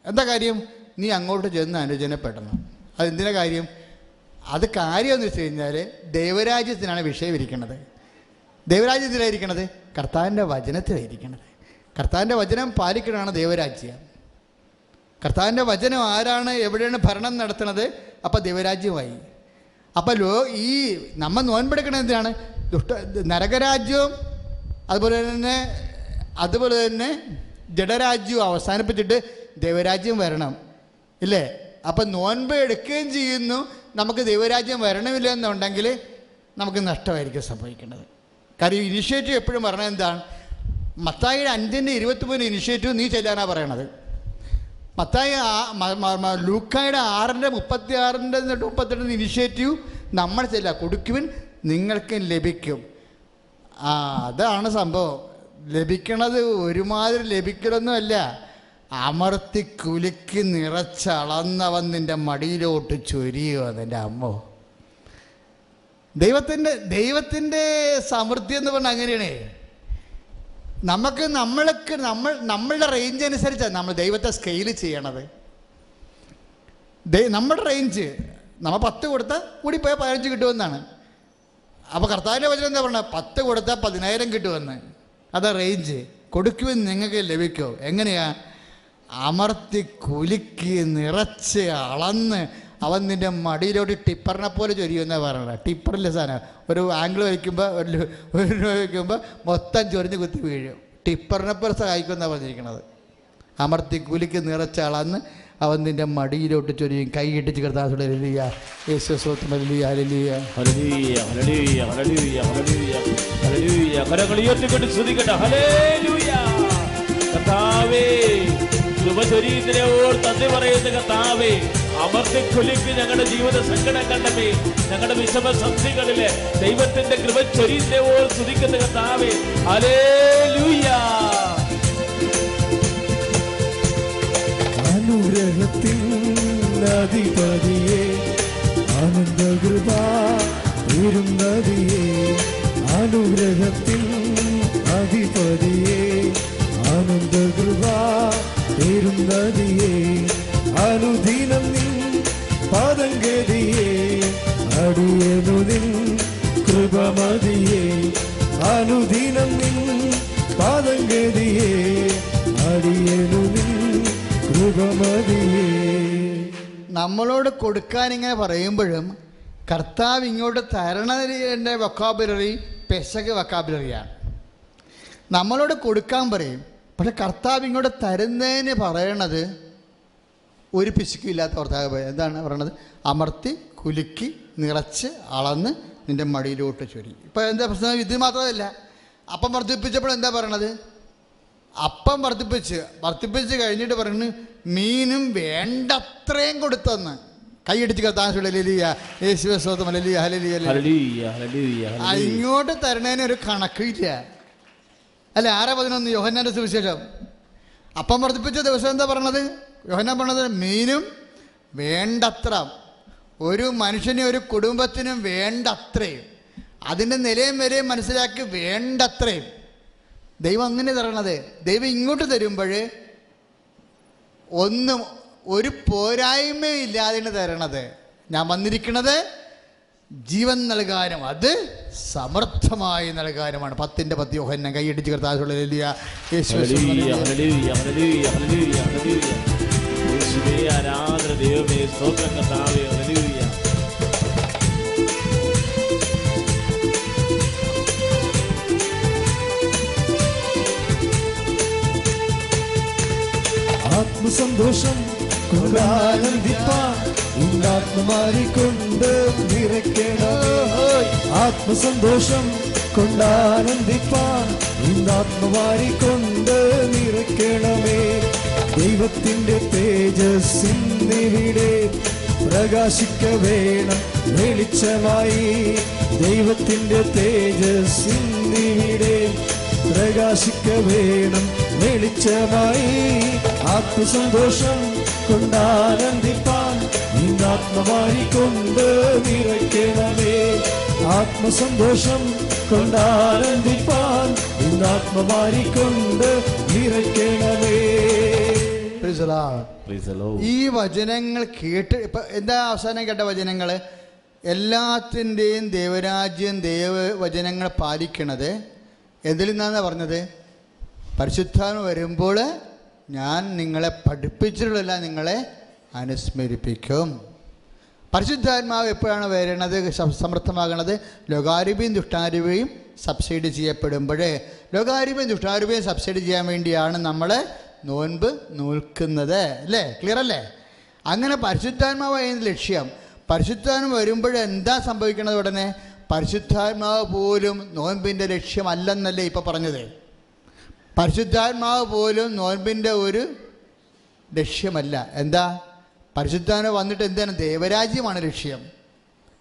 എന്താ കാര്യം? നീ അങ്ങോട്ട് ചെന്ന് അനുജനപ്പെടണം. അതെന്തിനാ കാര്യം? അത് കാര്യം എന്ന് വെച്ച് കഴിഞ്ഞാൽ ദൈവരാജ്യത്തിനാണ് വിഷയം ഇരിക്കുന്നത് ദൈവരാജ്യത്തിലായിരിക്കണത് കർത്താവിന്റെ വചനത്തിലായിരിക്കണത് കർത്താവിന്റെ വചനം പാലിക്കണതാണ് ദൈവരാജ്യം. കർത്താവിന്റെ വചനം ആരാണ്? എവിടെയാണ് ഭരണം നടത്തുന്നത്? അപ്പോൾ ദൈവരാജ്യമായി അപ്പോൾ ലോ ഈ നമ്മൾ നോൻപെടുക്കണത് എന്താണ് ദുഷ്ട നരകരാജ്യവും അതുപോലെ തന്നെ അതുപോലെ തന്നെ ജഡരാജ്യവും അവസാനിപ്പിച്ചിട്ട് ദൈവരാജ്യം വരണം. ഇല്ലേ? അപ്പം നോൻപ് എടുക്കുകയും ചെയ്യുന്നു. നമുക്ക് ദൈവരാജ്യം വരണമില്ല എന്നുണ്ടെങ്കിൽ നമുക്ക് നഷ്ടമായിരിക്കും സംഭവിക്കേണ്ടത്. കാര്യം ഇനിഷ്യേറ്റീവ് എപ്പോഴും പറഞ്ഞത് എന്താണ്? മത്തായിയുടെ അഞ്ചിന്റെ ഇരുപത്തിമൂന്ന് ഇനിഷ്യേറ്റീവ് നീ ചെല്ലാനാണ് പറയണത്. മത്തായി ലൂക്കായുടെ ആറിന്റെ മുപ്പത്തി ആറിന്റെ മുപ്പത്തിരണ്ട് ഇനിഷ്യേറ്റീവ് നമ്മൾ ചെല്ല കൊടുക്കുവിൻ നിങ്ങൾക്ക് ലഭിക്കും. ആ അതാണ് സംഭവം. ലഭിക്കണത് ഒരുമാതിരി ലഭിക്കലൊന്നുമല്ല. അമർത്തി കുലുക്കി നിറച്ചളന്നവൻ നിന്റെ മടിയിലോട്ട് ചൊരിയോ നിന്റെ അമ്മോ. ദൈവത്തിന്റെ ദൈവത്തിന്റെ സമൃദ്ധി എന്ന് പറഞ്ഞാൽ അങ്ങനെയാണ്. നമുക്ക് നമ്മൾക്ക് നമ്മൾ നമ്മളുടെ റേഞ്ച് അനുസരിച്ചാണ് നമ്മൾ ദൈവത്തെ സ്കെയിൽ ചെയ്യണത്. നമ്മുടെ റേഞ്ച് നമ്മൾ പത്ത് കൊടുത്താൽ കൂടി പോയാൽ പതിനഞ്ച് കിട്ടുമെന്നാണ്. അപ്പോൾ കർത്താവിന്റെ വചനം എന്താ പറഞ്ഞത് പത്ത് കൊടുത്താൽ പതിനായിരം കിട്ടുമെന്ന്. അതാ റേഞ്ച് കൊടുക്കുമെന്ന് നിങ്ങൾക്ക് ലഭിക്കുമോ എങ്ങനെയാ? അമർത്തി കുലുക്കി നിറച്ച് അളന്ന് അവൻ നിന്റെ മടിയിലോട്ട് ടിപ്പറിനെ പോലെ ചൊരിയുമെന്നാണ് പറഞ്ഞത് ടിപ്പറിലെ സാധനം. ഒരു ആംഗിൾ വയ്ക്കുമ്പോൾ ഒരു ഒരു വയ്ക്കുമ്പോൾ മൊത്തം ചൊരിഞ്ഞ് കുത്തി വീഴും. ടിപ്പറിനെ പോലെ സഹായിക്കുമെന്നാണ് പറഞ്ഞിരിക്കുന്നത് അമർത്തി കുലിക്ക് നിറച്ചളന്ന് അവൻ നിന്റെ മടിയിലോട്ട് ചൊരിയും. കൈ ഇട്ടിച്ച് കർത്താസുടെ ലിയ യേശു സ്വത്തം ഓർത്ത് പറയുന്ന കർത്താവേ. അമർത്തി കുലുക്കി ഞങ്ങളുടെ ജീവിത സങ്കടങ്ങളുടെ ഞങ്ങളുടെ വിഷമസന്ധികളിലെ ദൈവത്തിന്റെ കൃപ ചൊരിയുന്നതിനെ ഓർത്ത് സ്തുതിക്കുന്ന കർത്താവേ. ഹല്ലേലൂയ നദിപതിയെ ആനന്ദ കൃപ ഉയരുന്നതിയെ അനുഗ്രഹത്തിൽ അധിപതിയെ ആനന്ദകൃപ ഇരുന്നതിയെ അനുദിനം നിൻ പദങ്കതിയെ അടിയനുദിൻ കൃപമതിയെ അനുദിനം നിൻ പദങ്കതിയെ അടിയനുദിൻ കൃപമതിയേ. നമ്മളോട് കൊടുക്കാൻ ഇങ്ങനെ പറയുമ്പോഴും കർത്താവ് ഇങ്ങോട്ട് തരണതിന്റെ വൊക്കാബുലറി പെശക് വൊക്കാബുലറിയാണ് നമ്മളോട് കൊടുക്കാൻ പറയും പക്ഷെ കർത്താവ് ഇങ്ങോട്ട് തരുന്നതിന് പറയണത് ഒരു പിശുക്കും ഇല്ലാത്ത ഭർത്താവ് എന്താണ് പറയണത്? അമർത്തി കുലുക്കി നിറച്ച് അളന്ന് നിന്റെ മടിയിലോട്ട് ചൊരി. ഇപ്പം എന്താ പ്രശ്നം? ഇത് മാത്രമല്ല. അപ്പം വർദ്ധിപ്പിച്ചപ്പോൾ എന്താ പറയണത്? അപ്പം വർദ്ധിപ്പിച്ച്. വർദ്ധിപ്പിച്ച് കഴിഞ്ഞിട്ട് പറയുന്നു മീനും വേണ്ടത്രയും കൊടുത്തെന്ന്. കൈയടിച്ച് കത്താൻ. ഇങ്ങോട്ട് തരണേന് ഒരു കണക്കില്ല. അല്ല ആരാ പതിനൊന്ന്? യോഹന്നാന്റെ സുവിശേഷം. അപ്പം വർദ്ധിപ്പിച്ച ദിവസം എന്താ പറഞ്ഞത് യോഹന്നാൻ പറഞ്ഞത് മീനും വേണ്ടത്ര. ഒരു മനുഷ്യനും ഒരു കുടുംബത്തിനും വേണ്ടത്രയും അതിന്റെ നിലയും വരെയും മനസ്സിലാക്കി വേണ്ടത്രയും ദൈവം അങ്ങനെ തരണത്. ദൈവം ഇങ്ങോട്ട് തരുമ്പോൾ ഒന്നും ഒരു പോരായ്മയും ഇല്ലാതെയാണ് തരണത്. ഞാൻ വന്നിരിക്കുന്നത് ജീവൻ നൽകാനും അത് സമർത്ഥമായി നൽകാനുമാണ്. പത്തിന്റെ പത്ത് യോഹന്നെ കൈയടിച്ച് കർത്താശുള്ള യേശുവേ, ആരാധന ദൈവമേ സ്തോത്രം കർത്താവേ ഹല്ലേലൂയ. ആത്മസന്തോഷം കൊണ്ടാനന്ദിപ്പാൻ ഇന്നാത്മാരിക്കൊണ്ട് നിറയ്ക്കണമേ ആത്മസന്തോഷം കൊണ്ടാനന്ദിപ്പാൻ ഇന്നാത്മാരിക്കൊണ്ട് നിറയ്ക്കണമേ. ദൈവത്തിന്റെ തേജസ്സിന്നിവിടെ പ്രകാശിക്ക വേണം വെളിച്ചമായി. ദൈവത്തിന്റെ തേജസ്സിന്നിവിടെ പ്രകാശിക്ക വേണം വെളിച്ചമായി. ആത്മസന്തോഷം കൊണ്ടാനന്ദിപ്പാൻ ഇന്നാത്മമാരിക്കൊണ്ട് നിറയ്ക്കണമേ. ആത്മസന്തോഷം കൊണ്ടാനന്ദിപ്പാൻ ഇന്നാത്മമാരിക്കൊണ്ട് നിറയ്ക്കണമേ. ഈ വചനങ്ങൾ കേട്ട് ഇപ്പൊ എന്താ അവസാനം കേട്ട വചനങ്ങൾ എല്ലാത്തിന്റെയും ദൈവരാജ്യം ദൈവവചനങ്ങൾ പാലിക്കണത് എന്തിൽ നിന്നാണ് പറഞ്ഞത്? പരിശുദ്ധാത്മ വരുമ്പോൾ ഞാൻ നിങ്ങളെ പഠിപ്പിച്ചിട്ടുള്ള നിങ്ങളെ അനുസ്മരിപ്പിക്കും. പരിശുദ്ധാത്മാവ് എപ്പോഴാണ് വരുന്നത് സ- സമർത്ഥമാകണത്? ലോകാരൂപിയും ദുഷ്ടാരൂപയും സബ്സിഡി ചെയ്യപ്പെടുമ്പോഴേ. ലോകാരൂപിയും ദുഷ്ടാരൂപയും സബ്സിഡി ചെയ്യാൻ വേണ്ടിയാണ് നമ്മൾ നോൻപ് നോൽക്കുന്നത് അല്ലേ? ക്ലിയർ അല്ലേ? അങ്ങനെ പരിശുദ്ധാത്മാവ് അതിന് ലക്ഷ്യം. പരിശുദ്ധാത്മ വരുമ്പോൾ എന്താ സംഭവിക്കണത് ഉടനെ? പരിശുദ്ധാത്മാവ് പോലും നോൻപിന്റെ ലക്ഷ്യമല്ലെന്നല്ലേ ഇപ്പം പറഞ്ഞത്. പരിശുദ്ധാത്മാവ് പോലും നോൻപിന്റെ ഒരു ലക്ഷ്യമല്ല. എന്താ? പരിശുദ്ധാത്മ വന്നിട്ട് എന്താണ്? ദേവരാജ്യമാണ് ലക്ഷ്യം.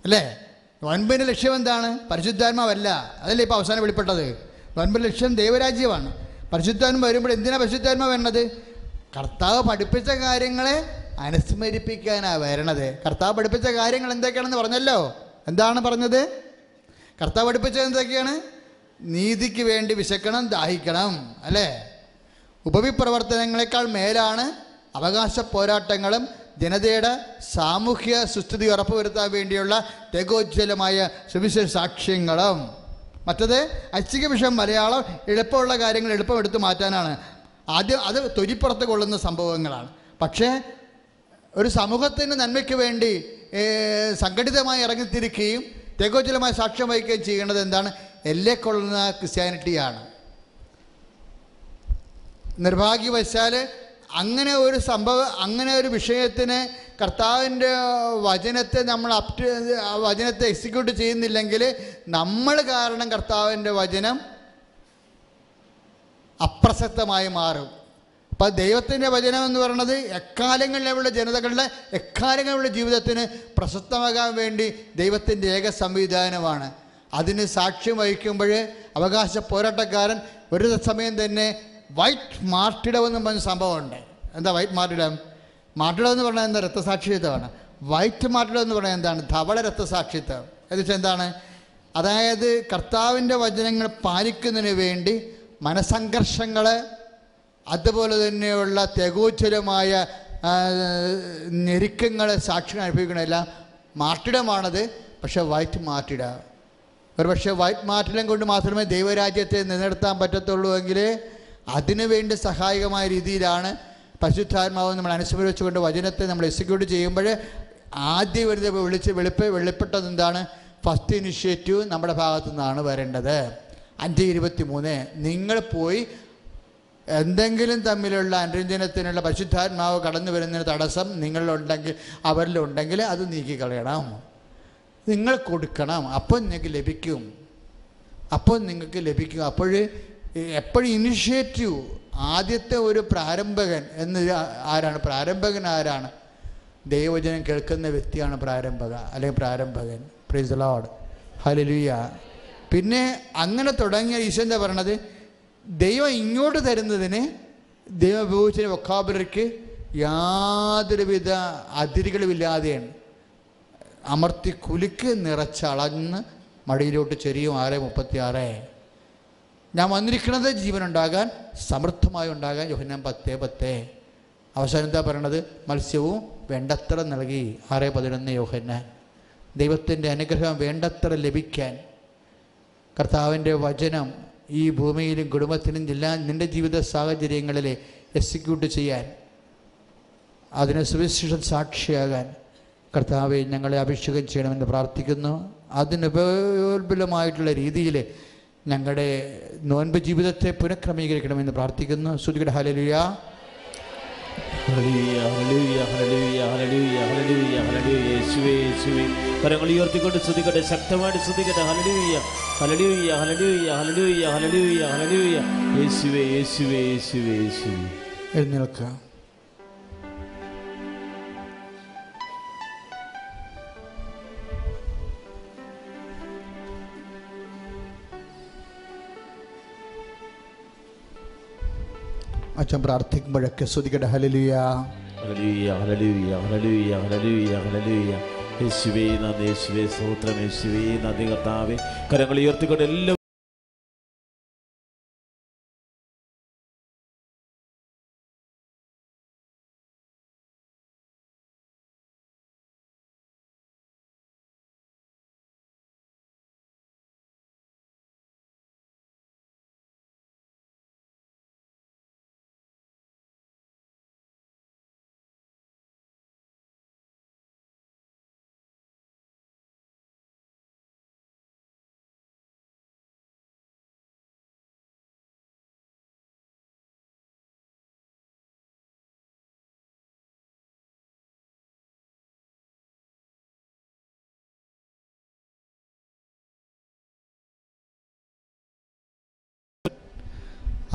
അല്ലേ? നോൻപിന്റെ ലക്ഷ്യം എന്താണ്? പരിശുദ്ധാത്മാവല്ല. അതല്ലേ ഇപ്പോൾ അവസാനം വെളിപ്പെട്ടത്. നോൻപിന്റെ ലക്ഷ്യം ദൈവരാജ്യമാണ്. പരിശുദ്ധാത്മ വരുമ്പോൾ എന്തിനാണ് പരിശുദ്ധാത്മ വരണത്? കർത്താവ് പഠിപ്പിച്ച കാര്യങ്ങളെ അനുസ്മരിപ്പിക്കാനാണ് വരണത്. കർത്താവ് പഠിപ്പിച്ച കാര്യങ്ങൾ എന്തൊക്കെയാണെന്ന് പറഞ്ഞല്ലോ? എന്താണ് പറഞ്ഞത്? കർത്താവ് പഠിപ്പിച്ചത് എന്തൊക്കെയാണ്? നീതിക്ക് വേണ്ടി വിശക്കണം ദാഹിക്കണം അല്ലേ? ഉപവിപ്രവർത്തനങ്ങളെക്കാൾ മേലാണ് അവകാശ പോരാട്ടങ്ങളും ജനതയുടെ സാമൂഹ്യ സുസ്ഥിതി ഉറപ്പുവരുത്താൻ വേണ്ടിയുള്ള തെഗോജ്വലമായ സുവിശേഷ സാക്ഷ്യങ്ങളും. മറ്റത് ഐച്ഛിക വിഷയം മലയാളം എളുപ്പമുള്ള കാര്യങ്ങൾ എളുപ്പം എടുത്തു മാറ്റാനാണ്. ആദ്യം അത് തൊലിപ്പുറത്ത് കൊള്ളുന്ന സംഭവങ്ങളാണ്. പക്ഷേ ഒരു സമൂഹത്തിന് നന്മയ്ക്ക് വേണ്ടി സംഘടിതമായി ഇറങ്ങിത്തിരിക്കുകയും തെഗോജ്വലമായ സാക്ഷ്യം വഹിക്കുകയും ചെയ്യേണ്ടത് എന്താണ്? എല്ലെ കൊള്ളുന്ന ക്രിസ്ത്യാനിറ്റിയാണ്. നിർഭാഗ്യവശാൽ അങ്ങനെ ഒരു സംഭവം അങ്ങനെ ഒരു വിഷയത്തിന് കർത്താവിന്റെ വചനത്തെ നമ്മൾ അപ് വചനത്തെ എക്സിക്യൂട്ട് ചെയ്യുന്നില്ലെങ്കിൽ നമ്മൾ കാരണം കർത്താവിന്റെ വചനം അപ്രസക്തമായി മാറും. അപ്പം ദൈവത്തിന്റെ വചനം എന്ന് പറയുന്നത് എക്കാലങ്ങളിലുള്ള ജനതകളുടെ എക്കാലങ്ങളിലുള്ള ജീവിതത്തിന് പ്രശസ്തമാകാൻ വേണ്ടി ദൈവത്തിന്റെ ഏക സംവിധാനമാണ്. അതിന് സാക്ഷ്യം വഹിക്കുമ്പോൾ അവകാശ പോരാട്ടക്കാരൻ ഒരു സമയം തന്നെ വൈറ്റ് മാർട്ടിടം എന്ന് പറഞ്ഞ സംഭവമുണ്ട്. എന്താ വൈറ്റ് മാർട്ടിടം മാർട്ടിടം എന്ന് പറഞ്ഞാൽ എന്താ? രക്തസാക്ഷിത്വമാണ്. വൈറ്റ് മാർട്ടിടം എന്ന് പറഞ്ഞാൽ എന്താണ്? ധവള രക്തസാക്ഷിത്വം. എന്നുവെച്ചാൽ എന്താണ്? അതായത് കർത്താവിന്റെ വചനങ്ങൾ പാലിക്കുന്നതിന് വേണ്ടി മനസംഘർഷങ്ങൾ അതുപോലെ തന്നെയുള്ള തെഗോച്ചരമായ ഞെരുക്കങ്ങൾ സാക്ഷികൾ അനുഭവിക്കണമെല്ലാം മാർട്ടിടമാണത്. പക്ഷെ വൈറ്റ് മാർട്ടിട ഒരു പക്ഷേ വൈറ്റ് മാർട്ടിടം കൊണ്ട് മാത്രമേ ദൈവരാജ്യത്തെ നിലനിർത്താൻ പറ്റത്തുള്ളൂ എങ്കിൽ അതിനുവേണ്ടി സഹായകമായ രീതിയിലാണ് പരിശുദ്ധാത്മാവ് നമ്മൾ അനുസ്മരിച്ചുകൊണ്ട് വചനത്തെ നമ്മൾ എക്സിക്യൂട്ട് ചെയ്യുമ്പോൾ ആദ്യം വരുന്ന വിളിച്ച് വെളിപ്പ് വെളിപ്പെട്ടത് എന്താണ്? ഫസ്റ്റ് ഇനിഷ്യേറ്റീവ് നമ്മുടെ ഭാഗത്തു നിന്നാണ് വരേണ്ടത്. അഞ്ച് ഇരുപത്തി മൂന്ന് നിങ്ങൾ പോയി എന്തെങ്കിലും തമ്മിലുള്ള അനുരഞ്ജനത്തിനുള്ള പരിശുദ്ധാത്മാവ് കടന്നു വരുന്നതിന് തടസ്സം നിങ്ങളിലുണ്ടെങ്കിൽ അവരിലുണ്ടെങ്കിൽ അത് നീക്കിക്കളയണം. നിങ്ങൾ കൊടുക്കണം. അപ്പോൾ നിങ്ങൾക്ക് ലഭിക്കും. അപ്പോൾ നിങ്ങൾക്ക് ലഭിക്കും. അപ്പോൾ എപ്പോഴും ഇനിഷ്യേറ്റീവ് ആദ്യത്തെ ഒരു പ്രാരംഭകൻ എന്ന് ആരാണ്? പ്രാരംഭകൻ ആരാണ്? ദൈവവചനം കേൾക്കുന്ന വ്യക്തിയാണ് പ്രാരംഭക അല്ലെങ്കിൽ പ്രാരംഭകൻ. പ്രൈസ് ലോഡ് ഹലലുയ പിന്നെ അങ്ങനെ തുടങ്ങിയ ഈശോ എന്താ പറയണത്? ദൈവം ഇങ്ങോട്ട് തരുന്നതിന് ദൈവം ഉപയോഗിച്ച വൊക്കാബുലറിക്ക് യാതൊരുവിധ അതിരുകളുമില്ലാതെയാണ്. അമർത്തി കുലുക്ക് നിറച്ചളന്ന് മടിയിലോട്ട് ചെറിയ ആറ് മുപ്പത്തി ഞാൻ വന്നിരിക്കുന്നത് ജീവനുണ്ടാകാൻ സമൃദ്ധമായി ഉണ്ടാകാൻ. യോഹന്നാൻ പത്തേ പത്തേ. അവസാനം എന്താ പറയണത്? മത്സ്യവും വേണ്ടത്ര നൽകി. ആറ് പതിനൊന്ന് യോഹന്നാൻ. ദൈവത്തിന്റെ അനുഗ്രഹം വേണ്ടത്ര ലഭിക്കാൻ. കർത്താവിന്റെ വചനം ഈ ഭൂമിയിലും കുടുംബത്തിനും ജില്ലാ നിന്റെ ജീവിത സാഹചര്യങ്ങളിൽ എക്സിക്യൂട്ട് ചെയ്യാൻ അതിന് സുവിശേഷം സാക്ഷിയാകാൻ കർത്താവെ ഞങ്ങളെ അഭിഷേകം ചെയ്യണമെന്ന് പ്രാർത്ഥിക്കുന്നു. അതിനുപോൽബലമായിട്ടുള്ള രീതിയിൽ ഞങ്ങളുടെ നോൻപ് ജീവിതത്തെ പുനഃക്രമീകരിക്കണമെന്ന് പ്രാർത്ഥിക്കുന്നു. ശ്രുതികട ഹലലുയ. കരങ്ങൾ ഉയർത്തിക്കൊണ്ട് ശ്രുതികട്ടെ ശക്തമായിട്ട് ശ്രുതികട്ടെ ഹല്ലേലൂയ. ഹല്ലേലൂയ ഹല്ലേലൂയ ഹല്ലേലൂയ ഹല്ലേലൂയ ഹല്ലേലൂയ. യേശുവേ യേശുവേ യേശുവേ യേശുവേ. എഴുന്നേൽക്കുക. അച്ഛൻ പ്രാർത്ഥിക്കുമ്പോഴൊക്കെ ശ്രുതികട ഹലലുയ ഹല്ലേലൂയ ഹല്ലേലൂയ ഹല്ലേലൂയ ഹല്ലേലൂയ യേശുവേ നന്ദി യേശുവേ സ്തോത്രം യേശുവേ നന്ദി കർത്താവേ കരങ്ങൾ ഉയർത്തിക്കൊണ്ട് എല്ലാ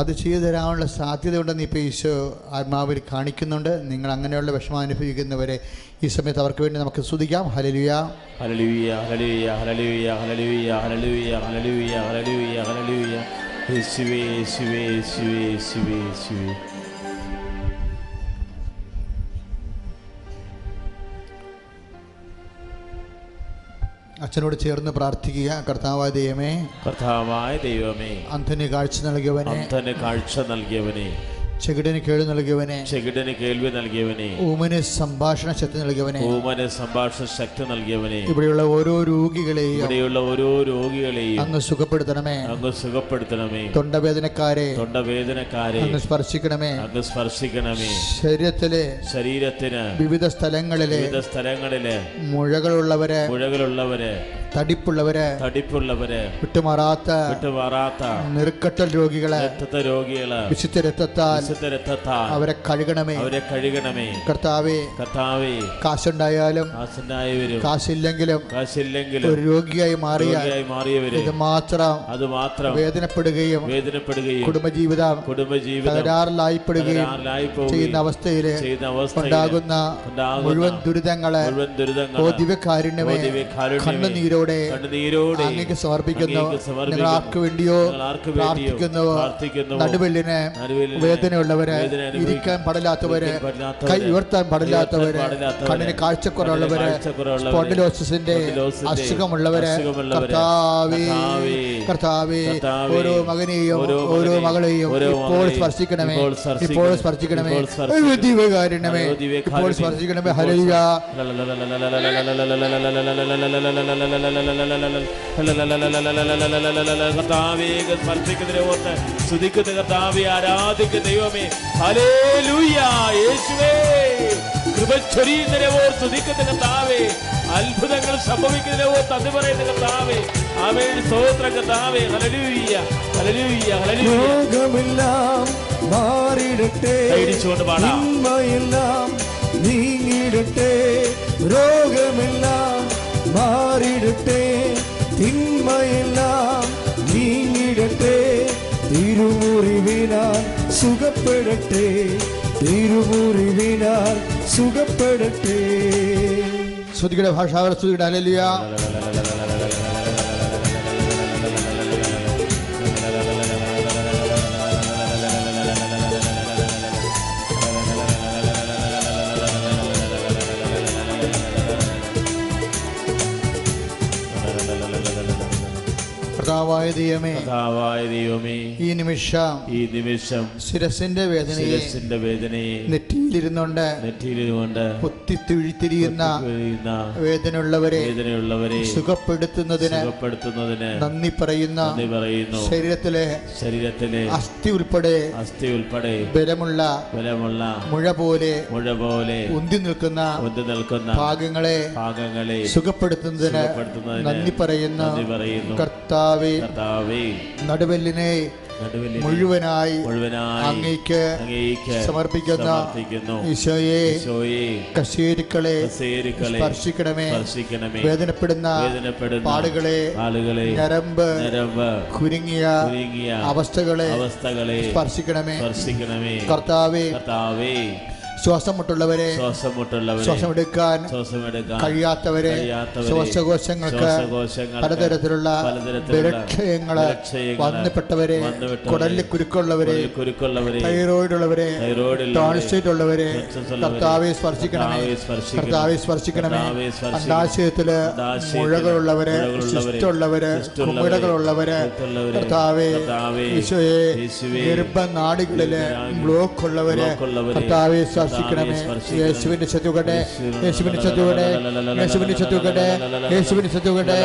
അത് ചെയ്തു തരാനുള്ള സാധ്യതയുണ്ടെന്ന് ഇപ്പോൾ ഈശോ ആത്മാവിൽ കാണിക്കുന്നുണ്ട്. നിങ്ങൾ അങ്ങനെയുള്ള വിഷമം അനുഭവിക്കുന്നവരെ ഈ സമയത്ത് അവർക്ക് വേണ്ടി നമുക്ക് സ്തുതിക്കാം. ഹലലുയ ഹലലുയ ഹലലുയ ഹലലുയ ഹലലുയ ഹലലുയ ഹലലുയ ഹലലുയ ഹലലുയ ശിവേ യേശുവേ ശിവേ ശിവേ യേശുവേ. അച്ഛനോട് ചേർന്ന് പ്രാർത്ഥിക്കുക. കർത്താവായ ദൈവമേ കർത്താവായ ദൈവമേ അന്ധന് കാഴ്ച നൽകിയവനെ അന്ധന് കാഴ്ച നൽകിയവനെ ചെകിടന് കേൾവി നൽകിയവനെ. ചെകിടന് കേൾവി നൽകിയവനെ. ഊമന് സംഭാഷണ ശക്തി നൽകിയവനെ. ഊമന് സംഭാഷണ ശക്തി നൽകിയവനെ. ഇവിടെയുള്ള ഓരോ രോഗികളെയും ഇവിടെയുള്ള ഓരോ രോഗികളെയും അങ്ങ് സുഖപ്പെടുത്തണമേ. അങ്ങ് സുഖപ്പെടുത്തണമേ. തൊണ്ടവേദനക്കാരെ തൊണ്ടവേദനക്കാരെ അങ്ങ് സ്പർശിക്കണമേ. അങ്ങ് സ്പർശിക്കണമേ. ശരീരത്തിലെ ശരീരത്തിന് വിവിധ സ്ഥലങ്ങളിലെ വിവിധ സ്ഥലങ്ങളിലെ മുഴകളുള്ളവരെ മുഴകളുള്ളവര് തടിപ്പുള്ളവരെ തടിപ്പുള്ളവര് വിട്ടുമാറാത്ത വിട്ടുമാറാത്ത നെറുക്കട്ടൽ രോഗികളെ രോഗികൾ വിശുദ്ധ രക്തത്താൽ വിശുദ്ധ രക്തത്താൽ അവരെ കഴുകണമേ. അവരെ കഴുകണമേ. കർത്താവേ കർത്താവേ കാശുണ്ടായാലും കാശുണ്ടായവരും കാശില്ലെങ്കിലും കാശില്ലെങ്കിലും ഒരു രോഗിയായി രോഗിയായി മാറിയവര് ഇത് മാത്രം അത് മാത്രം വേദനപ്പെടുകയും വേദനപ്പെടുകയും കുടുംബജീവിതം കുടുംബജീവിതം തകരാറിലായിപ്പെടുകയും തകരാറിലായി ചെയ്യുന്ന അവസ്ഥയിൽ ഉണ്ടാകുന്ന മുഴുവൻ ദുരിതങ്ങളെ മുഴുവൻ ഓ ദുരിതങ്ങൾ ദിവ്യകാരുണ്യമേ. കണ്ണുനീരോടെ കണ്ണുനീരോടെ അങ്ങേക്ക് സമർപ്പിക്കുന്നു. നിങ്ങൾ ആർക്ക് വേണ്ടിയോ പ്രാർത്ഥിക്കുന്നു. നടുവെല്ലിനെ വേദനയുള്ളവര് ഇരിക്കാൻ പാടില്ലാത്തവര് കൈ ഉയർത്താൻ പാടില്ലാത്തവര് കണ്ണിന് കാഴ്ചക്കുറവുള്ളവര് സ്പോണ്ടിലോസിന്റെ അസുഖമുള്ളവര് കർത്താവേ കർത്താവേ ഓരോ മകനെയും ഓരോ മകളെയും ഇപ്പോൾ സ്പർശിക്കണമേ ഇപ്പോൾ സ്പർശിക്കണമേ ദിവകാരുണ്യമേ ഇപ്പോൾ സ്പർശിക്കണമേ. ഹരിയ കർത്താവേ ഓർത്ത് സ്തുതിക്കുന്ന കർത്താവെ ആരാധിക്കുന്ന ദൈവമേ. ഹലേ യേശുവേ. കൃപച്ചൊരിയുന്നതിനെ സ്തുതിക്കുന്ന കർത്താവേ. അത്ഭുതങ്ങൾ സംഭവിക്കുന്നതിനെ ഓർത്ത് അത് പറയുന്ന കർത്താവേ. അവൻ സ്തോത്ര രോഗമെല്ലാം മാറിയിടട്ടെ തിന്മയെല്ലാം നീങ്ങിടട്ടെ തിരുമുറിവിനാൽ സുഖപ്പെടട്ടെ തിരുമുറിവിനാൽ സുഖപ്പെടട്ടെ. ശ്രുതിയുടെ ഭാഷാവർ ശ്രുതിയുടെ ഹല്ലേലൂയ കർത്താവായ ദൈവമേ കർത്താവായ ദൈവമേ ഈ നിമിഷം ഈ നിമിഷം ശിരസിന്റെ വേദനയെ ശിരസിന്റെ വേദനയെ നെറ്റിയിലിരുന്നുകൊണ്ട് നെറ്റിയിലുകൊണ്ട് കുത്തിത്തിഴിത്തിരിയുന്ന വേദനയുള്ളവരെ വേദനയുള്ളവരെ സുഖപ്പെടുത്തുന്നതിന് സുഖപ്പെടുത്തുന്നതിന് നന്ദി പറയുന്ന. നന്ദി പറയുന്നു. ശരീരത്തിലെ ശരീരത്തിലെ അസ്ഥി ഉൾപ്പെടെ അസ്ഥി ഉൾപ്പെടെ ബലമുള്ള ബലമുള്ള മുഴ പോലെ മുഴ പോലെ ഉന്തി നിൽക്കുന്ന ഉന്തി നിൽക്കുന്ന ഭാഗങ്ങളെ ഭാഗങ്ങളെ സുഖപ്പെടുത്തുന്നതിന് നന്ദി പറയുന്നു. പറയുന്നു. കർത്താവേ കർത്താവേ നടുവെല്ലിനെ മുഴുവനായി അങ്ങേക്ക് സമർപ്പിക്കുന്ന ഈശോയെ കസേരുക്കളെ സ്പർശിക്കണമേ വേദനപ്പെടുന്ന പാടുകളെ നരമ്പ് കുരുങ്ങിയ അവസ്ഥകളെ സ്പർശിക്കണമേ. കർത്താവേ ശ്വാസം മുട്ടുള്ളവരെ ശ്വാസം എടുക്കാൻ കഴിയാത്തവരെ ശ്വാസകോശങ്ങൾക്ക് പലതരത്തിലുള്ള വിരക്ഷയങ്ങൾ വന്നപ്പെട്ടവരെ കുടലിൽ കുരുക്കുള്ളവരെ തൈറോയിഡ് ഉള്ളവരെ ഉള്ളവരെ കർത്താവെ സ്പർശിക്കണമേ കർത്താവെ സ്പർശിക്കണമേ അണ്ടാശയത്തിൽ മുഴകളുള്ളവര് ശിഷ്ടമുള്ളവര് കുമ്പിടകളുള്ളവര് കർത്താവെ ഗർഭനാടികളിൽ ബ്ലോക്ക് ഉള്ളവര് കർത്താവെ സ്പർശിക്കണമേ. യേശുവിന്റെ ചതുകടെ യേശുവിന്റെ ചതുകടെ യേശുവിന്റെ ചതുകടെ യേശുവിന്റെ ചതുകടെ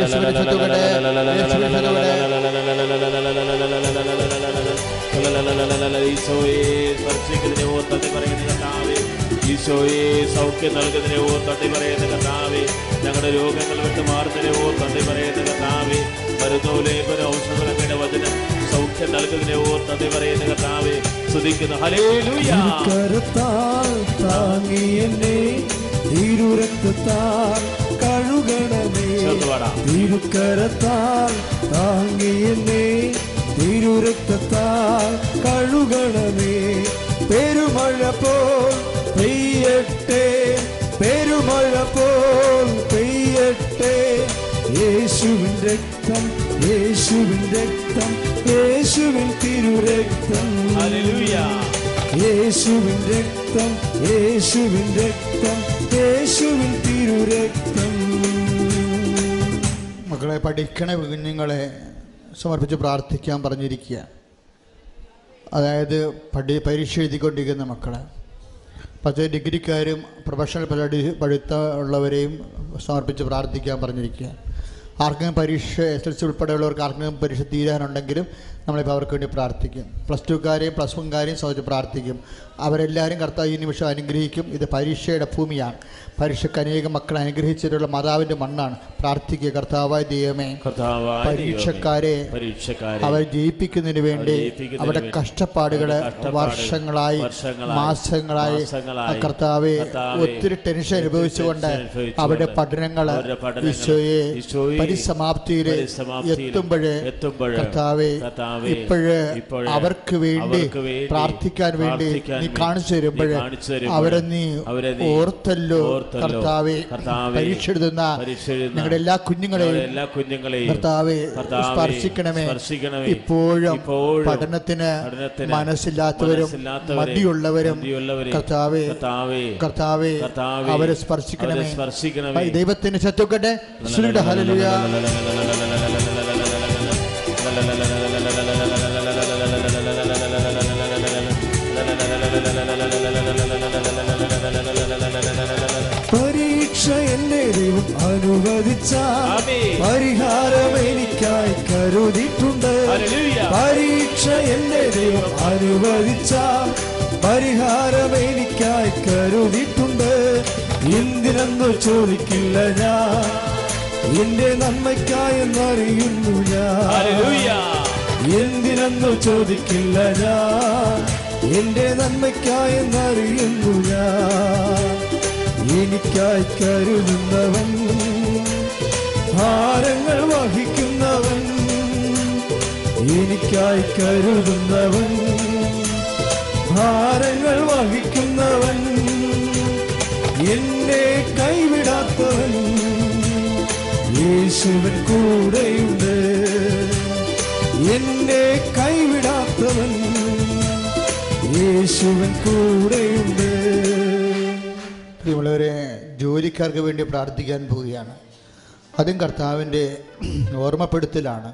യേശുവിന്റെ ചതുകടെ യേശുവിന്റെ ചതുകടെ. ഈശോയെ ഓർ തട്ടി പറയുന്ന കർത്താവേ. ഈശോയെ സൗഖ്യം നൽകുന്നതിനെ ഓർ തട്ടി പറയുന്ന കർത്താവേ. ഞങ്ങളുടെ രോഗങ്ങൾ വിട്ട് മാറുന്നതിനെ ഓർ തട്ടി പറയുന്ന കർത്താവേ. മരുന്നൂലേപന ഔഷധങ്ങളൊക്കെ സൗഖ്യം നൽകുന്നതിനെ ഓർത്ത് നന്ദി പറയുന്ന കർത്താവേ സ്തുതിക്കുന്നു. ഹലേലൂയ കരുത്താൽ താങ്ങി എന്നെ തിരുരക്തത്താൽ കഴുകണമേ. തിരുക്കരത്താൽ താങ്ങി എന്നെ തിരുരക്തത്താൽ കഴുകണമേ. പെരുമഴ പോൽ പെയ്യട്ടെ പെരുമഴ പോൽ പെയ്യട്ടെ. യേശുവിൻ രക്തം യേശുവിൻ രക്തം യേശുവിൻ തിരുരക്തം. യേശുവിൻ രക്തം യേശുവിൻ രക്തം യേശുവിൻ തിരുരക്തം. മക്കളെ പഠിക്കണ കുഞ്ഞുങ്ങളെ സമർപ്പിച്ച് പ്രാർത്ഥിക്കാൻ പറഞ്ഞിരിക്കുക. അതായത് പഠി പരീക്ഷ എഴുതിക്കൊണ്ടിരിക്കുന്ന മക്കളെ. പക്ഷേ ഡിഗ്രിക്കാരും പ്രൊഫഷണൽ പഠി പഠിത്തമുള്ളവരെയും സമർപ്പിച്ച് പ്രാർത്ഥിക്കാൻ പറഞ്ഞിരിക്കുക. ആർക്കെങ്കിലും പരീക്ഷ എസ് എൽ സി ഉൾപ്പെടെയുള്ളവർക്ക് ആർക്കെങ്കിലും പരീക്ഷ തീരാനുണ്ടെങ്കിലും നമ്മളിപ്പോൾ അവർക്ക് വേണ്ടി പ്രാർത്ഥിക്കും. പ്ലസ് ടുക്കാരെയും പ്ലസ് വൺകാരെയും സംബന്ധിച്ച് പ്രാർത്ഥിക്കും. അവരെല്ലാവരും കർത്താവ് ഈ നിമിഷം അനുഗ്രഹിക്കും. ഇത് പരീക്ഷയുടെ ഭൂമിയാണ്. പരീക്ഷയ്ക്ക് അനേകം മക്കളെ അനുഗ്രഹിച്ചിട്ടുള്ള മാതാവിന്റെ മണ്ണാണ് പ്രാർത്ഥിക്കുക കർത്താവായ ദൈവമേ പരീക്ഷക്കാരെ അവർ ജയിപ്പിക്കുന്നതിന് വേണ്ടി അവരുടെ കഷ്ടപ്പാടുകൾ വർഷങ്ങളായി മാസങ്ങളായി കർത്താവെ ഒത്തിരി ടെൻഷൻ അനുഭവിച്ചുകൊണ്ട് അവരുടെ പഠനങ്ങൾ അവരുടെ ഈശോയെ പരിസമാപ്തിയിൽ എത്തുമ്പോഴേ കർത്താവെ ഇപ്പോഴ് അവർക്ക് വേണ്ടി പ്രാർത്ഥിക്കാൻ വേണ്ടി നീ കാണിച്ചു തരുമ്പോഴ് അവരെ നീ ഓർത്തല്ലോ. കർത്താവെ പരീക്ഷ എഴുതുന്ന ഞങ്ങളുടെ എല്ലാ കുഞ്ഞുങ്ങളെയും എല്ലാ കുഞ്ഞുങ്ങളെയും കർത്താവെ സ്പർശിക്കണമേ സ്പർശിക്കണമേ. ഇപ്പോഴും പഠനത്തിന് മനസ്സില്ലാത്തവരും മടിയുള്ളവരും കർത്താവെ കർത്താവേ, അവരെ സ്പർശിക്കണമേ സ്പർശിക്കണമേ. ദൈവത്തിന് ചത്തുക്കട്ടെ ശ്രീയുടെ ഹല്ലേലൂയ അനുവദിച്ച. പരിഹാരം എനിക്കായി കരുതിയിട്ടുണ്ട്. പരീക്ഷ എന്റെ ദൈവം അനുവദിച്ച പരിഹാരം എനിക്കായി കരുതിയിട്ടുണ്ട് എന്തിനെന്നു ചോദിക്കില്ല ഞാൻ എന്റെ നന്മയ്ക്കായെന്നറിയുന്നു ഞാൻ. എന്തിനെന്നു ചോദിക്കില്ല ഞാൻ എന്റെ നന്മയ്ക്കായെന്നറിയുന്നു ഞാൻ എനിക്കായി കരുതുന്നവൻ ഭാരങ്ങൾ വഹിക്കുന്നവൻ എനിക്കായി കരുതുന്നവൻ ഭാരങ്ങൾ വഹിക്കുന്നവൻ എന്നെ കൈവിടാത്തവൻ യേശുവൻ കൂടെയുണ്ട്. എന്നെ കൈവിടാത്തവൻ യേശുവൻ കൂടെയുണ്ട്. പ്രിയമുള്ളവരെ ജോലിക്കാർക്ക് വേണ്ടി പ്രാർത്ഥിക്കാൻ പോവുകയാണ്. അതും കർത്താവിന്റെ ഓർമ്മപ്പെടുത്തലാണ്.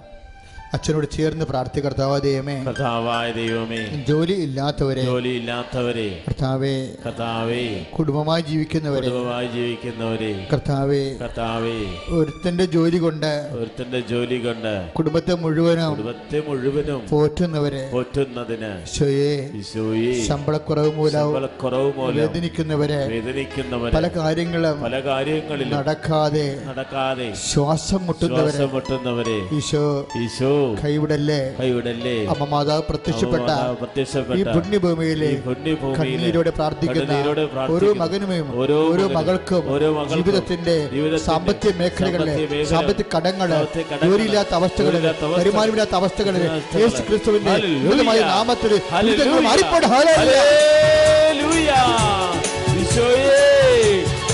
അച്ഛനോട് ചേർന്ന് പ്രാർത്ഥി കർത്താവ് ദൈവമേ കർത്താവായ ദൈവമേ ജോലി ഇല്ലാത്തവരെ ജോലി ഇല്ലാത്തവരെ കർത്താവേ കർത്താവേ കുടുംബമായി ജീവിക്കുന്നവരെ കുടുംബമായി ജീവിക്കുന്നവരെ കർത്താവേ കർത്താവേ ഒരുത്തന്റെ ജോലി കൊണ്ട് ഒരുത്തന്റെ ജോലി കൊണ്ട് കുടുംബത്തെ മുഴുവനും കുടുംബത്തെ മുഴുവനും പോറ്റുന്നവരെ പോറ്റുന്നതിന് ശമ്പളക്കുറവ് മൂലം വേദനിക്കുന്നവരെ വേദനിക്കുന്നവരെ പല കാര്യങ്ങളും പല കാര്യങ്ങളിലും നടക്കാതെ നടക്കാതെ ശ്വാസം മുട്ടുന്നവരെ മുട്ടുന്നവരെ ഈശോ ഈശോ കൈവിടല്ലേ? കൈവിടല്ലേ? അമ്മ മാതാവ് പ്രത്യക്ഷപ്പെട്ട ഈ പുണ്യഭൂമിയിലെ കണ്ണീരോടെ പ്രാർത്ഥിക്കുന്ന ഓരോ മകനുമേയും ഓരോ മകൾക്കും മകൾക്കും ജീവിതത്തിന്റെ സാമ്പത്തിക മേഖലകളിലെ സാമ്പത്തിക കടങ്ങൾ ജോലിയില്ലാത്ത അവസ്ഥകളിൽ വരുമാനമില്ലാത്ത അവസ്ഥകളിൽ യേശു ക്രിസ്തുവിന്റെ ലളിതമായ നാമത്തിൽ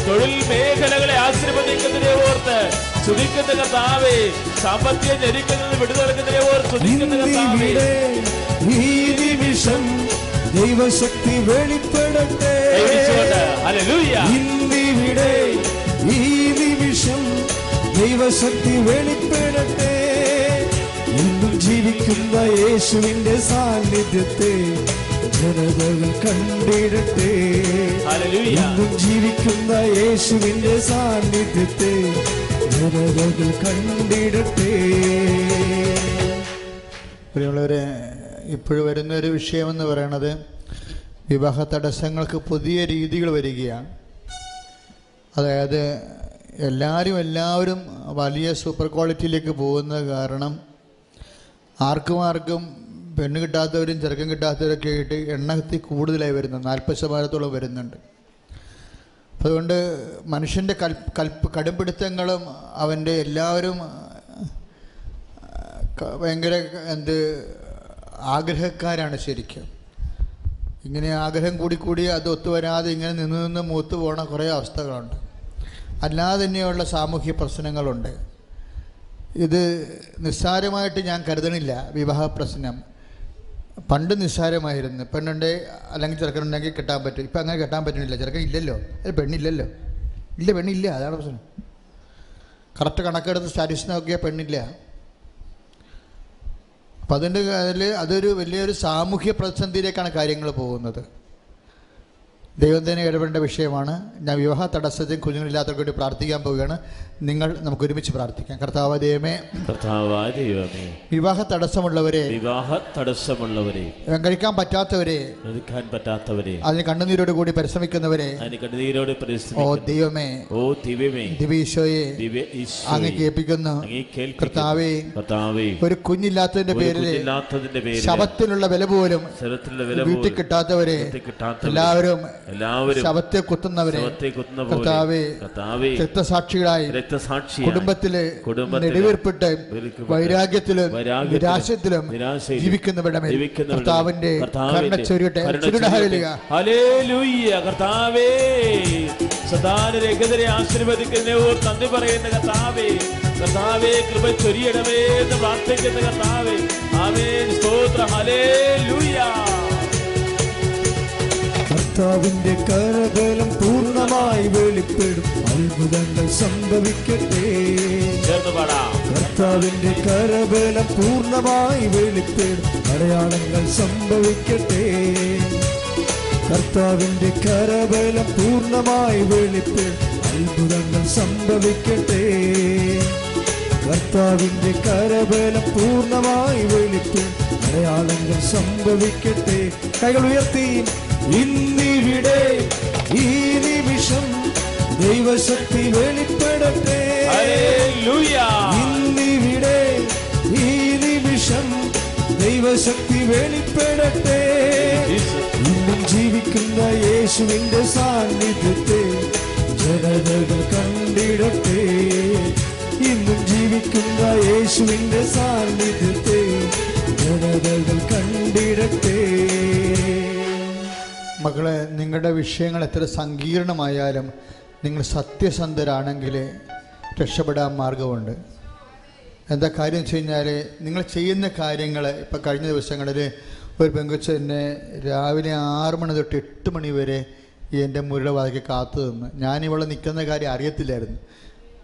തൊഴിൽ മേഖലകളെ ആശീർവദിക്കുന്നതിനെ ഓർത്ത് സ്തുതിക്കുന്ന കർത്താവേ സാമ്പത്തിക ഞെരുക്കങ്ങളിൽ വിടുതലക്കുന്നതിനെ ഓർ സ്തുതിക്കുന്ന കർത്താവേ ഈ നിമിഷം ദൈവശക്തി വെളിപ്പെടട്ടെ. ഇന്നിവിടെ ഈ നിമിഷം ദൈവശക്തി വെളിപ്പെടട്ടെ ഇന്നും ജീവിക്കുന്ന യേശുവിന്റെ സാന്നിധ്യത്തെ ജനതകൾ കണ്ടിടട്ടെ. ഇന്നും ജീവിക്കുന്ന യേശുവിന്റെ സാന്നിധ്യത്തെ പ്രിയമുള്ളവരെ ഇപ്പോഴും വരുന്ന ഒരു വിഷയമെന്ന് പറയണത് വിവാഹ തടസ്സങ്ങൾക്ക് പുതിയ രീതികൾ വരികയാണ് അതായത് എല്ലാവരും എല്ലാവരും വലിയ സൂപ്പർ ക്വാളിറ്റിയിലേക്ക് പോകുന്ന കാരണം ആർക്കും ആർക്കും പെണ്ണ് കിട്ടാത്തവരും ചെറുക്കം കിട്ടാത്തവരൊക്കെ ആയിട്ട് എണ്ണത്തിൽ കൂടുതലായി വരുന്നു നാൽപ്പത് ശതമാനത്തോളം വരുന്നുണ്ട് അതുകൊണ്ട് മനുഷ്യന്റെ കൽ കൽപ്പ് കടുംപിടുത്തങ്ങളും അവന്റെ എല്ലാവരും ഭയങ്കര എന്ത് ആഗ്രഹക്കാരാണ് ശരിക്കും. ഇങ്ങനെ ആഗ്രഹം കൂടി കൂടി അത് ഒത്തുവരാതെ ഇങ്ങനെ നിന്ന് നിന്ന് മൂത്ത് പോണ കുറേ അവസ്ഥകളുണ്ട്. അല്ലാതെ തന്നെയുള്ള സാമൂഹ്യ പ്രശ്നങ്ങളുണ്ട്. ഇത് നിസ്സാരമായിട്ട് ഞാൻ കരുതണില്ല വിവാഹ പ്രശ്നം. പണ്ട് നിസ്സാരമായിരുന്നു. പെണ്ണുണ്ട് അല്ലെങ്കിൽ ചെറുക്കനുണ്ടെങ്കിൽ കിട്ടാൻ പറ്റും. ഇപ്പം അങ്ങനെ കിട്ടാൻ പറ്റുന്നില്ല. ചെറുക്കൻ ഇല്ലല്ലോ. അത് പെണ്ണില്ലല്ലോ. ഇല്ല പെണ്ണില്ല. അതാണ് പ്രശ്നം. കറക്റ്റ് കണക്കെടുത്ത് സ്റ്റാറ്റസ് നോക്കിയാൽ പെണ്ണില്ല. അപ്പം അതിന്റെ അതിൽ അതൊരു വലിയൊരു സാമൂഹ്യ പ്രതിസന്ധിയിലേക്കാണ് കാര്യങ്ങൾ പോകുന്നത്. ദൈവം തന്നെ ഇടപെടേണ്ട വിഷയമാണ്. ഞാൻ വിവാഹ തടസ്സത്തിൽ കുഞ്ഞുങ്ങളില്ലാത്തവർക്ക് വേണ്ടി പ്രാർത്ഥിക്കാൻ പോവുകയാണ്. നിങ്ങൾ നമുക്ക് ഒരുമിച്ച് പ്രാർത്ഥിക്കാം. കർത്താവ് ദൈവമേ കർത്താവായ ദൈവമേ വിവാഹ തടസ്സമുള്ളവരെ വിവാഹ തടസ്സമുള്ളവരെ കഴിക്കാൻ പറ്റാത്തവരെ പറ്റാത്തവരെ അതിന് കണ്ണുനീരോട് കൂടി പരിശ്രമിക്കുന്നവരെ അതിന് കണ്ണുനീരോട് ഓ ദൈവമേ ഓ ദിവ്യമേ ദിവീശോയെ അങ്ങ് കേൾപ്പിക്കുന്നു. കർത്താവേ കർത്താവേ ഒരു കുഞ്ഞില്ലാത്തതിന്റെ പേരിൽ ശബത്തിനുള്ള വില പോലും വീട്ടിൽ കിട്ടാത്തവരെ, എല്ലാവരും എല്ലാവരും ശവത്തെ കുത്തുന്നവരെ ശവത്തെ കുത്തുന്ന കർത്താവേ കർത്താവേ രക്തസാക്ഷികളായി രക്തസാക്ഷി കുടുംബത്തിൽ നെടുവീർപ്പിട്ട് വൈരാഗ്യത്തിലും നിരാശത്തിലും ജീവിക്കുന്നവരുടെ കർത്താവിന്റെ കരുണ ചൊരിയട്ടെ. കർത്താവേ സദാനരഗതരെ ആശീർവദിക്കുന്ന ഓ നന്ദി പറയുന്ന കർത്താവേ കർത്താവേ കൃപ ചൊരിയണമേ എന്ന് പ്രാർത്ഥിക്കുന്ന കർത്താവേ. ആമേൻ. സ്തോത്ര. ഹല്ലേലൂയ. കർത്താവിന്റെ കരബലം പൂർണമായി വെളിപ്പെടും. അത്ഭുതങ്ങൾ സംഭവിക്കട്ടെ. കർത്താവിന്റെ കരബലം പൂർണമായി വെളിപ്പെടും. അടയാളങ്ങൾ സംഭവിക്കട്ടെ. കർത്താവിന്റെ കരബലം പൂർണമായി വെളിപ്പെടും. അത്ഭുതങ്ങൾ സംഭവിക്കട്ടെ. കർത്താവിന്റെ കരബലം പൂർണമായി വെളിപ്പെടും. അടയാളങ്ങൾ സംഭവിക്കട്ടെ. കൈകൾ ഉയർത്തി ഇന്നിവിടെ ഈ നിമിഷം ദൈവശക്തി വെളിപ്പെടട്ടെ. ഇന്നിവിടെ ഈ നിമിഷം ദൈവശക്തി വെളിപ്പെടട്ടെ. ഇന്നും ജീവിക്കുന്ന യേശുവിന്റെ സാന്നിധ്യത്തെ ജനതകൾ കണ്ടിടട്ടെ. ഇന്നും ജീവിക്കുന്ന യേശുവിന്റെ സാന്നിധ്യത്തെ ജനതകൾ കണ്ടിടട്ടെ. മക്കളെ നിങ്ങളുടെ വിഷയങ്ങൾ എത്ര സങ്കീർണമായാലും നിങ്ങൾ സത്യസന്ധരാണെങ്കിൽ രക്ഷപ്പെടാൻ മാർഗമുണ്ട്. എന്താ കാര്യം വെച്ച് കഴിഞ്ഞാൽ നിങ്ങൾ ചെയ്യുന്ന കാര്യങ്ങൾ ഇപ്പം കഴിഞ്ഞ ദിവസങ്ങളിൽ ഒരു പെങ്കുച്ച എന്നെ രാവിലെ ആറ് മണി തൊട്ട് എട്ട് മണി വരെ എന്റെ മുരുടെ വാതിക്ക് കാത്തു നിന്ന്. ഞാനിവിടെ നിൽക്കുന്ന കാര്യം അറിയത്തില്ലായിരുന്നു.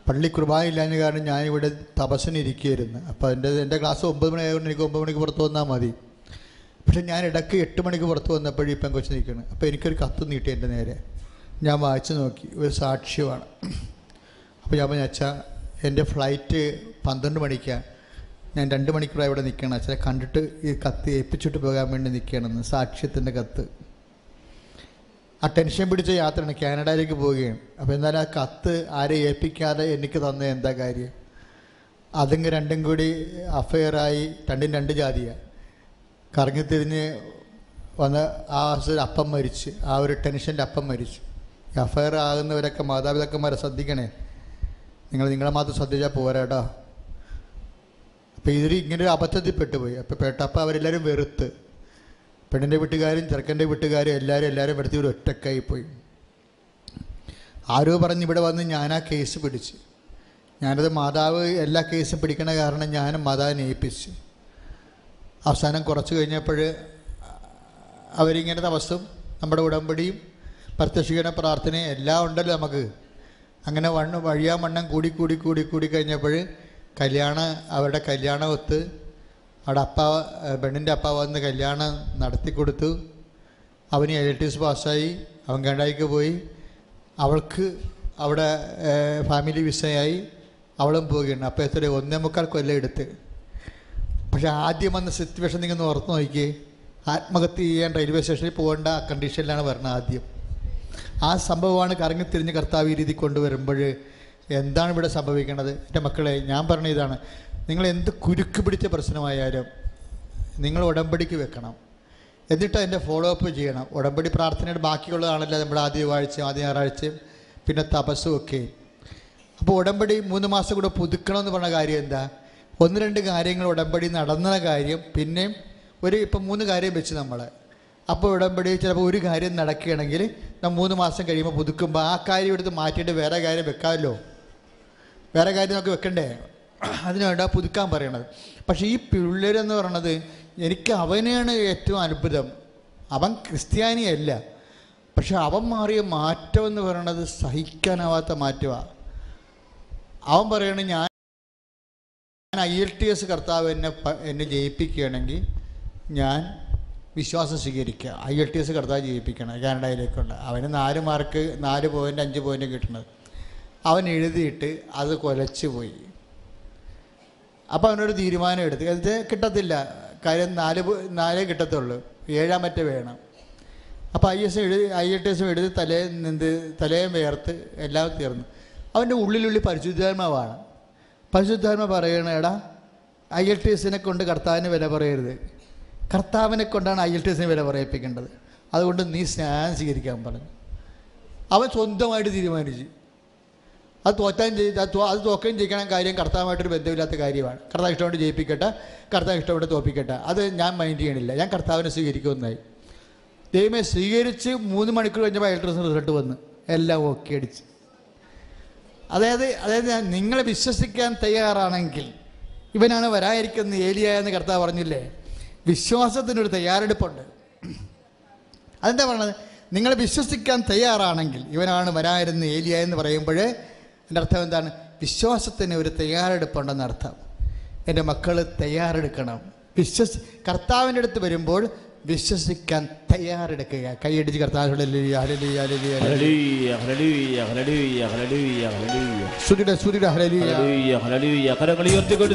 പള്ളി കുർബാന ഇല്ലാഞ്ഞ കാരണം ഞാനിവിടെ തപസ്സിന് ഇരിക്കുകയായിരുന്നു. അപ്പോൾ എന്റെ എന്റെ ക്ലാസ് ഒമ്പത് മണി ആയതുകൊണ്ട് എനിക്ക് ഒമ്പത് മണിക്ക് പുറത്ത് വന്നാൽ മതി. പക്ഷെ ഞാൻ ഇടയ്ക്ക് എട്ട് മണിക്ക് പുറത്ത് വന്നപ്പോഴും ഈ കൊച്ചു നിൽക്കണം അപ്പോൾ എനിക്കൊരു കത്ത് നീട്ടി എന്റെ നേരെ. ഞാൻ വായിച്ചു നോക്കി. ഒരു സാക്ഷ്യമാണ്. അപ്പോൾ ഞാൻ പറഞ്ഞു അച്ഛാ എന്റെ ഫ്ലൈറ്റ് പന്ത്രണ്ട് മണിക്കാണ് ഞാൻ രണ്ട് മണിക്കൂറായി ഇവിടെ നിൽക്കണം അച്ഛനെ കണ്ടിട്ട് ഈ കത്ത് ഏൽപ്പിച്ചിട്ട് പോകാൻ വേണ്ടി നിൽക്കുകയാണെന്ന്. സാക്ഷ്യത്തിന്റെ കത്ത്. ആ ടെൻഷൻ പിടിച്ച യാത്രയാണ് കാനഡയിലേക്ക് പോവുകയാണ് അപ്പോൾ എന്നാലും ആ കത്ത് ആരെ ഏൽപ്പിക്കാതെ എനിക്ക് തന്നത് എന്താ കാര്യം? അതിങ്ങ് രണ്ടും കൂടി അഫയറായി രണ്ടും രണ്ട് ജാതിയാണ് കറങ്ങിത്തിരിഞ്ഞ് വന്ന് ആ അപ്പം മരിച്ച് ആ ഒരു ടെൻഷന്റെ അപ്പം മരിച്ചു. അഫയർ ആകുന്നവരൊക്കെ മാതാപിതാക്കന്മാരെ ശ്രദ്ധിക്കണേ. നിങ്ങൾ നിങ്ങളെ മാത്രം ശ്രദ്ധിച്ചാൽ പോരാട്ടോ അപ്പോൾ ഇതിൽ ഇങ്ങനെ ഒരു അബദ്ധത്തിൽ പെട്ടുപോയി. അപ്പോൾ പെട്ടപ്പോൾ അവരെല്ലാവരും വെറുത്ത്. പെണ്ണിന്റെ വീട്ടുകാരും ചെറുക്കന്റെ വീട്ടുകാരും എല്ലാവരും എല്ലാവരും എടുത്ത് ഒരു ഒറ്റക്കായി പോയി ആരോ പറഞ്ഞ് ഇവിടെ വന്ന് ഞാൻ ആ കേസ് പിടിച്ച്. ഞാനത് മാതാവ് എല്ലാ കേസും പിടിക്കണ കാരണം ഞാൻ മാതാവിനെ ഏൽപ്പിച്ചു. അവസാനം കുറച്ച് കഴിഞ്ഞപ്പോൾ അവരിങ്ങനെ തപസ്സും നമ്മുടെ ഉടമ്പടിയും പ്രത്യക്ഷീകരണ പ്രാർത്ഥനയും എല്ലാം ഉണ്ടല്ലോ നമുക്ക്. അങ്ങനെ വണ്ണ് വഴിയാ വണ്ണം കൂടി കൂടി കൂടി കൂടി കഴിഞ്ഞപ്പോൾ കല്യാണ അവരുടെ കല്യാണം ഒത്ത് അവിടെ അപ്പ പെണ്ണിന്റെ അപ്പ വന്ന് കല്യാണം നടത്തി കൊടുത്തു. അവന് എസ് പാസ്സായി. അവൻ കണ്ടായിക്ക് പോയി. അവൾക്ക് അവിടെ ഫാമിലി വിസയായി. അവളും പോവുകയാണ്. അപ്പോൾ എത്ര ഒന്നേ മുക്കാൽ കൊല്ലം എടുത്ത്. പക്ഷെ ആദ്യം വന്ന സിറ്റുവേഷൻ നിങ്ങൾ ഓർത്ത് നോക്കിയേ. ആത്മഹത്യ ചെയ്യാൻ റെയിൽവേ സ്റ്റേഷനിൽ പോകേണ്ട കണ്ടീഷനിലാണ് വരുന്നത് ആദ്യം. ആ സംഭവമാണ് കറങ്ങി തിരിഞ്ഞ് കർത്താവ് ഈ രീതി കൊണ്ടുവരുമ്പോൾ എന്താണ് ഇവിടെ സംഭവിക്കുന്നത് എന്റെ മക്കളെ ഞാൻ പറഞ്ഞ ഇതാണ്. നിങ്ങൾ എന്ത് കുരുക്ക് പിടിച്ച പ്രശ്നമായാലും നിങ്ങൾ ഉടമ്പടിക്ക് വെക്കണം. എന്നിട്ട് അതിന്റെ ഫോളോ അപ്പ് ചെയ്യണം. ഉടമ്പടി പ്രാർത്ഥനയുടെ ബാക്കിയുള്ളതാണല്ലോ നമ്മുടെ ആദ്യ വാഴ്ച ആദ്യ ഞായറാഴ്ചയും പിന്നെ തപസ്സും ഒക്കെ. അപ്പോൾ ഉടമ്പടി മൂന്ന് മാസം കൂടെ പുതുക്കണമെന്ന് പറഞ്ഞ കാര്യം എന്താ? ഒന്ന് രണ്ട് കാര്യങ്ങൾ ഉടമ്പടി നടന്ന കാര്യം പിന്നെയും ഒരു ഇപ്പം മൂന്ന് കാര്യം വെച്ച് നമ്മൾ അപ്പോൾ ഉടമ്പടി ചിലപ്പോൾ ഒരു കാര്യം നടക്കുകയാണെങ്കിൽ നമ്മൾ മൂന്ന് മാസം കഴിയുമ്പോൾ പുതുക്കുമ്പോൾ ആ കാര്യം എടുത്ത് മാറ്റിയിട്ട് വേറെ കാര്യം വെക്കാമല്ലോ. വേറെ കാര്യം നമുക്ക് വെക്കണ്ടേ? അതിനുവേണ്ട പുതുക്കാൻ പറയണത്. പക്ഷേ ഈ പിള്ളേരെന്ന് പറയണത് എനിക്ക് അവനെയാണ് ഏറ്റവും അത്ഭുതം. അവൻ ക്രിസ്ത്യാനിയല്ല. പക്ഷെ അവൻ മാറിയ മാറ്റം എന്ന് പറയണത് സഹിക്കാനാവാത്ത മാറ്റമാണ് അവൻ പറയണത് ഞാൻ ഐ എൽ ടി എസ് കർത്താവ് എന്നെ എന്നെ ജയിപ്പിക്കുകയാണെങ്കിൽ ഞാൻ വിശ്വാസം സ്വീകരിക്കുക. ഐ എൽ ടി എസ് കർത്താവ് ജയിപ്പിക്കണം. കാനഡയിലേക്കുള്ള അവന് നാല് മാർക്ക് നാല് പോയിന്റ് അഞ്ച് പോയിന്റ് കിട്ടുന്നത്. അവൻ എഴുതിയിട്ട് അത് കൊലച്ചു പോയി. അപ്പോൾ അവനൊരു തീരുമാനം എടുത്തു. അത് കിട്ടത്തില്ല. കാര്യം നാല് നാലേ കിട്ടത്തുള്ളൂ. ഏഴാം മറ്റേ വേണം. അപ്പോൾ ഐ എസ് എഴുതി ഐ എൽ ടി എസ് എഴുതി തലേ നിന്ന് തലയും വേർത്ത് എല്ലാം തീർന്നു. അവന്റെ ഉള്ളിലുള്ളിൽ പരിശുദ്ധാത്മാവാണ്. പരിശുദ്ധാത്മ പറയണേടാ ഐ എൽ ടി എസിനെ കൊണ്ട് കർത്താവിന് വില പറയരുത്. കർത്താവിനെ കൊണ്ടാണ് ഐ എൽ ടി എസിന് വില പറയിപ്പിക്കേണ്ടത്. അതുകൊണ്ട് നീ സ്നാനം സ്വീകരിക്കാൻ പറഞ്ഞു. അവൻ സ്വന്തമായിട്ട് തീരുമാനിച്ചു. അത് തോറ്റാൻ ചെയ്ത് അത് തോക്കുകയും ചെയ്യണം കാര്യം കർത്താവുമായിട്ടൊരു ബന്ധമില്ലാത്ത കാര്യമാണ്. കർത്താവ് ഇഷ്ടപ്പെട്ട് ജയിപ്പിക്കട്ടെ കർത്താവ് ഇഷ്ടപ്പെട്ട് തോപ്പിക്കട്ടെ. അത് ഞാൻ മൈൻഡ് ചെയ്യണില്ല. ഞാൻ കർത്താവിനെ സ്വീകരിക്കുമെന്നായി. ദൈവമേ സ്വീകരിച്ച് മൂന്ന് മണിക്കൂർ കഴിഞ്ഞപ്പോൾ അയൽട്രസ് റിസൾട്ട് വന്ന്. എല്ലാം ഓക്കെ അടിച്ച്. അതായത് അതായത് നിങ്ങളെ വിശ്വസിക്കാൻ തയ്യാറാണെങ്കിൽ ഇവനാണ് വരായിരിക്കുന്നത് ഏലിയ എന്ന് കർത്താവ് പറഞ്ഞില്ലേ? വിശ്വാസത്തിനൊരു തയ്യാറെടുപ്പുണ്ട്. അതെന്താ പറഞ്ഞത്? നിങ്ങൾ വിശ്വസിക്കാൻ തയ്യാറാണെങ്കിൽ ഇവനാണ് വരായിരുന്ന ഏലിയ എന്ന് പറയുമ്പോൾ എന്റെ അർത്ഥം എന്താണ്? വിശ്വാസത്തിന് ഒരു തയ്യാറെടുപ്പുണ്ടെന്ന് അർത്ഥം എന്റെ മക്കൾ തയ്യാറെടുക്കണം. വിശ്വസി കർത്താവിന്റെ അടുത്ത് വരുമ്പോൾ വിശ്വസിക്കാൻ തയ്യാറെടുക്കുക. കൈയടിച്ച്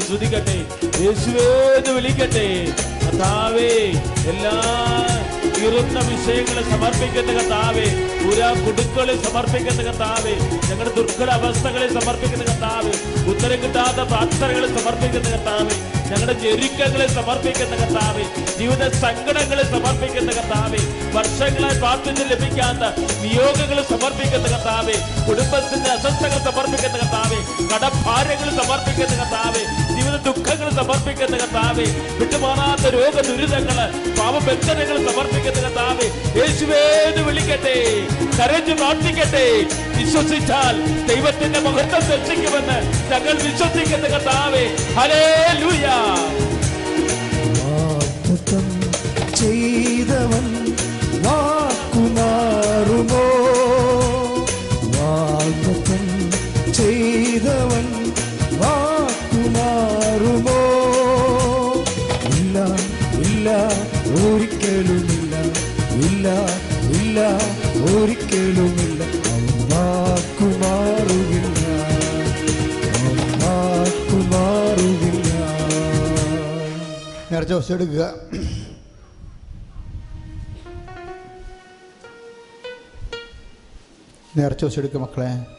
സ്തുതിക്കട്ടെ. വിളിക്കട്ടെ. കർത്താവേ എല്ലാ ഇരുന്ന വിഷയങ്ങളെ സമർപ്പിക്കുന്ന കർത്താവേ പുരാ കുടുക്കളെ സമർപ്പിക്കുന്ന കർത്താവേ ഞങ്ങളുടെ ദുർഘട അവസ്ഥകളെ സമർപ്പിക്കുന്ന കർത്താവേ ഉത്തരം കിട്ടാത്ത പ്രാർത്ഥനകളെ സമർപ്പിക്കുന്ന കർത്താവേ ഞങ്ങളുടെ ഞെരുക്കങ്ങളെ സമർപ്പിക്കുന്ന കർത്താവെ ജീവിത സങ്കടങ്ങളെ സമർപ്പിക്കുന്ന കർത്താവെ വർഷങ്ങളായി പ്രാർത്ഥിച്ച് ലഭിക്കാത്ത നിയോഗങ്ങൾ സമർപ്പിക്കുന്ന കർത്താവെ കുടുംബത്തിന്റെ അസ്വസ്ഥകൾ സമർപ്പിക്കുന്ന കർത്താവെ കടഭാരങ്ങൾ സമർപ്പിക്കുന്ന കർത്താവെ ജീവിത ദുഃഖങ്ങൾ സമർപ്പിക്കുന്ന കർത്താവെ വിട്ടുമാറാത്ത രോഗ ദുരിതങ്ങൾ പാപബന്ധനങ്ങൾ സമർപ്പിക്കുന്ന കർത്താവെ യേശുവേന്ന് വിളിക്കട്ടെ കരഞ്ഞു പ്രാർത്ഥിക്കട്ടെ വിശ്വസിച്ചാൽ ദൈവത്തിന്റെ മഹത്വം ദർശിക്കുമെന്ന് ഞങ്ങൾ വിശ്വസിക്കുന്ന കർത്താവെ ഹലേ വാഗ്ദത്തം ചെയ്തവൻ വാക്കുമാറുമോ? ദിവസം എടുക്കുക. നേർച്ച എടുക്കുക മക്കളെ.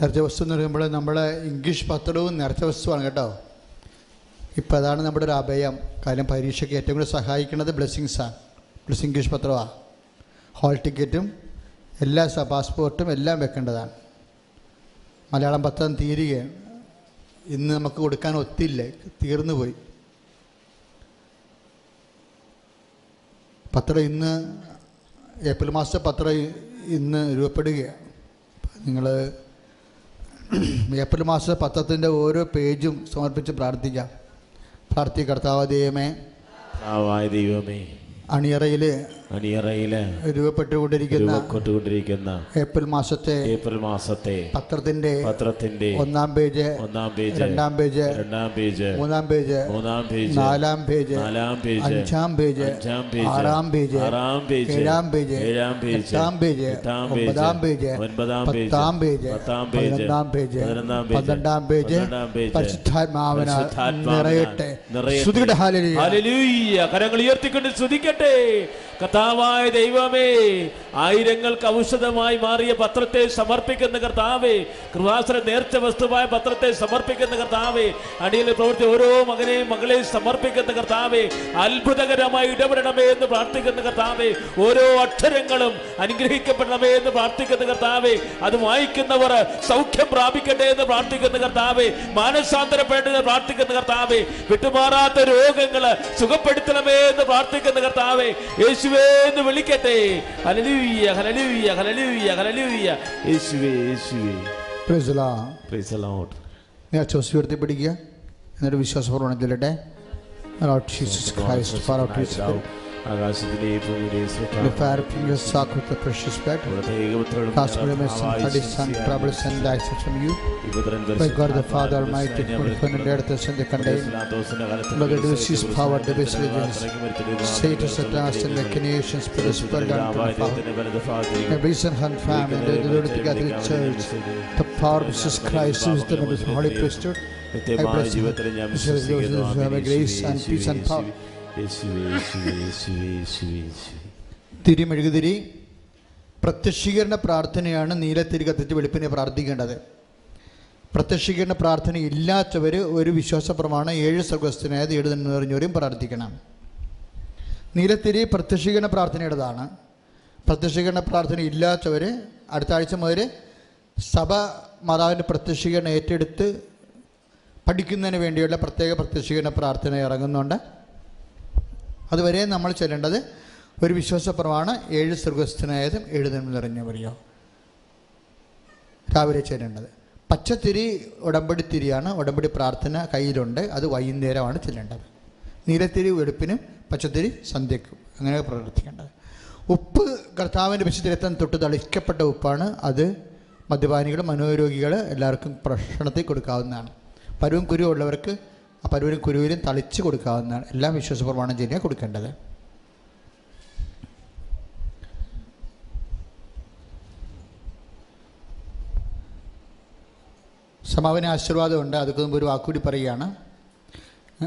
നേർച്ച വസ്തു എന്ന് പറയുമ്പോൾ നമ്മളെ ഇംഗ്ലീഷ് പത്രവും നേർച്ച വസ്തുവാണ് കേട്ടോ. ഇപ്പം അതാണ് നമ്മുടെ ഒരു അഭയം. കാര്യം പരീക്ഷയ്ക്ക് ഏറ്റവും കൂടുതൽ സഹായിക്കുന്നത് ബ്ലെസ്സിങ്സാണ് പ്ലസ് ഇംഗ്ലീഷ് പത്രമാണ് ഹോൾ ടിക്കറ്റും എല്ലാ പാസ്പോർട്ടും എല്ലാം വെക്കേണ്ടതാണ്. മലയാളം പത്രം തീരുകയാണ്. ഇന്ന് നമുക്ക് കൊടുക്കാൻ ഒത്തില്ല. തീർന്നു പോയി. പത്രം ഇന്ന് ഏപ്രിൽ മാസത്തെ പത്രം ഇന്ന് രൂപപ്പെടുകയാണ്. നിങ്ങൾ <clears throat> ഏപ്രിൽ മാസ പത്രത്തിന്റെ ഓരോ പേജും സമർപ്പിച്ച് പ്രാർത്ഥിക്കാം. പ്രാർത്ഥി കർത്താവ് ദൈവമേ. അണിയറയിൽ അണിയറയിൽ രൂപപ്പെട്ടുകൊണ്ടിരിക്കുന്ന ഏപ്രിൽ മാസത്തെ ഏപ്രിൽ മാസത്തെ പത്രത്തിന്റെ പത്രത്തിന്റെ ഒന്നാം പേജ് ഒന്നാം പേജ് രണ്ടാം പേജ് രണ്ടാം പേജ് മൂന്നാം പേജ് മൂന്നാം പേജ് നാലാം പേജ് നാലാം പേജ് അഞ്ചാം പേജ് അഞ്ചാം പേജ് ആറാം പേജ് ആറാം പേജ് ഏഴാം പേജ് ഏഴാം പേജ് എട്ടാം പേജ് എട്ടാം പേജ് ഒമ്പതാം പേജ് ഒൻപതാം പേജ് പത്താം പേജ് പത്താം പേജ് പതിനൊന്നാം പേജ് പതിനൊന്നാം പേജ് പന്ത്രണ്ടാം പേജ് പന്ത്രണ്ടാം പേജ് പരിശുദ്ധാത്മാവന നിറയട്ടെ. നിറയട്ടെ. കരങ്ങൾ ഉയർത്തിക്കൊണ്ട് സ്തുതിക്കട്ടെ. കർത്താവായ ദൈവമേ ആയിരങ്ങൾക്ക് ഔഷധമായി മാറിയ പത്രത്തെ സമർപ്പിക്കുന്ന കർത്താവേ കൃപാസന നേർച്ച വസ്തുവായ പത്രത്തെ സമർപ്പിക്കുന്ന കർത്താവേ അടിയിൽ പ്രവർത്തി ഓരോ മകനെയും മകളെയും സമർപ്പിക്കുന്ന കർത്താവേ അത്ഭുതകരമായി ഇടപെടണമേ എന്ന് പ്രാർത്ഥിക്കുന്ന കർത്താവേ ഓരോ അക്ഷരങ്ങളും അനുഗ്രഹിക്കപ്പെടണമേ എന്ന് പ്രാർത്ഥിക്കുന്ന കർത്താവേ അത് വായിക്കുന്നവർ സൗഖ്യം പ്രാപിക്കട്ടെ എന്ന് പ്രാർത്ഥിക്കുന്ന കർത്താവേ മാനസാന്തരപ്പെടുന്ന പ്രാർത്ഥിക്കുന്ന കർത്താവേ വിട്ടുമാറാത്ത രോഗങ്ങൾ സുഖപ്പെടുത്തണമേ എന്ന് പ്രാർത്ഥിക്കുന്ന കർത്താവേ യേശുവേ എന്ന് വിളിക്കട്ടെ. ഹലലൂയ ഹലലൂയ ഹലലൂയ ഹലലൂയ യേശുവേ യേശുവേ. Praise the Lord. Praise the Lord ഞാൻ ചോസ് ഉയർത്തി പിടിക്കുക. എന്നിട്ട് വിശ്വാസപൂർവം ചൊല്ലട്ടെ Jesus Christ, far out his spirit. ആകാശത്തിലെ ഭൂമിയിലെ The fire from your sock with the precious blood. Cast me my son, bloody son, troubles and lies from you. By God the Father Almighty, who defended earth and the condemned. Lord, the disease power, the best legends. Satan, Satan, and the Canadian spirit, spirit, and power. A recent hand family, the Lord together the church. The power of Jesus Christ, who is the member of the Holy Priesthood. I bless you. This is those who have a grace and peace and power. തിരിമെഴുകുതിരി പ്രത്യക്ഷീകരണ പ്രാർത്ഥനയാണ് നീലത്തിരി കത്തിച്ച് വെളുപ്പിനെ പ്രാർത്ഥിക്കേണ്ടത്. പ്രത്യക്ഷീകരണ പ്രാർത്ഥന ഇല്ലാത്തവർ ഒരു വിശ്വാസ പ്രമാണം ഏഴ് സ്വർഗസ്ഥനായത് ഏഴ് പറഞ്ഞവരും പ്രാർത്ഥിക്കണം. നീലത്തിരി പ്രത്യക്ഷീകരണ പ്രാർത്ഥനയുടേതാണ്. പ്രത്യക്ഷീകരണ പ്രാർത്ഥന ഇല്ലാത്തവർ അടുത്ത ആഴ്ച മുതൽ സഭ മാതാവിന്റെ പ്രത്യക്ഷീകരണം ഏറ്റെടുത്ത് പഠിക്കുന്നതിന് വേണ്ടിയുള്ള പ്രത്യേക പ്രത്യക്ഷീകരണ പ്രാർത്ഥന ഇറങ്ങുന്നുണ്ട്. അതുവരെ നമ്മൾ ചെല്ലേണ്ടത് ഒരു വിശ്വാസപ്രമാണ് ഏഴ് സ്വർഗസ്ഥനായതും എഴുതണം നിറഞ്ഞവരെയോ. രാവിലെ ചെല്ലേണ്ടത്. പച്ചത്തിരി ഉടമ്പടി തിരിയാണ് ഉടമ്പടി പ്രാർത്ഥന കയ്യിലുണ്ട് അത് വൈകുന്നേരമാണ് ചെല്ലേണ്ടത്. നീലത്തിരി വെളുപ്പിനും പച്ചത്തിരി സന്ധ്യക്കും അങ്ങനെ പ്രവർത്തിക്കേണ്ടത്. ഉപ്പ് കർത്താവിന്റെ വിശുദ്ധരത്തം തൊട്ട് തളിക്കപ്പെട്ട ഉപ്പാണ് അത് മദ്യപാനികൾ മനോരോഗികൾ എല്ലാവർക്കും ഭക്ഷണത്തിൽ കൊടുക്കാവുന്നതാണ്. പരുവും കുരു ഉള്ളവർക്ക് പരുവിനും കുരുവിലും തളിച്ച് കൊടുക്കാവുന്നതാണ്. എല്ലാം വിശ്വാസപ്രമാണം ചെയ്യുക കൊടുക്കേണ്ടത്. സമാപന ആശീർവാദമുണ്ട് അതൊക്കെ മുമ്പ് ഒരു വാക്കുകൂടി പറയുകയാണ്.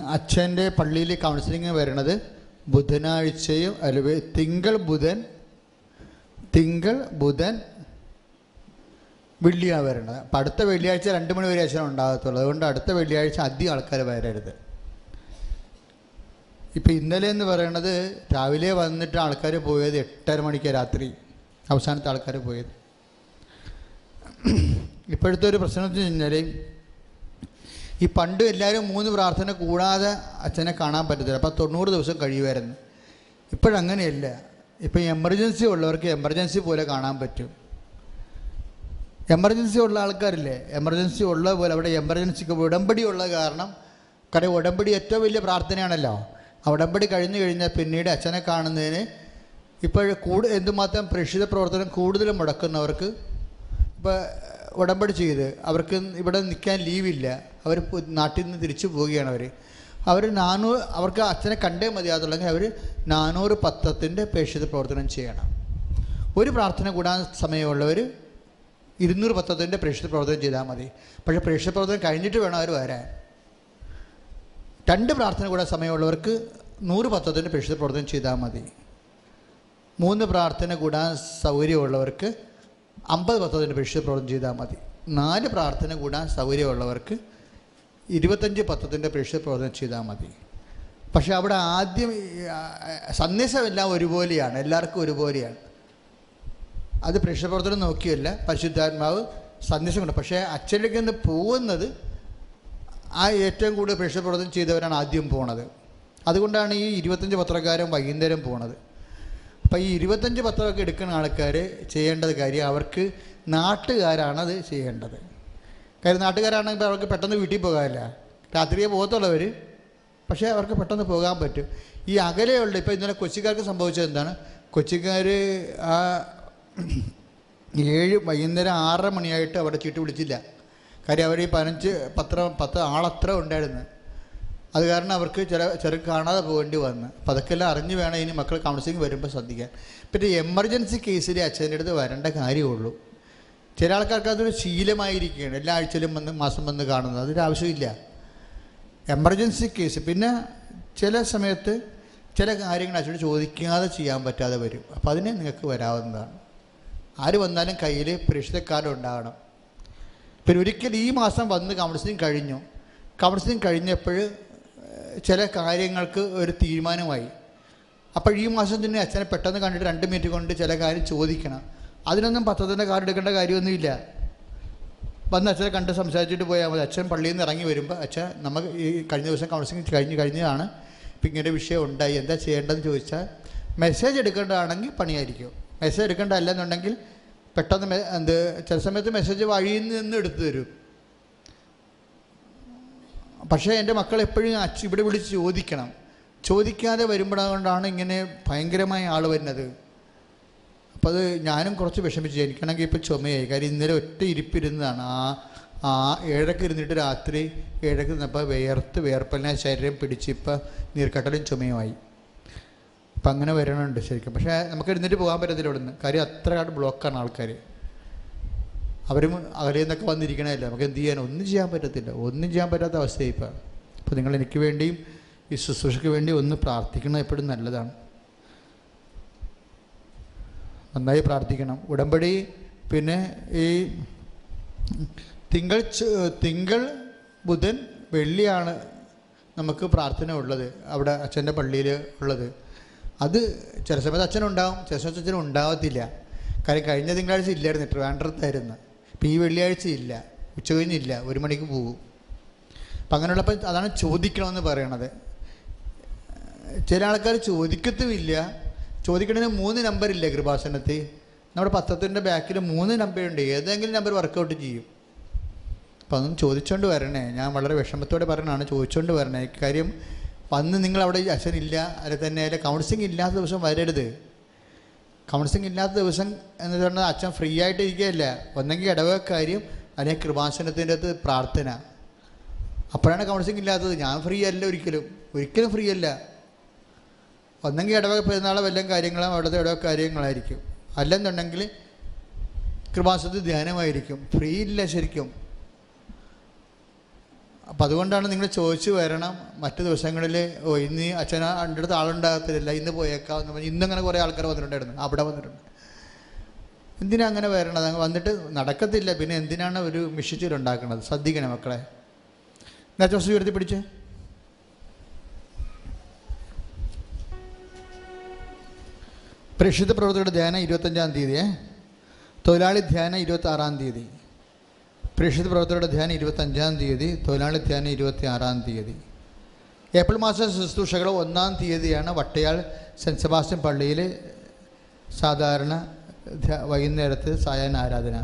അച്ഛന്റെ പള്ളിയിൽ കൗൺസിലിംഗ് വരണത് ബുധനാഴ്ചയും അല്ല തിങ്കൾ ബുധൻ തിങ്കൾ ബുധൻ വെള്ളിയാണ് വരേണ്ടത്. അപ്പം അടുത്ത വെള്ളിയാഴ്ച രണ്ട് മണി വരെ അച്ഛനും ഉണ്ടാകത്തുള്ളൂ. അതുകൊണ്ട് അടുത്ത വെള്ളിയാഴ്ച അധികം ആൾക്കാർ വരരുത്. ഇപ്പം ഇന്നലെ എന്ന് പറയണത് രാവിലെ വന്നിട്ട് ആൾക്കാർ പോയത് എട്ടര മണിക്ക് രാത്രി. അവസാനത്തെ ആൾക്കാർ പോയത്. ഇപ്പോഴത്തെ ഒരു പ്രശ്നം എന്ന് വെച്ച് കഴിഞ്ഞാൽ ഈ പണ്ട് എല്ലാവരും മൂന്ന് പ്രാർത്ഥന കൂടാതെ അച്ഛനെ കാണാൻ പറ്റത്തില്ല. അപ്പം തൊണ്ണൂറ് ദിവസം കഴിയുമായിരുന്നു. ഇപ്പോഴങ്ങനെയല്ല. ഇപ്പം എമർജൻസി ഉള്ളവർക്ക് എമർജൻസി പോലെ കാണാൻ പറ്റും. എമർജൻസി ഉള്ള ആൾക്കാരില്ലേ? എമർജൻസി ഉള്ള പോലെ അവിടെ എമർജൻസിക്ക് ഉടമ്പടി ഉള്ള കാരണം കാര്യം ഉടമ്പടി ഏറ്റവും വലിയ പ്രാർത്ഥനയാണല്ലോ. ആ ഉടമ്പടി കഴിഞ്ഞു കഴിഞ്ഞാൽ പിന്നീട് അച്ഛനെ കാണുന്നതിന് ഇപ്പോൾ കൂടു എന്തുമാത്രം പ്രേക്ഷിത പ്രവർത്തനം കൂടുതൽ മുടക്കുന്നവർക്ക് ഇപ്പോൾ ഉടമ്പടി ചെയ്ത് അവർക്ക് ഇവിടെ നിൽക്കാൻ ലീവില്ല അവർ നാട്ടിൽ നിന്ന് തിരിച്ചു പോവുകയാണ് അവർ അവർ നാനൂറ് അവർക്ക് അച്ഛനെ കണ്ടേ മതിയാതുള്ളെങ്കിൽ അവർ നാനൂറ് പത്രത്തിന്റെ പ്രേക്ഷിത പ്രവർത്തനം ചെയ്യണം. ഒരു പ്രാർത്ഥന കൂടാൻ സമയമുള്ളവർ ഇരുന്നൂറ് പത്രത്തിന്റെ പ്രേക്ഷിത പ്രവർത്തനം ചെയ്താൽ മതി. പക്ഷേ പ്രേക്ഷിത പ്രവർത്തനം കഴിഞ്ഞിട്ട് വേണം അവർ വരാൻ. രണ്ട് പ്രാർത്ഥന കൂടെ സമയമുള്ളവർക്ക് നൂറ് പത്രത്തിന്റെ പ്രേക്ഷിത പ്രവർത്തനം ചെയ്താൽ മതി. മൂന്ന് പ്രാർത്ഥന കൂടാൻ സൗകര്യമുള്ളവർക്ക് അമ്പത് പത്രത്തിന്റെ പ്രേക്ഷിത പ്രവർത്തനം ചെയ്താൽ മതി. നാല് പ്രാർത്ഥന കൂടാൻ സൗകര്യമുള്ളവർക്ക് ഇരുപത്തഞ്ച് പത്രത്തിന്റെ പ്രേക്ഷിത പ്രവർത്തനം ചെയ്താൽ മതി. പക്ഷേ അവിടെ ആദ്യം സന്ദേശമെല്ലാം ഒരുപോലെയാണ്. എല്ലാവർക്കും ഒരുപോലെയാണ്. അത് പ്രേക്ഷപ്രവർത്തനം നോക്കിയല്ല പരിശുദ്ധാത്മാവ് സന്ദേശം കൊണ്ട് പക്ഷേ അച്ഛനിലേക്ക് നിന്ന് പോകുന്നത് ആ ഏറ്റവും കൂടുതൽ പ്രേക്ഷപ്രവർത്തനം ചെയ്തവരാണ് ആദ്യം പോണത്. അതുകൊണ്ടാണ് ഈ ഇരുപത്തഞ്ച് പത്രക്കാരൻ വൈകുന്നേരം പോണത്. അപ്പോൾ ഈ ഇരുപത്തഞ്ച് പത്രമൊക്കെ എടുക്കുന്ന ആൾക്കാർ ചെയ്യേണ്ടത് കാര്യം അവർക്ക് നാട്ടുകാരാണ് അത് ചെയ്യേണ്ടത്. കാര്യം നാട്ടുകാരാണെങ്കിൽ അവർക്ക് പെട്ടെന്ന് വീട്ടിൽ പോകാനില്ല. രാത്രിയെ പോകത്തുള്ളവർ പക്ഷേ അവർക്ക് പെട്ടെന്ന് പോകാൻ പറ്റും. ഈ അകലെയുള്ള ഇപ്പോൾ ഇന്നലെ കൊച്ചിക്കാർക്ക് സംഭവിച്ചത് എന്താണ്? കൊച്ചിക്കാർ ആ <coughs> ഏഴ് വൈകുന്നേരം ആറര മണിയായിട്ട് അവിടെ ചീട്ട് വിളിച്ചില്ല. കാര്യം അവർ ഈ പതിനഞ്ച് പത്ര പത്ത് ആളത്ര ഉണ്ടായിരുന്നു. അത് കാരണം അവർക്ക് ചില ചെറുക്ക് കാണാതെ പോകേണ്ടി വന്ന്. അപ്പം അതൊക്കെല്ലാം അറിഞ്ഞ് വേണം ഇനി മക്കൾ കൗൺസിലിംഗ് വരുമ്പോൾ ശ്രദ്ധിക്കാൻ. പിന്നെ എമർജൻസി കേസിൽ അച്ഛന്റെ അടുത്ത് വരേണ്ട കാര്യമുള്ളൂ. ചില ആൾക്കാർക്ക് അതൊരു ശീലമായിരിക്കുകയാണ്. എല്ലാ ആഴ്ചയിലും വന്ന് മാസം വന്ന് കാണുന്നത്. അതൊരു ആവശ്യമില്ല. എമർജൻസി കേസ് പിന്നെ ചില സമയത്ത് ചില കാര്യങ്ങൾ അച്ഛനോട് ചോദിക്കാതെ ചെയ്യാൻ പറ്റാതെ വരും. അപ്പോൾ അതിനെ നിങ്ങൾക്ക് വരാവുന്നതാണ്. ആര് വന്നാലും കയ്യിൽ കാർഡ് ഉണ്ടാകണം പിന്നെ ഒരിക്കൽ ഈ മാസം വന്ന് കൗൺസിലിംഗ് കഴിഞ്ഞു. കൗൺസിലിംഗ് കഴിഞ്ഞപ്പോൾ ചില കാര്യങ്ങൾക്ക് ഒരു തീരുമാനമായി. അപ്പോൾ ഈ മാസം തന്നെ അച്ഛനെ പെട്ടെന്ന് കണ്ടിട്ട് രണ്ട് മിനിറ്റ് കൊണ്ട് ചില കാര്യം ചോദിക്കണം. അതിനൊന്നും പത്രത്തിന്റെ കാർഡ് എടുക്കേണ്ട കാര്യമൊന്നുമില്ല. വന്ന് അച്ഛനെ കണ്ട് സംസാരിച്ചിട്ട് പോയാൽ മതി. അച്ഛൻ പള്ളിയിൽ നിന്ന് ഇറങ്ങി വരുമ്പോൾ അച്ഛൻ നമുക്ക് ഈ കഴിഞ്ഞ ദിവസം കൗൺസിലിംഗ് കഴിഞ്ഞ് കഴിഞ്ഞതാണ്. ഇപ്പം ഇങ്ങനെ വിഷയം ഉണ്ടായി. എന്താ ചെയ്യേണ്ടതെന്ന് ചോദിച്ചാൽ മെസ്സേജ് എടുക്കേണ്ടതാണെങ്കിൽ പണിയായിരിക്കും. മെസ്സേജ് എടുക്കേണ്ട അല്ലെന്നുണ്ടെങ്കിൽ പെട്ടെന്ന് എന്ത് ചില സമയത്ത് മെസ്സേജ് വഴിയിൽ നിന്ന് എടുത്തു തരും. പക്ഷേ എന്റെ മക്കൾ എപ്പോഴും അച്ഛ ഇവിടെ വിളിച്ച് ചോദിക്കണം. ചോദിക്കാതെ വരുമ്പോഴാണ് ഇങ്ങനെ ഭയങ്കരമായ ആൾ വരുന്നത്. അപ്പോൾ അത് ഞാനും കുറച്ച് വിഷമിച്ചു. എനിക്കാണെങ്കിൽ ഇപ്പോൾ ചുമയായി. കാര്യം ഇന്നലെ ഒറ്റ ഇരിപ്പിരുന്നതാണ്. ആ ആ ഏഴൊക്കെ ഇരുന്നിട്ട് രാത്രി ഏഴൊക്കെ ഇരുന്നപ്പോൾ വേർത്ത് വേർപ്പലിനെ ശരീരം പിടിച്ച് ഇപ്പം നീർക്കട്ടലും ചുമയുമായി. അപ്പം അങ്ങനെ വരണുണ്ട് ശരിക്കും. പക്ഷേ നമുക്ക് എഴുന്നേറ്റ് പോകാൻ പറ്റത്തില്ല ഇവിടുന്ന്. കാര്യം അത്ര കാട്ട് ബ്ലോക്കാണ് ആൾക്കാർ അവരും അകലെ നിന്നൊക്കെ വന്നിരിക്കണമല്ലോ നമുക്ക് എന്ത് ചെയ്യാൻ? ഒന്നും ചെയ്യാൻ പറ്റത്തില്ല. ഒന്നും ചെയ്യാൻ പറ്റാത്ത അവസ്ഥയായി ഇപ്പം. അപ്പോൾ നിങ്ങൾ എനിക്ക് വേണ്ടിയും ഈ ശുശ്രൂഷയ്ക്ക് വേണ്ടി ഒന്ന് പ്രാർത്ഥിക്കണം എപ്പോഴും നല്ലതാണ്. നന്നായി പ്രാർത്ഥിക്കണം. ഉടമ്പടി പിന്നെ ഈ തിങ്കൾ തിങ്കൾ ബുധൻ വെള്ളിയാണ് നമുക്ക് പ്രാർത്ഥന ഉള്ളത്. അവിടെ അച്ഛന്റെ പള്ളിയിൽ ഉള്ളത്. അത് ചില സമയത്ത് അച്ഛനുണ്ടാവും ചില സമയത്ത് അച്ഛനും ഉണ്ടാവത്തില്ല. കാര്യം കഴിഞ്ഞ തിങ്കളാഴ്ച ഇല്ലായിരുന്നു ട്രിവാൻഡ്രത്തായിരുന്നു. ഇപ്പം ഈ വെള്ളിയാഴ്ച ഇല്ല ഉച്ച കഴിഞ്ഞില്ല ഒരു മണിക്ക് പോകും അപ്പം അങ്ങനെയുള്ളപ്പോൾ അതാണ് ചോദിക്കണമെന്ന് പറയണത്. ചില ആൾക്കാർ ചോദിക്കത്തുമില്ല. ചോദിക്കണതിന് മൂന്ന് നമ്പറില്ല കൃപാസനത്തിൽ? നമ്മുടെ പത്രത്തിന്റെ ബാക്കിൽ മൂന്ന് നമ്പറുണ്ട് ഏതെങ്കിലും നമ്പർ വർക്കൗട്ട് ചെയ്യും. അപ്പം അതൊന്നും ചോദിച്ചുകൊണ്ട് വരണേ. ഞാൻ വളരെ വിഷമത്തോടെ പറയണതാണ് ചോദിച്ചുകൊണ്ട് വരണേ. കാര്യം വന്ന് നിങ്ങൾ അവിടെ അച്ഛനില്ല അതിൽ തന്നെ അതിൽ കൗൺസിലിംഗ് ഇല്ലാത്ത ദിവസം വരരുത്. കൗൺസിലിംഗ് ഇല്ലാത്ത ദിവസം എന്ന് പറഞ്ഞാൽ അച്ഛൻ ഫ്രീ ആയിട്ട് ഇരിക്കുകയല്ല. ഒന്നെങ്കിൽ ഇടവക്കാര്യം അല്ലെങ്കിൽ കൃപാസനത്തിന്റെ അകത്ത് പ്രാർത്ഥന. അപ്പോഴാണ് കൗൺസിലിംഗ് ഇല്ലാത്തത്. ഞാൻ ഫ്രീ അല്ല ഒരിക്കലും. ഒരിക്കലും ഫ്രീ അല്ല. ഒന്നെങ്കിൽ ഇടവക പെരുന്നാളോ വല്ലതും കാര്യങ്ങളും അവിടുത്തെ ഇടവക കാര്യങ്ങളായിരിക്കും. അല്ലെന്നുണ്ടെങ്കിൽ കൃപാസനത്തിൽ ധ്യാനമായിരിക്കും. ഫ്രീ ഇല്ല ശരിക്കും. അപ്പം അതുകൊണ്ടാണ് നിങ്ങൾ ചോദിച്ചു വരണം. മറ്റു ദിവസങ്ങളിൽ ഓ ഇന്ന് അച്ഛന എന്റെ അടുത്ത് ആളുണ്ടാകത്തില്ല ഇന്ന് പോയേക്കാം എന്ന് പറഞ്ഞ് ഇന്നങ്ങനെ കുറേ ആൾക്കാർ വന്നിട്ടുണ്ടായിരുന്നു. അവിടെ വന്നിട്ടുണ്ട്. എന്തിനാ അങ്ങനെ വരണത്? അങ്ങ് വന്നിട്ട് നടക്കത്തില്ല. പിന്നെ എന്തിനാണ് ഒരു മിഷിച്ചിലുണ്ടാക്കുന്നത് ശ്രദ്ധിക്കണം മക്കളെ. നേരത്തെ ദിവസം ഉയർത്തി പിടിച്ചേ. പ്രേക്ഷിത പ്രവർത്തകരുടെ ധ്യാനം ഇരുപത്തഞ്ചാം തീയതിയെ തൊഴിലാളി ധ്യാനം ഇരുപത്തി ആറാം തീയതി. പ്രേക്ഷിത പ്രവർത്തകരുടെ ധ്യാനം ഇരുപത്തഞ്ചാം തീയതി തൊഴിലാളി ധ്യാനം ഇരുപത്തി ആറാം തീയതി. ഏപ്രിൽ മാസ ശുശ്രൂഷകൾ ഒന്നാം തീയതിയാണ് വട്ടയാൾ സെന്റ് സെബാസ്റ്റ്യൻ പള്ളിയിൽ സാധാരണ വൈകുന്നേരത്ത് സായാഹ്ന ആരാധന.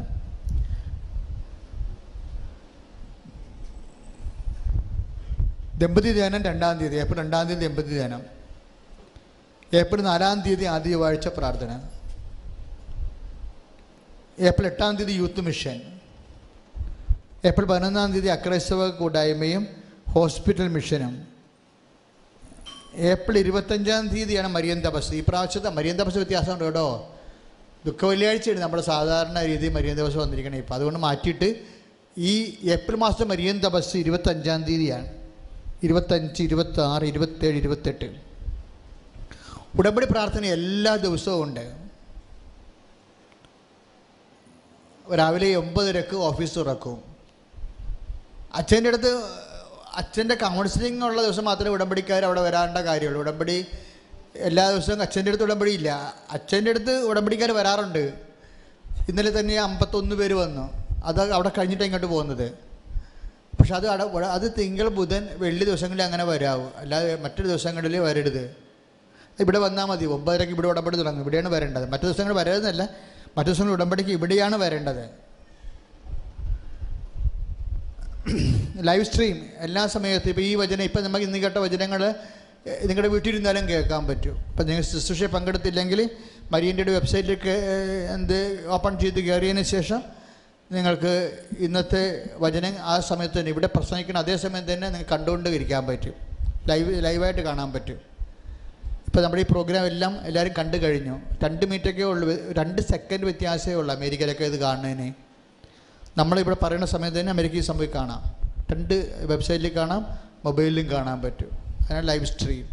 ദമ്പതി ധ്യാനം രണ്ടാം തീയതി ഏപ്രിൽ രണ്ടാം തീയതി ദമ്പതി ധ്യാനം. ഏപ്രിൽ നാലാം തീയതി ആദ്യ ചൊവ്വാഴ്ച പ്രാർത്ഥന. ഏപ്രിൽ എട്ടാം തീയതി യൂത്ത് മിഷൻ. ഏപ്രിൽ പതിനൊന്നാം തീയതി അക്രൈസ്തവ കൂട്ടായ്മയും ഹോസ്പിറ്റൽ മിഷനും. ഏപ്രിൽ ഇരുപത്തഞ്ചാം തീയതിയാണ് മരിയൻ തപസ്. ഈ പ്രാവശ്യത്തെ മരിയൻ തപസ് വ്യത്യാസമുണ്ട് കേട്ടോ. ദുഃഖ വെള്ളിയാഴ്ചയാണ് നമ്മുടെ സാധാരണ രീതി മരിയൻ തപസ് വന്നിരിക്കണേ. ഇപ്പം അതുകൊണ്ട് മാറ്റിയിട്ട് ഈ ഏപ്രിൽ മാസത്തെ മരിയൻ തപസ് ഇരുപത്തഞ്ചാം തീയതിയാണ്. ഇരുപത്തഞ്ച് ഇരുപത്തി ആറ് ഇരുപത്തേഴ് ഇരുപത്തെട്ട്. ഉടമ്പടി പ്രാർത്ഥന എല്ലാ ദിവസവും ഉണ്ട്. രാവിലെ ഒമ്പതരക്ക് ഓഫീസ് തുറക്കും. അച്ഛന്റെ അടുത്ത് അച്ഛന്റെ കൗൺസിലിംഗ് ഉള്ള ദിവസം മാത്രമേ ഉടമ്പടിക്കാർ അവിടെ വരാണ്ട കാര്യമുള്ളൂ. ഉടമ്പടി എല്ലാ ദിവസവും അച്ഛന്റെ അടുത്ത് ഉടമ്പടി ഇല്ല. അച്ഛന്റെ അടുത്ത് ഉടമ്പടിക്കാർ വരാറുണ്ട്. ഇന്നലെ തന്നെ അമ്പത്തൊന്ന് പേര് വന്നു. അത് അവിടെ കഴിഞ്ഞിട്ട് ഇങ്ങോട്ട് പോകുന്നത്. പക്ഷെ അത് അവിടെ അത് തിങ്കൾ ബുധൻ വെള്ളി ദിവസങ്ങളിൽ അങ്ങനെ വരാവും. അല്ലാതെ മറ്റു ദിവസങ്ങളിൽ വരരുത്. ഇവിടെ വന്നാൽ മതി. ഒമ്പതരക്ക് ഇവിടെ ഉടമ്പടി തുടങ്ങും. ഇവിടെയാണ് വരേണ്ടത്. മറ്റു ദിവസങ്ങൾ വരരുതെന്നല്ല. മറ്റു ദിവസങ്ങൾ ഉടമ്പടിക്ക് ഇവിടെയാണ് വരേണ്ടത്. ലൈവ് സ്ട്രീം എല്ലാ സമയത്തും. ഇപ്പോൾ ഈ വചനം ഇപ്പം നമുക്ക് ഇന്ന് കേട്ട വചനങ്ങൾ നിങ്ങളുടെ വീട്ടിലിരുന്നാലും കേൾക്കാൻ പറ്റും. ഇപ്പം നിങ്ങൾ ശുശ്രൂഷയെ പങ്കെടുത്തില്ലെങ്കിൽ മരിയന്റെ വെബ്സൈറ്റിലേക്ക് എന്ത് ഓപ്പൺ ചെയ്ത് കയറിയതിന് ശേഷം നിങ്ങൾക്ക് ഇന്നത്തെ വചനം ആ സമയത്ത് തന്നെ ഇവിടെ പ്രസംഗിക്കുന്ന അതേ സമയം തന്നെ നിങ്ങൾക്ക് കണ്ടുകൊണ്ട് ഇരിക്കാൻ പറ്റും. ലൈവ് ലൈവായിട്ട് കാണാൻ പറ്റും. ഇപ്പോൾ നമ്മുടെ ഈ പ്രോഗ്രാം എല്ലാം എല്ലാവരും കണ്ടു കഴിഞ്ഞു. രണ്ട് മിനിറ്റൊക്കെ ഉള്ളൂ രണ്ട് സെക്കൻഡ് വ്യത്യാസമേ ഉള്ളൂ അമേരിക്കയിലൊക്കെ ഇത് കാണുന്നതിന്. നമ്മളിവിടെ പറയുന്ന സമയത്ത് തന്നെ അമേരിക്കയിൽ സംഭവം കാണാം. രണ്ട് വെബ്സൈറ്റിൽ കാണാം മൊബൈലിലും കാണാൻ പറ്റും. അങ്ങനെ ലൈവ് സ്ട്രീം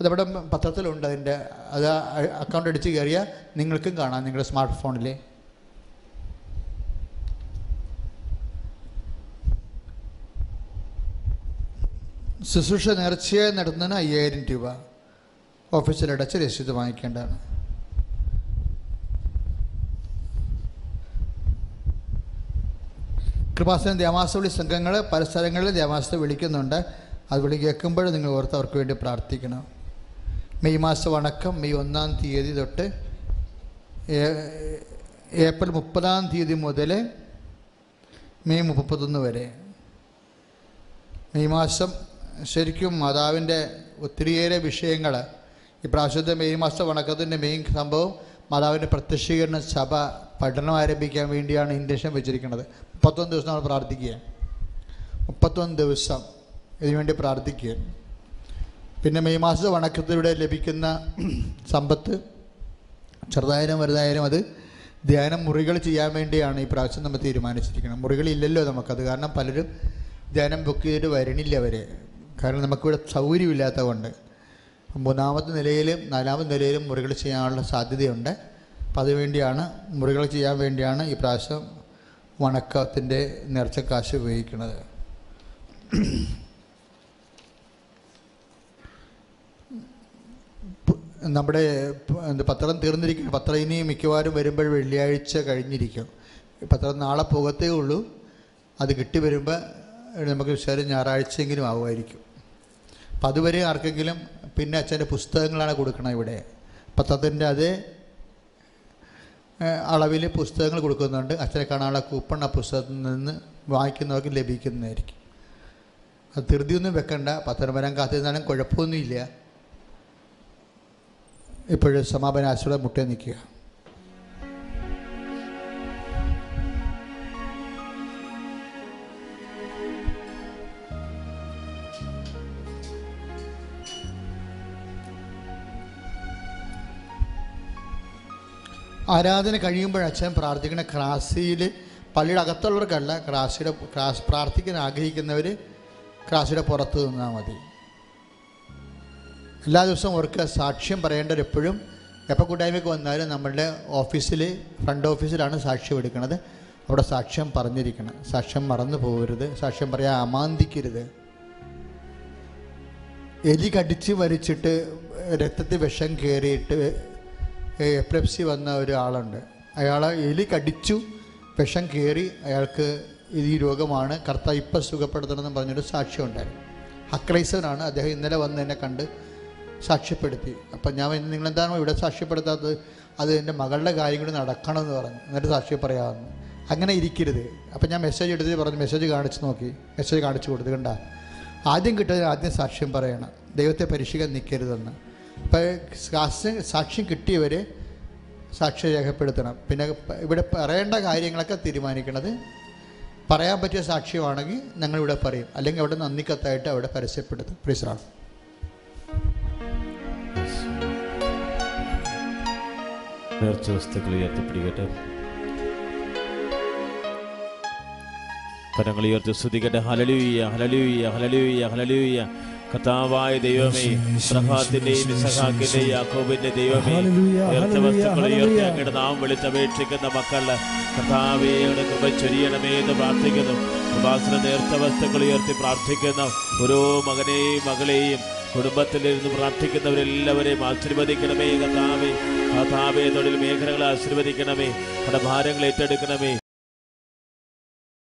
അതവിടെ പത്രത്തിലുണ്ട് അതിന്റെ. അത് അക്കൗണ്ട് അടിച്ച് കയറിയാൽ നിങ്ങൾക്കും കാണാം നിങ്ങളുടെ സ്മാർട്ട് ഫോണിൽ ശുശ്രൂഷ നേർച്ചയായി നടത്തുന്നതിന് അയ്യായിരം രൂപ. ഓഫീസിലടച്ച് രസീത് വാങ്ങിക്കേണ്ടതാണ്. കൃപാസനം ദേവാസവിളി സംഘങ്ങൾ പല സ്ഥലങ്ങളിൽ ദേവാസത്തെ വിളിക്കുന്നുണ്ട്. അത് വിളി കേൾക്കുമ്പോൾ നിങ്ങൾ ഓർത്ത് അവർക്ക് വേണ്ടി പ്രാർത്ഥിക്കണം. മെയ് മാസം വണക്കം മെയ് ഒന്നാം തീയതി തൊട്ട് ഏപ്രിൽ മുപ്പതാം തീയതി മുതൽ മെയ് മുപ്പത്തൊന്ന് വരെ. മെയ് മാസം ശരിക്കും മാതാവിന്റെ ഒത്തിരിയേറെ വിഷയങ്ങൾ ഈ പ്രാവശ്യത്തെ മെയ് മാസ വണക്കത്തിന്റെ മെയിൻ സംഭവം മാതാവിന്റെ പ്രത്യക്ഷീകരണ സഭ പഠനം ആരംഭിക്കാൻ വേണ്ടിയാണ് ഇന്റൻഷൻ വെച്ചിരിക്കുന്നത്. മുപ്പത്തൊന്ന് ദിവസം നമ്മൾ പ്രാർത്ഥിക്കുക. മുപ്പത്തൊന്ന് ദിവസം ഇതിനുവേണ്ടി പ്രാർത്ഥിക്കുക. പിന്നെ മെയ് മാസ വണക്കത്തിലൂടെ ലഭിക്കുന്ന സമ്പത്ത് ചെറുതായാലും വലുതായാലും അത് ധ്യാനം മുറികൾ ചെയ്യാൻ വേണ്ടിയാണ് ഈ പ്രാവശ്യം നമ്മൾ തീരുമാനിച്ചിരിക്കുന്നത്. മുറികളില്ലല്ലോ നമുക്കത്. കാരണം പലരും ധ്യാനം ബുക്ക് ചെയ്തിട്ട് വരണില്ല അവരെ. കാരണം നമുക്കിവിടെ സൗകര്യമില്ലാത്തത് കൊണ്ട് മൂന്നാമത്തെ നിലയിലും നാലാമത്തെ നിലയിലും മുറികൾ ചെയ്യാനുള്ള സാധ്യതയുണ്ട്. അപ്പം അതുവേണ്ടിയാണ് മുറികൾ ചെയ്യാൻ വേണ്ടിയാണ് ഈ പ്രാവശ്യം വണക്കത്തിന്റെ നേർച്ചക്കാശ് ഉപയോഗിക്കുന്നത്. നമ്മുടെ പത്രം തീർന്നിരിക്കും പത്രം ഇനി മിക്കവാറും വരുമ്പോൾ വെള്ളിയാഴ്ച കഴിഞ്ഞിരിക്കും. പത്രം നാളെ പോകത്തേ ഉള്ളൂ. അത് കിട്ടി വരുമ്പോൾ നമുക്ക് വിശാലം ഞായറാഴ്ചയെങ്കിലും ആവുമായിരിക്കും. അപ്പം അതുവരെ ആർക്കെങ്കിലും പിന്നെ അച്ഛന്റെ പുസ്തകങ്ങളാണ് കൊടുക്കണം ഇവിടെ. പത്രത്തിന്റെ അതേ അളവിൽ പുസ്തകങ്ങൾ കൊടുക്കുന്നുണ്ട്. അച്ഛനെ കാണാനുള്ള കൂപ്പൺ ആ പുസ്തകത്തിൽ നിന്ന് വാങ്ങിക്കുന്നവർക്ക് ലഭിക്കുന്നതായിരിക്കും. അത് ധൃതിയൊന്നും വെക്കണ്ട. പത്രം വരാൻ കാത്തിരുന്നാലും കുഴപ്പമൊന്നുമില്ല. ഇപ്പോഴും സമാപന ആശയുടെ മുട്ടേ നിൽക്കുക. ആരാധന കഴിയുമ്പോൾ അച്ഛൻ പ്രാർത്ഥിക്കുന്ന ക്രാസിയിൽ പള്ളിയുടെ അകത്തുള്ളവർക്കല്ല ക്രാസിയുടെ ക്രാസ് പ്രാർത്ഥിക്കാൻ ആഗ്രഹിക്കുന്നവർ ക്രാസിയുടെ പുറത്ത് നിന്നാൽ മതി. എല്ലാ ദിവസവും ഓർക്കുക സാക്ഷ്യം പറയേണ്ടവർ എപ്പോഴും എപ്പോൾ കൂട്ടായ്മയ്ക്ക് വന്നാലും നമ്മളുടെ ഓഫീസിൽ ഫ്രണ്ട് ഓഫീസിലാണ് സാക്ഷ്യം എടുക്കുന്നത് അവിടെ സാക്ഷ്യം പറഞ്ഞിരിക്കണം. സാക്ഷ്യം മറന്നു പോകരുത്. സാക്ഷ്യം പറയാൻ അമാന്തിക്കരുത്. എലി കടിച്ച് വരിച്ചിട്ട് രക്തത്തിൽ വിഷം കയറിയിട്ട് എപ്ലപ്സി വന്ന ഒരാളുണ്ട്. അയാൾ എലി കടിച്ചു വിഷം കയറി അയാൾക്ക് ഈ രോഗമാണ്. കർത്ത ഇപ്പം സുഖപ്പെടുത്തണമെന്ന് പറഞ്ഞൊരു സാക്ഷ്യമുണ്ടായിരുന്നു. അക്രൈസവനാണ് അദ്ദേഹം ഇന്നലെ വന്ന് എന്നെ കണ്ട് സാക്ഷ്യപ്പെടുത്തി. അപ്പം ഞാൻ നിങ്ങളെന്താണോ ഇവിടെ സാക്ഷ്യപ്പെടുത്താത്തത്? അത് എന്റെ മകളുടെ കാര്യം കൂടി നടക്കണമെന്ന് പറഞ്ഞു. എന്നിട്ട് സാക്ഷ്യം പറയാമെന്ന് അങ്ങനെ ഇരിക്കരുത്. അപ്പം ഞാൻ മെസ്സേജ് എടുത്തിട്ട് പറഞ്ഞു മെസ്സേജ് കാണിച്ച് നോക്കി. മെസ്സേജ് കാണിച്ചു കൊടുത്തു കണ്ട. ആദ്യം കിട്ടിയതിന് ആദ്യം സാക്ഷ്യം പറയണം. ദൈവത്തെ പരീക്ഷിക്കാൻ നിൽക്കരുതെന്ന്. സാക്ഷ്യം സാക്ഷ്യം കിട്ടിയവർ സാക്ഷി രേഖപ്പെടുത്തണം. പിന്നെ ഇവിടെ പറയേണ്ട കാര്യങ്ങളൊക്കെ തീരുമാനിക്കണത് പറയാൻ പറ്റിയ സാക്ഷ്യമാണെങ്കിൽ ഞങ്ങളിവിടെ പറയും. അല്ലെങ്കിൽ അവിടെ നന്ദിക്കത്തായിട്ട് അവിടെ പരസ്യപ്പെടുത്തും. പ്രീസറാണ് നേർച്ച വസ്തുക്കൾ ഉയർത്തിപ്പിടിക്കട്ടെ കരങ്ങൾ ഉയർത്തി സ്തുതിക്കട്ടെ. ഹലലൂയ ഹലലൂയ ഹലലൂയ ഹലലൂയ കർത്താവായ ദൈവമേ പ്രഭാത്തിന്റെയും സഹാക്കിന്റെയും യാക്കോബിന്റെ ദൈവമേ ഉയർത്തി അങ്ങയുടെ നാം വിളിച്ചപേക്ഷിക്കുന്ന മക്കൾ കർത്താവേയുടെ കൃപ ചൊരിയണമേ എന്ന് പ്രാർത്ഥിക്കുന്നു. കൃപാസന നേർച്ച വസ്തുക്കൾ ഉയർത്തി പ്രാർത്ഥിക്കുന്ന. ഓരോ മകനെയും മകളെയും കുടുംബത്തിലിരുന്ന് പ്രാർത്ഥിക്കുന്നവരെല്ലാവരെയും ആശീർവദിക്കണമേ കർത്താവേ. കർത്താവേ തൊഴിൽ മേഖലകളെ ആശീർവദിക്കണമേ. അവിടെ ഭാരങ്ങൾ ഏറ്റെടുക്കണമേ.